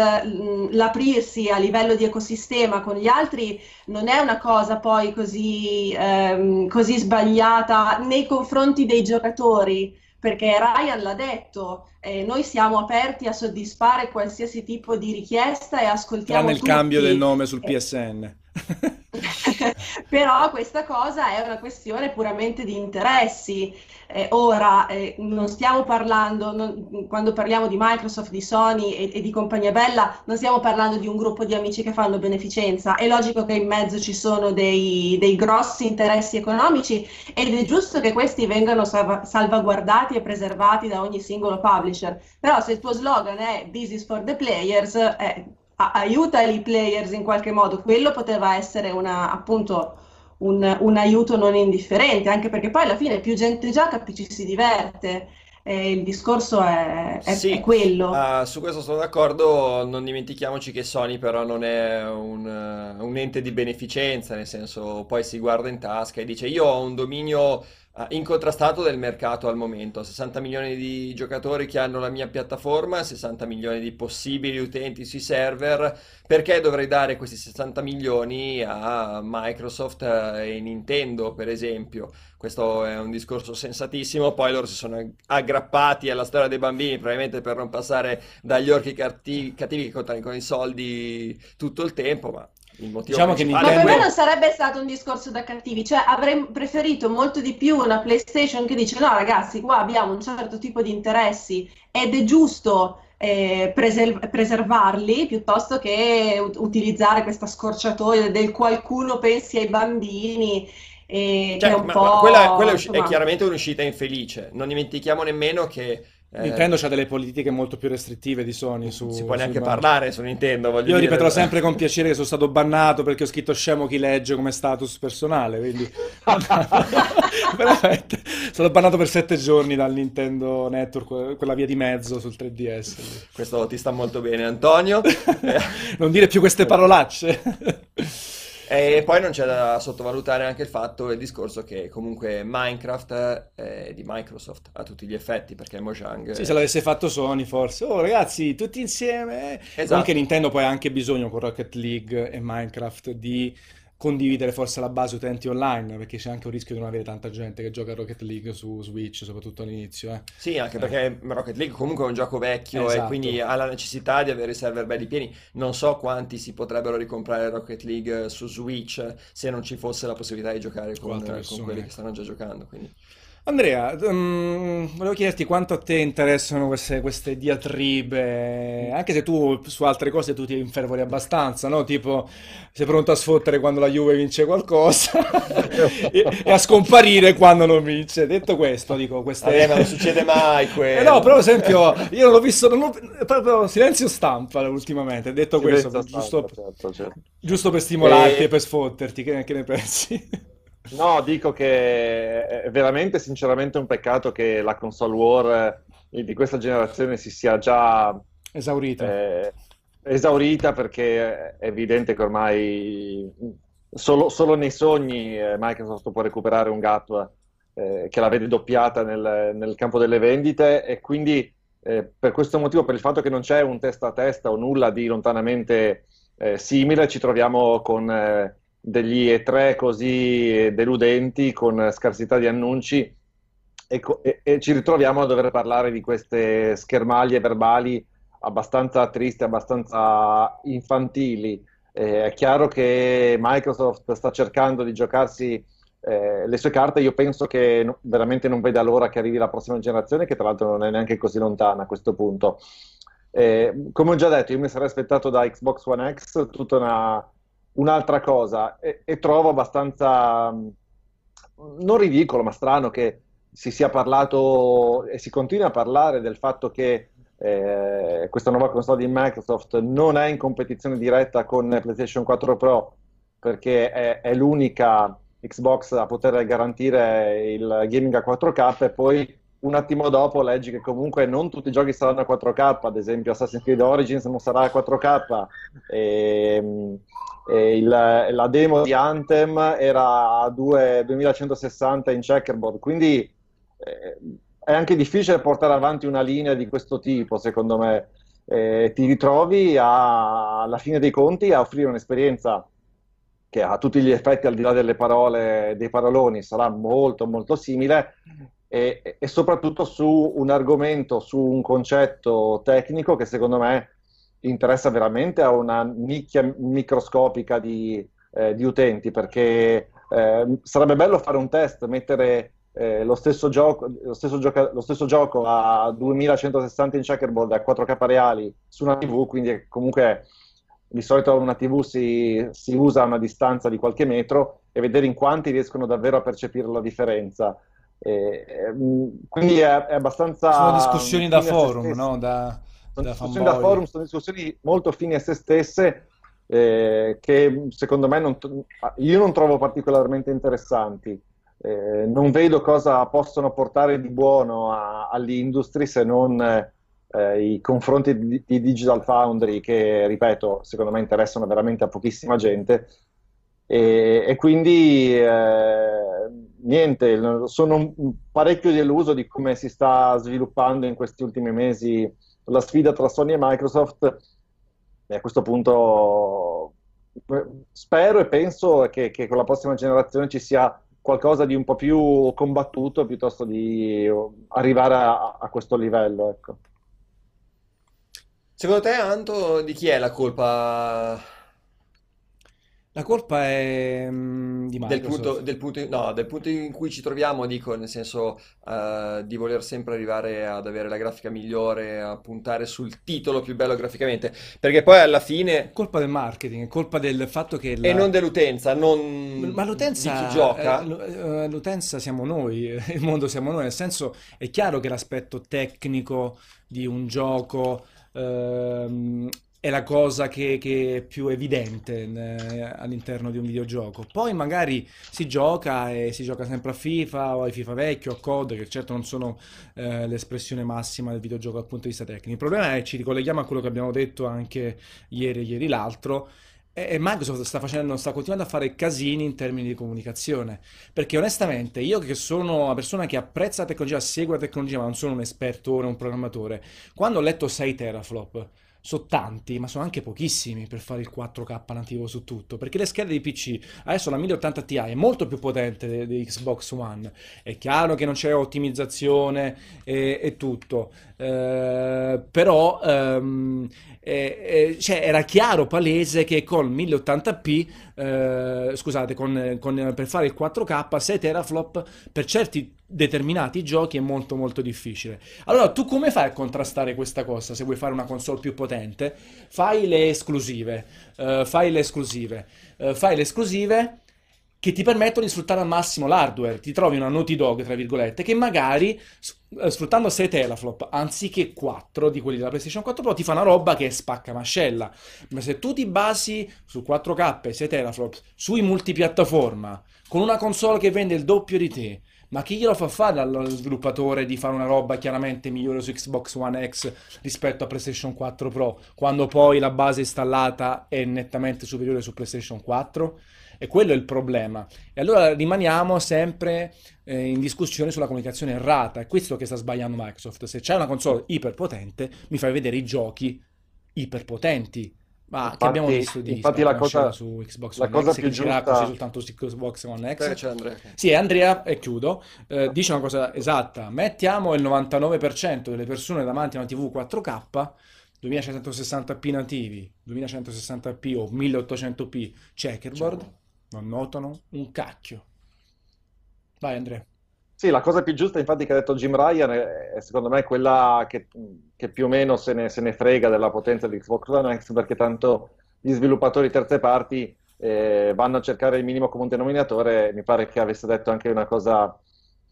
l'aprirsi a livello di ecosistema con gli altri non è una cosa poi così, ehm, così sbagliata nei confronti dei giocatori. Perché Ryan l'ha detto, eh, noi siamo aperti a soddisfare qualsiasi tipo di richiesta e Tranne ascoltiamo il cambio del nome sul Eh, PSN. [laughs] Però questa cosa è una questione puramente di interessi. Eh, ora, eh, non stiamo parlando, non- quando parliamo di Microsoft, di Sony e, e di compagnia bella, non stiamo parlando di un gruppo di amici che fanno beneficenza. È logico che in mezzo ci sono dei, dei grossi interessi economici ed è giusto che questi vengano salva- salvaguardati e preservati da ogni singolo publisher. Però se il tuo slogan è This is for the players, eh, aiuta i players in qualche modo. Quello poteva essere una, appunto un, un aiuto non indifferente, anche perché poi alla fine più gente gioca, più ci si diverte. E il discorso è, è- è Sì, quello. ah, su questo sono d'accordo, non dimentichiamoci che Sony però non è un, eh, un ente di beneficenza, nel senso poi si guarda in tasca e dice io ho un dominio incontrastato del mercato al momento, 60 milioni di giocatori che hanno la mia piattaforma, 60 milioni di possibili utenti sui server, perché dovrei dare questi 60 milioni a Microsoft eh, e Nintendo, per esempio? Questo è un discorso sensatissimo, poi loro si sono aggrappati alla storia dei bambini, probabilmente per non passare dagli orchi cattivi, che contano con i soldi tutto il tempo, ma Diciamo che Ma principale è per me Nintendo... non sarebbe stato un discorso da cattivi, cioè avrei preferito molto di più una PlayStation che dice no ragazzi, qua abbiamo un certo tipo di interessi ed è giusto eh, preser- preservarli piuttosto che ut- utilizzare questa scorciatoia del qualcuno pensi ai bambini, eh, che è Cioè, un ma, ma quella, quella po', è, usci- è chiaramente un'uscita infelice, non dimentichiamo nemmeno che eh, Nintendo ha delle politiche molto più restrittive di Sony non si su, può neanche bandi. parlare su Nintendo, Io dire. ripeterò [laughs] sempre con piacere che sono stato bannato perché ho scritto scemo chi legge come status personale, quindi [laughs] veramente sono bannato per sette giorni dal Nintendo Network, quella via di mezzo sul 3DS. Questo ti sta molto bene, Antonio. [laughs] Eh, Non dire più queste parolacce. E poi non c'è da sottovalutare anche il fatto e il discorso che comunque Minecraft è di Microsoft a tutti gli effetti, perché Mojang... Sì, se l'avesse fatto Sony forse. Oh ragazzi, tutti insieme. Esatto. Comunque Nintendo poi ha anche bisogno con Rocket League e Minecraft di condividere forse la base utenti online, perché c'è anche un rischio di non avere tanta gente che gioca a Rocket League su Switch, soprattutto all'inizio, eh. Sì, anche Eh, perché Rocket League comunque è un gioco vecchio e esatto. quindi ha la necessità di avere i server belli pieni. Non so quanti si potrebbero ricomprare Rocket League su Switch se non ci fosse la possibilità di giocare Con con, quelli che stanno già giocando. Quindi. Andrea, mm, volevo chiederti quanto a te interessano queste, queste diatribe, anche se tu su altre cose tu ti infervori abbastanza, no? Tipo, sei pronto a sfottere quando la Juve vince qualcosa [laughs] [laughs] e, e a scomparire quando non vince. Detto questo, dico, queste... Vabbè, ma non succede mai Eh no, quello. però per esempio, io non l'ho visto, non l'ho- proprio silenzio stampa ultimamente, detto questo, Silenzio giusto, stampa, certo, certo. giusto per stimolarti E- e per sfotterti, che, che ne pensi? No, dico che è veramente, sinceramente, un peccato che la console war eh, di questa generazione si sia già Esaurita. eh, esaurita perché è evidente che ormai solo, solo nei sogni eh, Microsoft può recuperare un gap eh, che la vede doppiata nel, nel campo delle vendite e quindi eh, per questo motivo, per il fatto che non c'è un testa a testa o nulla di lontanamente eh, simile, ci troviamo con degli E3 così deludenti, con scarsità di annunci e, e- e ci ritroviamo a dover parlare di queste schermaglie verbali abbastanza tristi, abbastanza infantili. Eh, è chiaro che Microsoft sta cercando di giocarsi eh, le sue carte. Io penso che no- veramente non veda l'ora che arrivi la prossima generazione, che tra l'altro non è neanche così lontana a questo punto. Eh, come ho già detto, io mi sarei aspettato da Xbox One X tutta una- un'altra cosa e, e trovo abbastanza non ridicolo, ma strano che si sia parlato e si continui a parlare del fatto che eh, questa nuova console di Microsoft non è in competizione diretta con PlayStation 4 Pro perché è, è l'unica Xbox a poter garantire il gaming a 4K e poi un attimo dopo leggi che comunque non tutti i giochi saranno a 4K, ad esempio Assassin's Creed Origins non sarà a 4K, e, e il, la demo di Anthem era a 2, 2160 in checkerboard, quindi eh, è anche difficile portare avanti una linea di questo tipo, secondo me. Eh, ti ritrovi a, alla fine dei conti a offrire un'esperienza che a tutti gli effetti, al di là delle parole, dei paroloni, sarà molto molto simile, e, e, soprattutto su un argomento, su un concetto tecnico che secondo me interessa veramente a una nicchia microscopica di, eh, di utenti, perché eh, sarebbe bello fare un test, mettere eh, lo, stesso gioco, lo, stesso gioca, lo, stesso gioco, a 2160 in checkerboard a 4K reali su una TV, quindi comunque di solito una TV si, si usa a una distanza di qualche metro e vedere in quanti riescono davvero a percepire la differenza. E, quindi è, è, abbastanza... Sono discussioni da forum, no? Da, sono da discussioni da forum, sono discussioni molto fini a se stesse eh, che secondo me non, io non trovo particolarmente interessanti. Eh, non vedo cosa possono portare di buono a, all'industria se non eh, i confronti di, di, Digital Foundry che, ripeto, secondo me interessano veramente a pochissima gente e, e quindi eh, niente, sono parecchio deluso di come si sta sviluppando in questi ultimi mesi la sfida tra Sony e Microsoft e a questo punto spero e penso che, che con la prossima generazione ci sia qualcosa di un po' più combattuto piuttosto di arrivare a, a questo livello. Ecco. Secondo te, Anto, di chi è la colpa la colpa è mm, di del punto, del punto in, no, del punto in cui ci troviamo, dico, nel senso eh, di voler sempre arrivare ad avere la grafica migliore, a puntare sul titolo più bello graficamente, perché poi alla fine, colpa del marketing, è colpa del fatto che e la... non dell'utenza, non Ma di l'utenza, chi gioca. eh, l- eh, l'utenza siamo noi, [laughs] il mondo siamo noi, nel senso è chiaro che l'aspetto tecnico di un gioco ehm, è la cosa che, che è più evidente eh, all'interno di un videogioco. Poi magari si gioca e si gioca sempre a FIFA o ai FIFA vecchio, a COD, che certo non sono eh, l'espressione massima del videogioco dal punto di vista tecnico. Il problema è che ci ricolleghiamo a quello che abbiamo detto anche ieri e ieri l'altro. E Microsoft sta facendo, sta continuando a fare casini in termini di comunicazione. Perché onestamente, io che sono una persona che apprezza la tecnologia, segue la tecnologia, ma non sono un esperto o un programmatore, quando ho letto 6 teraflop, sono tanti, ma sono anche pochissimi per fare il 4K nativo su tutto. Perché le schede di PC, adesso la 1080 Ti è molto più potente di Xbox One. È chiaro che non c'è ottimizzazione e, e tutto, eh, però ehm, eh, eh, cioè, era chiaro, palese che con 1080p, eh, scusate, con, con- per fare il 4K, 6 teraflop per certi determinati giochi è molto molto difficile. Allora, tu come fai a contrastare questa cosa se vuoi fare una console più potente? Fai le esclusive, eh, fai le esclusive, eh, fai le esclusive che ti permettono di sfruttare al massimo l'hardware. Ti trovi una Naughty Dog, tra virgolette, che magari eh, sfruttando 6 teraflop anziché 4 di quelli della PlayStation 4 Pro ti fa una roba che spacca mascella. Ma se tu ti basi su 4K e 6 teraflop sui multipiattaforma con una console che vende il doppio di te, ma chi glielo fa fare allo sviluppatore di fare una roba chiaramente migliore su Xbox One X rispetto a PlayStation 4 Pro, quando poi la base installata è nettamente superiore su PlayStation 4? E quello è il problema. E allora rimaniamo sempre eh, in discussione sulla comunicazione errata. È questo che sta sbagliando Microsoft. Se c'è una console iperpotente, mi fai vedere i giochi iperpotenti. Ma che abbiamo Infatti, visto di infatti la cosa, su Xbox la One cosa X più giusta, così soltanto su Xbox One X? c'è Andrea. Sì, e Andrea, e chiudo, eh, dice una cosa esatta. Mettiamo il 99% delle persone davanti a una TV 4K, 2160p nativi, 2160p o 1800p checkerboard, Ciao. non notano un cacchio. Vai Andrea. Sì, la cosa più giusta, infatti, che ha detto Jim Ryan è, secondo me quella che, che più o meno se ne, se ne frega della potenza di Xbox One X, perché tanto gli sviluppatori terze parti eh, vanno a cercare il minimo comune denominatore. Mi pare che avesse detto anche una cosa,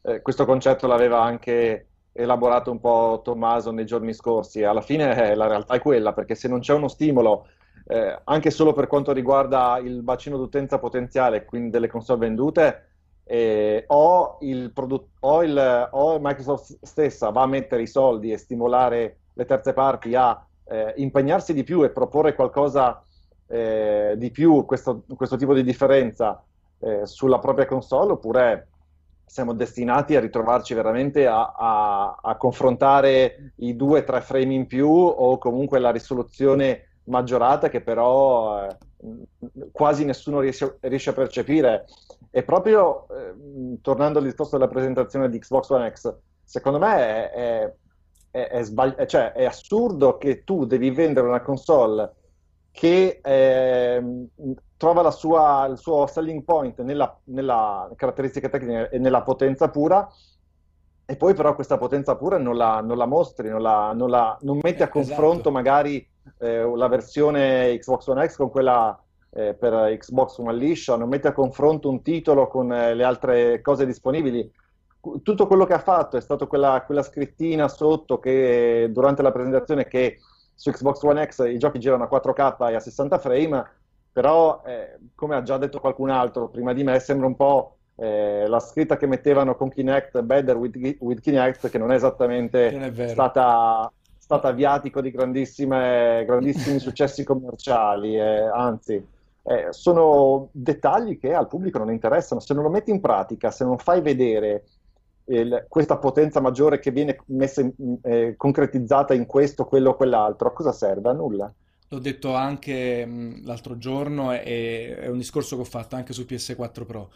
eh, questo concetto l'aveva anche elaborato un po' Tommaso nei giorni scorsi. Alla fine eh, la realtà è quella, perché se non c'è uno stimolo, eh, anche solo per quanto riguarda il bacino d'utenza potenziale, quindi delle console vendute, eh, o, il produ- o, il, o, Microsoft stessa va a mettere i soldi e stimolare le terze parti a eh, impegnarsi di più e proporre qualcosa eh, di più, questo, questo, tipo di differenza eh, sulla propria console, oppure siamo destinati a ritrovarci veramente a, a, a confrontare i due o tre frame in più o comunque la risoluzione maggiorata che però eh, quasi nessuno riesce, riesce, a percepire. E proprio eh, tornando al discorso della presentazione di Xbox One X, secondo me è, è, è, è sbagli- cioè, è assurdo che tu devi vendere una console che eh, trova sua, il suo selling point nella, nella caratteristica tecnica e nella potenza pura e poi però questa potenza pura non la, non la mostri, non, la, non, la, non metti a eh, confronto esatto. magari eh, la versione Xbox One X con quella eh, per Xbox One liscia, non metti a confronto un titolo con eh, le altre cose disponibili. Tutto quello che ha fatto è stato quella, quella scrittina sotto che durante la presentazione che su Xbox One X i giochi girano a 4K e a 60 frame, però eh, come ha già detto qualcun altro prima di me, sembra un po' eh, la scritta che mettevano con Kinect, Better with, with Kinect, che non è esattamente non è stata stata viatico di grandissimi [laughs] successi commerciali, eh, anzi, eh, sono dettagli che al pubblico non interessano. Se non lo metti in pratica, se non fai vedere il, questa potenza maggiore che viene messa in, eh, concretizzata in questo, quello o quell'altro, a cosa serve? A nulla. L'ho detto anche mh, l'altro giorno e è un discorso che ho fatto anche su PS4 Pro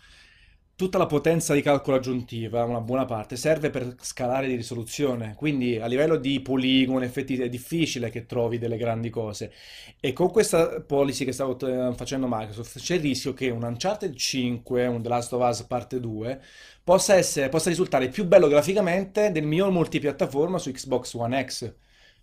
tutta la potenza di calcolo aggiuntiva, una buona parte, serve per scalare di risoluzione, quindi a livello di poligoni, effetti è difficile che trovi delle grandi cose. E con questa policy che stavo eh, facendo Microsoft c'è il rischio che un Uncharted 5, un The Last of Us parte 2, possa, essere, possa risultare più bello graficamente del mio multipiattaforma su Xbox One X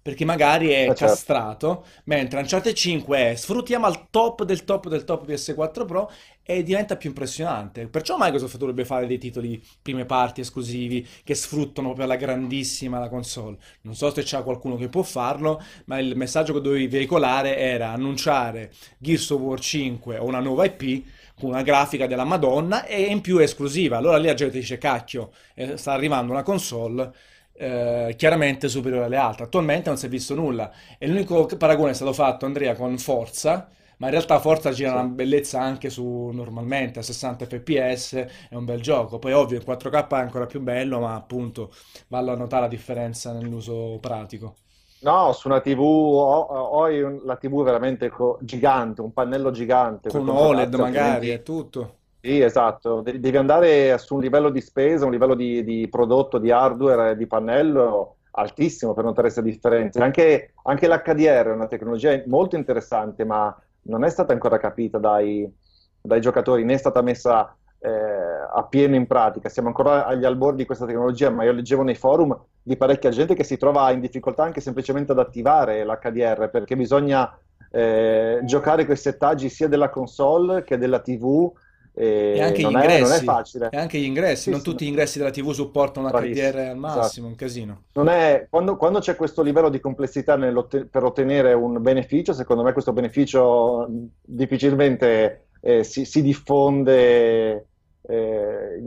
perché magari è certo. castrato, mentre Uncharted 5 è sfruttiamo al top del top del top PS4 Pro e diventa più impressionante. Perciò Microsoft dovrebbe fare dei titoli prime parti esclusivi che sfruttano proprio alla grandissima la console. Non so se c'è qualcuno che può farlo, ma il messaggio che dovevi veicolare era annunciare Gears of War 5 o una nuova IP con una grafica della Madonna e in più è esclusiva. Allora lì la gente dice cacchio, eh, sta arrivando una console eh, chiaramente superiore alle altre. Attualmente non si è visto nulla e l'unico paragone è stato fatto, Andrea, con Forza, ma in realtà Forza gira sì. una bellezza anche su normalmente a 60 fps, è un bel gioco. Poi ovvio il 4K è ancora più bello, ma appunto vale a notare la differenza nell'uso pratico. No, su una TV ho, ho la TV veramente gigante, un pannello gigante. Con OLED magari, è tutto. Sì, esatto, devi andare su un livello di spesa, un livello di, di prodotto, di hardware, di pannello altissimo per notare queste differenze. Anche, anche l'HDR è una tecnologia molto interessante, ma non è stata ancora capita dai, dai giocatori, né è stata messa eh, a pieno in pratica. Siamo ancora agli albori di questa tecnologia, ma io leggevo nei forum di parecchia gente che si trova in difficoltà anche semplicemente ad attivare l'HDR perché bisogna eh, giocare con i settaggi sia della console che della TV e, e anche, gli ingressi, è, non è facile. E anche gli ingressi, sì, non sì, tutti gli ingressi della TV supportano bravissimo, HDR al massimo, esatto. un casino. Non è, quando, quando, c'è questo livello di complessità per ottenere un beneficio, secondo me questo beneficio difficilmente eh, si, si, diffonde eh,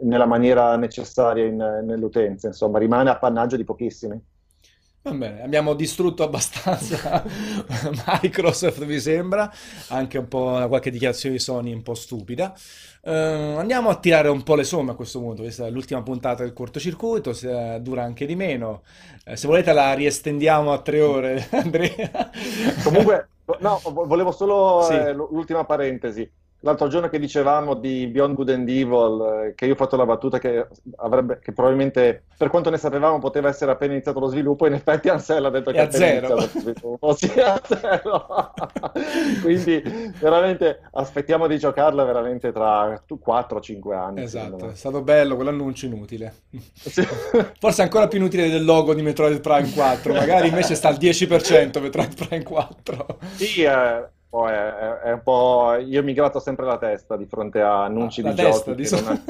nella maniera necessaria in, nell'utenza, insomma, rimane appannaggio di pochissimi. Va bene, abbiamo distrutto abbastanza [laughs] Microsoft, mi sembra, anche un po' qualche dichiarazione di Sony un po' stupida. Uh, andiamo a tirare un po' le somme a questo punto, questa è l'ultima puntata del cortocircuito, se, dura anche di meno. Uh, se volete la riestendiamo a tre ore, [laughs] Andrea. Comunque, no, volevo solo sì. eh, l'ultima parentesi l'altro giorno che dicevamo di Beyond Good and Evil, eh, che io ho fatto la battuta che, avrebbe, che probabilmente, per quanto ne sapevamo, poteva essere appena iniziato lo sviluppo, in effetti Ansel ha detto che è appena zero. iniziato lo sviluppo. Sì, a zero. [laughs] Quindi veramente aspettiamo di giocarla veramente tra 4 o 5 anni. Esatto, è stato bello quell'annuncio inutile. Sì. Forse ancora più inutile del logo di Metroid Prime 4, magari invece sta al 10% Metroid Prime 4. Sì, eh po' è, è, un po'... Io mi gratto sempre la testa di fronte a annunci ah, di giochi. Di so... ha...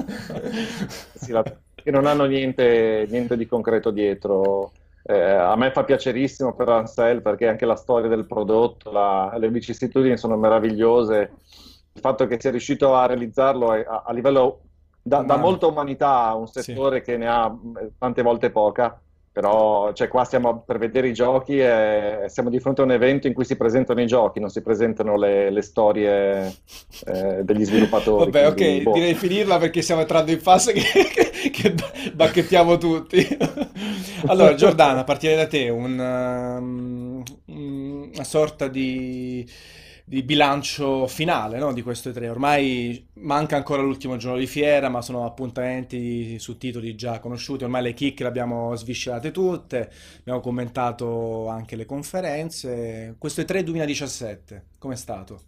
sì, la... che non hanno niente, niente di concreto dietro. Eh, a me fa piacerissimo per Ansel perché anche la storia del prodotto, la, le vicissitudini sono meravigliose. Il fatto che sia riuscito a realizzarlo a, a livello da, da, molta umanità a un settore sì. che ne ha tante volte poca però cioè, qua stiamo per vedere i giochi e siamo di fronte a un evento in cui si presentano i giochi, non si presentano le, le storie eh, degli sviluppatori. Vabbè, ok, boh. direi finirla perché stiamo entrando in fase che, che, che bacchettiamo tutti. allora, Giordana, a partire da te, un, um, una sorta di di bilancio finale no, di queste tre. Ormai manca ancora l'ultimo giorno di fiera, ma sono appuntamenti su titoli già conosciuti. Ormai le kick le abbiamo sviscerate tutte, abbiamo commentato anche le conferenze. Questo è 3 2017, com'è stato?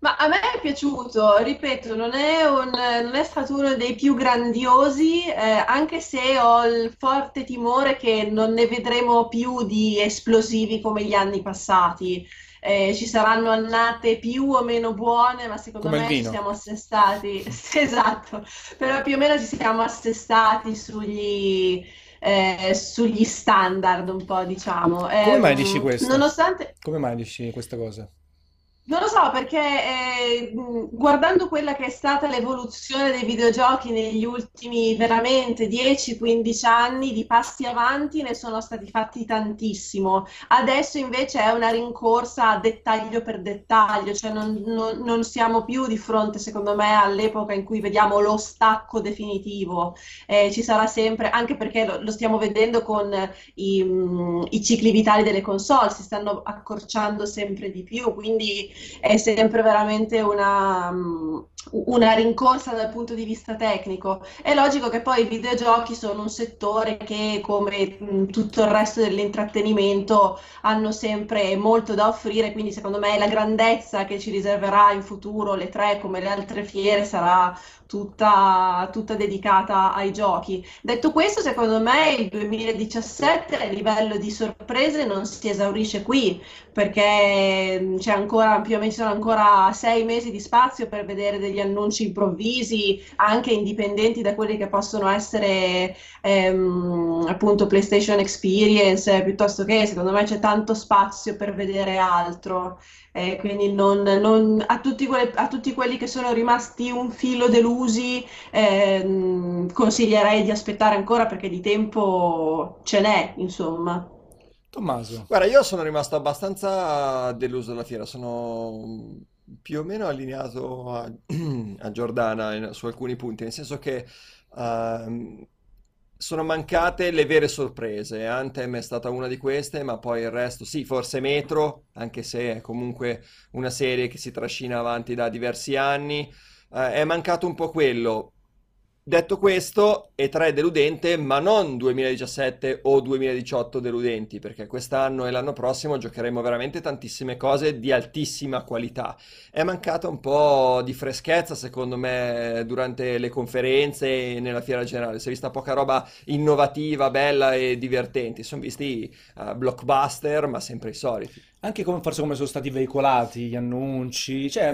Ma a me è piaciuto, ripeto, non è, un, non è stato uno dei più grandiosi, eh, anche se ho il forte timore che non ne vedremo più di esplosivi come gli anni passati eh, ci saranno annate più o meno buone, ma secondo Come me ci siamo assestati, [laughs] esatto, però più o meno ci siamo assestati sugli, eh, sugli standard un po', diciamo. Come mai ehm, dici questo? Nonostante... Come mai dici questa cosa? Non lo so, perché eh, guardando quella che è stata l'evoluzione dei videogiochi negli ultimi veramente 10-15 anni, di passi avanti ne sono stati fatti tantissimo. Adesso invece è una rincorsa dettaglio per dettaglio, cioè non, non, non siamo più di fronte, secondo me, all'epoca in cui vediamo lo stacco definitivo. Eh, ci sarà sempre, anche perché lo, lo stiamo vedendo con i, i cicli vitali delle console, si stanno accorciando sempre di più, quindi è sempre veramente una, mm, una rincorsa dal punto di vista tecnico. È logico che poi i videogiochi sono un settore che, come tutto il resto dell'intrattenimento, hanno sempre molto da offrire, quindi secondo me la grandezza che ci riserverà in futuro le tre come le altre fiere sarà tutta, tutta dedicata ai giochi. Detto questo, secondo me il 2017 a livello di sorprese non si esaurisce qui, perché c'è ancora, più o meno ancora sei mesi di spazio per vedere degli annunci improvvisi, anche indipendenti da quelli che possono essere ehm, appunto PlayStation Experience, piuttosto che secondo me c'è tanto spazio per vedere altro. Eh, quindi non, non, a, tutti quelle, a, tutti quelli che sono rimasti un filo delusi eh, consiglierei di aspettare ancora perché di tempo ce n'è, insomma. Tommaso. Guarda, io sono rimasto abbastanza deluso dalla fiera, sono più o meno allineato a, [clears throat] a Giordana in, su alcuni punti, nel senso che uh, sono mancate le vere sorprese. Anthem è stata una di queste, ma poi il resto, sì, forse Metro, anche se è comunque una serie che si trascina avanti da diversi anni. Uh, è mancato un po' quello. Detto questo, E3 deludente, ma non 2017 o 2018 deludenti, perché quest'anno e l'anno prossimo giocheremo veramente tantissime cose di altissima qualità. È mancata un po' di freschezza, secondo me, durante le conferenze e nella fiera generale. Si è vista poca roba innovativa, bella e divertente. Sono visti uh, blockbuster, ma sempre i soliti. Anche come, forse come sono stati veicolati gli annunci, cioè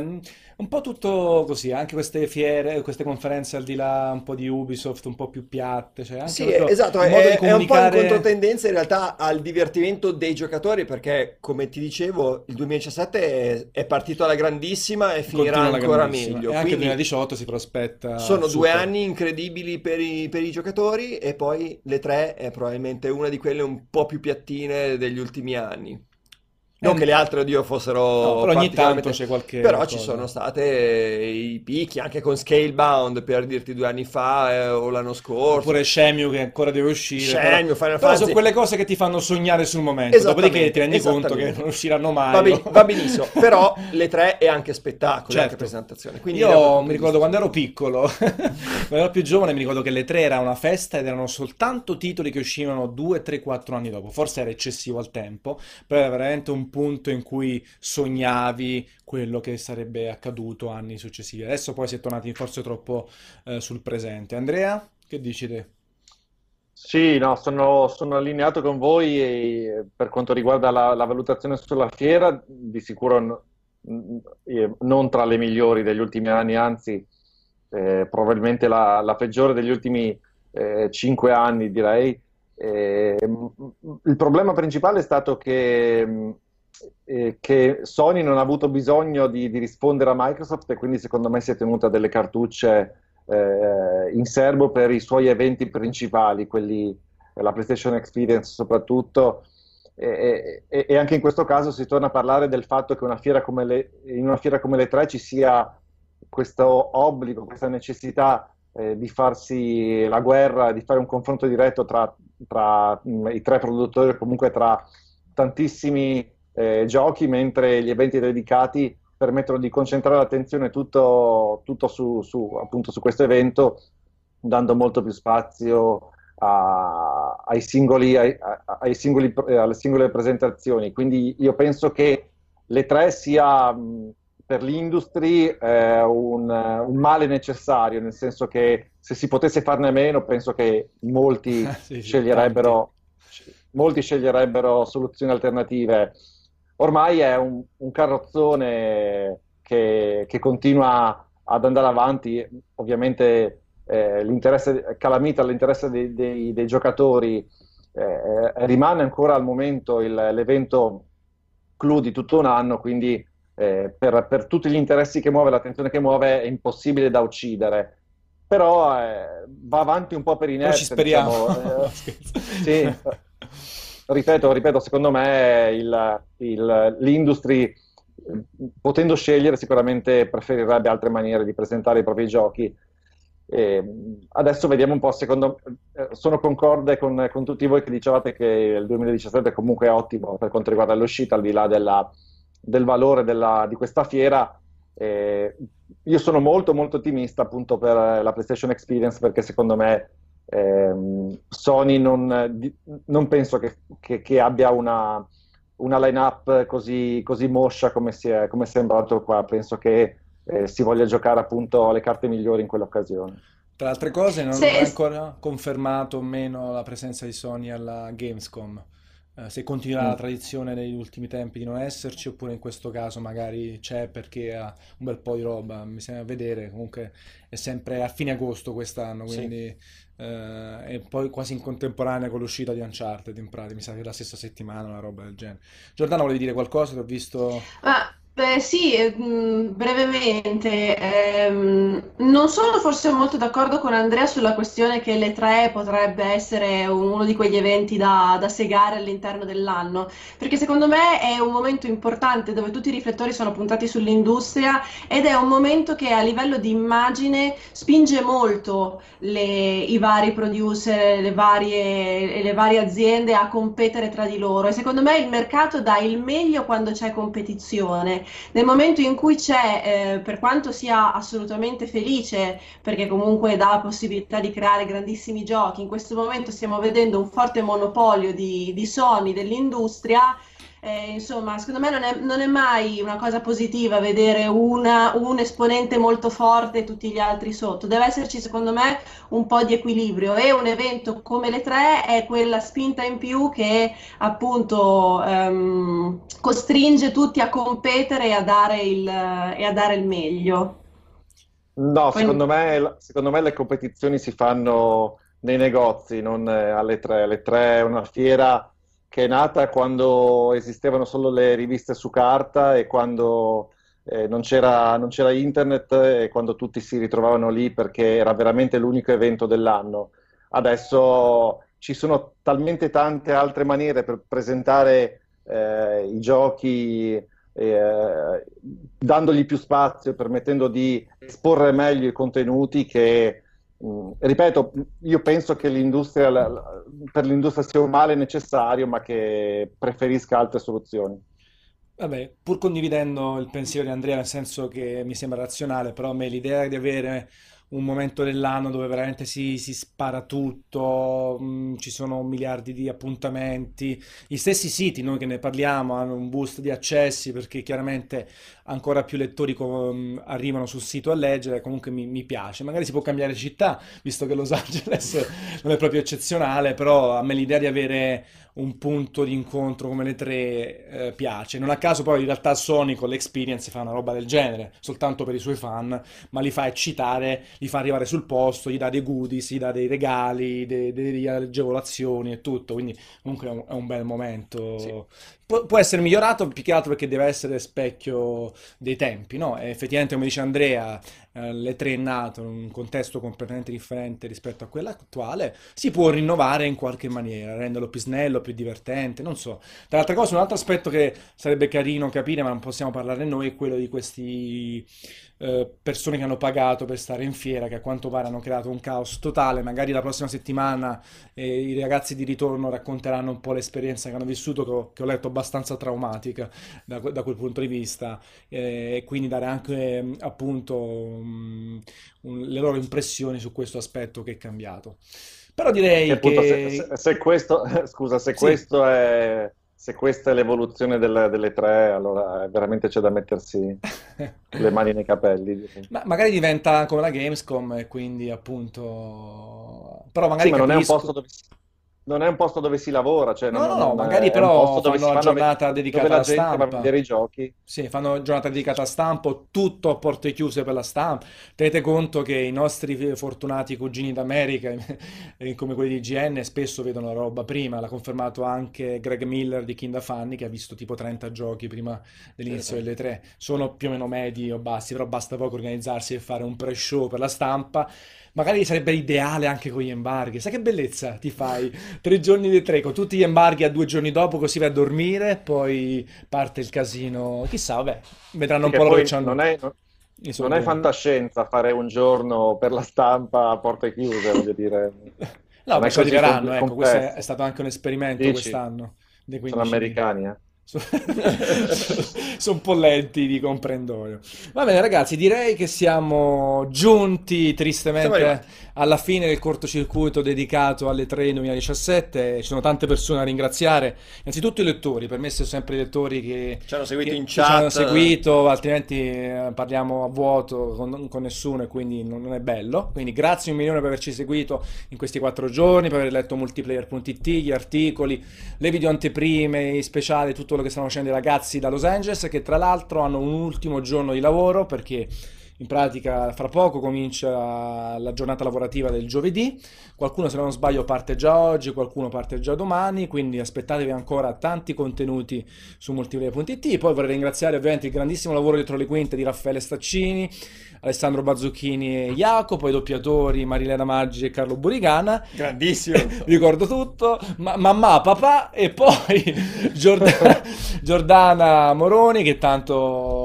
un po' tutto così, anche queste fiere, queste conferenze al di là un po' di Ubisoft, un po' più piatte, cioè anche sì, esatto, è, è, comunicare... un po' in controtendenza in realtà al divertimento dei giocatori perché, come ti dicevo, il 2017 è, è partito alla grandissima e finirà ancora meglio. E anche il 2018 si prospetta Sono super. due anni incredibili per i, per i giocatori e poi le tre è probabilmente una di quelle un po' più piattine degli ultimi anni. Non che le altre, oddio, fossero no, però ogni tanto c'è qualche Però cosa. ci sono state i picchi, anche con Scalebound, per dirti due anni fa eh, o l'anno scorso. Oppure Shenmue che ancora deve uscire. Shenmue, però, Final però sono quelle cose che ti fanno sognare sul momento, dopodiché ti rendi conto che non usciranno mai. Va, ben, va benissimo, però le tre è anche spettacolo, certo. anche presentazione. Quindi Io mi ricordo quando ero piccolo, [laughs] quando ero più giovane, mi ricordo che le tre era una festa ed erano soltanto titoli che uscivano due, tre, quattro anni dopo. Forse era eccessivo al tempo, però era veramente un punto in cui sognavi quello che sarebbe accaduto anni successivi. Adesso poi si è tornati forse troppo eh, sul presente. Andrea, che dici te? Sì, no, sono, sono allineato con voi e per quanto riguarda la, la valutazione sulla fiera, di sicuro n- non tra le migliori degli ultimi anni, anzi eh, probabilmente la, la, peggiore degli ultimi eh, cinque anni, direi. Eh, il problema principale è stato che, eh, che, Sony non ha avuto bisogno di, di, rispondere a Microsoft e quindi secondo me si è tenuta delle cartucce eh, in serbo per i suoi eventi principali, quelli, la PlayStation Experience soprattutto. E, e, e, anche in questo caso si torna a parlare del fatto che una le, in una fiera come le tre ci sia questo obbligo, questa necessità eh, di farsi la guerra, di fare un confronto diretto tra, tra mh, mm, i tre produttori o comunque tra tantissimi eh, giochi, mentre gli eventi dedicati permettono di concentrare l'attenzione tutto, tutto su, su, appunto, su questo evento, dando molto più spazio a, ai singoli, ai, ai singoli, alle singole presentazioni. Quindi io penso che le tre sia per l'industry eh, un, un, male necessario, nel senso che se si potesse farne meno, penso che molti, [laughs] sì, sceglierebbero, molti sceglierebbero soluzioni alternative. Ormai è un, un carrozzone che, che, continua ad andare avanti, ovviamente eh, l'interesse calamita l'interesse dei, dei, dei giocatori eh, rimane ancora al momento il, l'evento clou di tutto un anno, quindi eh, per, per, tutti gli interessi che muove, l'attenzione che muove, è impossibile da uccidere. Però eh, va avanti un po' per inerzia. ci speriamo. Diciamo, eh, [laughs] sì, [laughs] ripeto, ripeto, secondo me il, il, l'industry, potendo scegliere, sicuramente preferirebbe altre maniere di presentare i propri giochi. E adesso vediamo un po', secondo eh, sono concorde con, con, tutti voi che dicevate che il 2017 è comunque ottimo per quanto riguarda l'uscita, al di là della, del valore della, di questa fiera. Eh, io sono molto molto ottimista appunto per la PlayStation Experience perché secondo me ehm, Sony non, non penso che, che, che, abbia una, una line-up così, così moscia come, si è, come è sembrato qua. Penso che eh, si voglia giocare appunto le carte migliori in quell'occasione. Tra altre cose non sì. è ancora confermato o meno la presenza di Sony alla Gamescom. Eh, se continuerà mm. la tradizione negli ultimi tempi di non esserci, oppure in questo caso magari c'è perché ha un bel po' di roba, mi sembra vedere, comunque è sempre a fine agosto quest'anno, quindi sì. eh, è poi quasi in contemporanea con l'uscita di Uncharted in pratica, mi sa che è la stessa settimana, una roba del genere. Giordano, volevi dire qualcosa? Ti ho visto... Ah. Beh, sì, ehm, brevemente, ehm, non sono forse molto d'accordo con Andrea sulla questione che le tre potrebbe essere uno di quegli eventi da, da segare all'interno dell'anno, perché secondo me è un momento importante dove tutti i riflettori sono puntati sull'industria ed è un momento che a livello di immagine spinge molto le, i vari producer, le varie, le varie aziende a competere tra di loro e secondo me il mercato dà il meglio quando c'è competizione nel momento in cui c'è, eh, per quanto sia assolutamente felice, perché comunque dà la possibilità di creare grandissimi giochi, in questo momento stiamo vedendo un forte monopolio di, di Sony, dell'industria, eh, insomma, secondo me non è, non è, mai una cosa positiva vedere una, un esponente molto forte e tutti gli altri sotto. Deve esserci, secondo me, un po' di equilibrio e un evento come le tre è quella spinta in più che appunto ehm, costringe tutti a competere e a dare il, e a dare il meglio. No, Poi... secondo, me, secondo me le competizioni si fanno nei negozi, non eh, alle tre. Alle tre è una fiera che è nata quando esistevano solo le riviste su carta e quando eh, non, c'era, non, c'era, internet e quando tutti si ritrovavano lì perché era veramente l'unico evento dell'anno. Adesso ci sono talmente tante altre maniere per presentare eh, i giochi, eh, dandogli più spazio, permettendo di esporre meglio i contenuti che Mm, ripeto, io penso che l'industria, per l'industria sia un male necessario, ma che preferisca altre soluzioni. Vabbè, pur condividendo il pensiero di Andrea, nel senso che mi sembra razionale, però a me l'idea di avere un momento dell'anno dove veramente si, si spara tutto, mh, mm, ci sono miliardi di appuntamenti, gli stessi siti, noi che ne parliamo, hanno un boost di accessi perché chiaramente ancora più lettori com- arrivano sul sito a leggere, comunque mi, mi, piace. Magari si può cambiare città, visto che Los Angeles [laughs] non è proprio eccezionale, però a me l'idea di avere un punto di incontro come le tre eh, piace. Non a caso poi in realtà Sony con l'Experience fa una roba del genere, soltanto per i suoi fan, ma li fa eccitare, li fa arrivare sul posto, gli dà dei goodies, gli dà dei regali, de- delle agevolazioni e tutto, quindi comunque è un, è un bel momento. Sì. Pu- può essere migliorato più che altro perché deve essere specchio dei tempi, no? E effettivamente, come dice Andrea, eh, l'E3 è nato in un contesto completamente differente rispetto a quello attuale, si può rinnovare in qualche maniera, renderlo più snello, più divertente, non so. Tra l'altra cosa, un altro aspetto che sarebbe carino capire, ma non possiamo parlare noi, è quello di questi eh, persone che hanno pagato per stare in fiera, che a quanto pare hanno creato un caos totale. Magari la prossima settimana eh, i ragazzi di ritorno racconteranno un po' l'esperienza che hanno vissuto, che ho, che ho letto abbastanza traumatica da, da quel punto di vista, eh, e quindi dare anche appunto mh, un- le loro impressioni su questo aspetto che è cambiato. Però Che direi appunto se, che se- se questo, [laughs] scusa, se sì. questo è, se questa è l'evoluzione delle, delle tre, allora veramente c'è da mettersi [laughs] le mani nei capelli. Ma magari diventa come la Gamescom e quindi appunto... Però Sì, magari ma non è un capisco... posto dove si, non è un posto dove si lavora, cioè No, non, no, no, non- magari però fanno la giornata dedicata la alla gente va a stampa. vedere i giochi. Sì, fanno giornata dedicata a stampa, tutto a porte chiuse per la stampa. Tenete conto che i nostri fortunati cugini d'America, [laughs] eh, come quelli di IGN, spesso vedono la roba prima. L'ha confermato anche Greg Miller di Kinda Funny, che ha visto tipo 30 giochi prima dell'inizio delle tre. Sono più o meno medi o bassi, però basta poco organizzarsi e fare un pre-show per la stampa. Magari sarebbe ideale anche con gli embarghi. Sai che bellezza ti fai? Tre giorni di tre con tutti gli embarghi a due giorni dopo, così vai a dormire, poi parte il casino. Chissà, vabbè, vedranno un Che po' loro che c'hanno non è, non è fantascienza fare un giorno per la stampa a porte chiuse, voglio dire. [laughs] No, ma ci arriveranno, ecco, questo è, è stato anche un esperimento Dici? quest'anno Sono 15 minuti. americani, eh? Sono [laughs] un po' lenti di comprendorio. Va bene, ragazzi, direi che siamo giunti tristemente alla fine del cortocircuito dedicato alle 3 2017. Ci sono tante persone da ringraziare. Innanzitutto i lettori, per me sono sempre i lettori che, Ci hanno seguito che- in che ci hanno chat. seguito, altrimenti eh, parliamo a vuoto con, con nessuno e quindi non, non è bello. Quindi grazie un milione per averci seguito in questi quattro giorni, per aver letto multiplayer.it, gli articoli, le video anteprime, i speciali, tutto quello che stanno facendo i ragazzi da Los Angeles, che tra l'altro hanno un ultimo giorno di lavoro perché in pratica fra poco comincia la giornata lavorativa del giovedì. Qualcuno, se non sbaglio, parte già oggi, qualcuno parte già domani, quindi aspettatevi ancora tanti contenuti su multiplayer.it. Poi vorrei ringraziare ovviamente il grandissimo lavoro dietro le quinte di Raffaele Staccini, Alessandro Bazzucchini e Jacopo, i doppiatori Marilena Maggi e Carlo Burigana. Grandissimo. [laughs] Ricordo tutto, ma- mamma, papà e poi [laughs] Giordana, [laughs] Giordana Moroni che tanto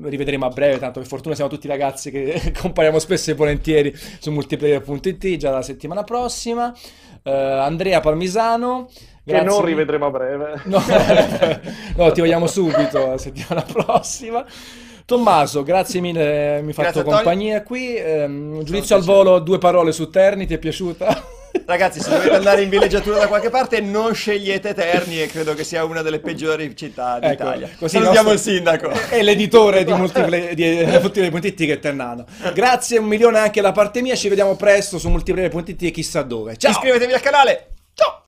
rivedremo a breve, tanto per fortuna siamo tutti ragazzi che [laughs] compariamo spesso e volentieri su multiplayer.it già la settimana prossima. Eh, Andrea Parmisano, Che grazie non rivedremo a breve. No, [laughs] no, ti vogliamo subito la settimana prossima. Tommaso, grazie mille, mi hai fatto compagnia qui. Un giudizio al volo, due parole su Terni, ti è piaciuta? Ragazzi, se dovete andare in villeggiatura da qualche parte, non scegliete Terni e credo che sia una delle peggiori città Ecco, d'Italia. così il Salutiamo nostro- il sindaco. E l'editore di Multiplayer di eh, che è Ternano. Grazie un milione anche da parte mia, ci vediamo presto su Multiplayer.it e chissà dove. Ciao! Iscrivetevi al canale. Ciao!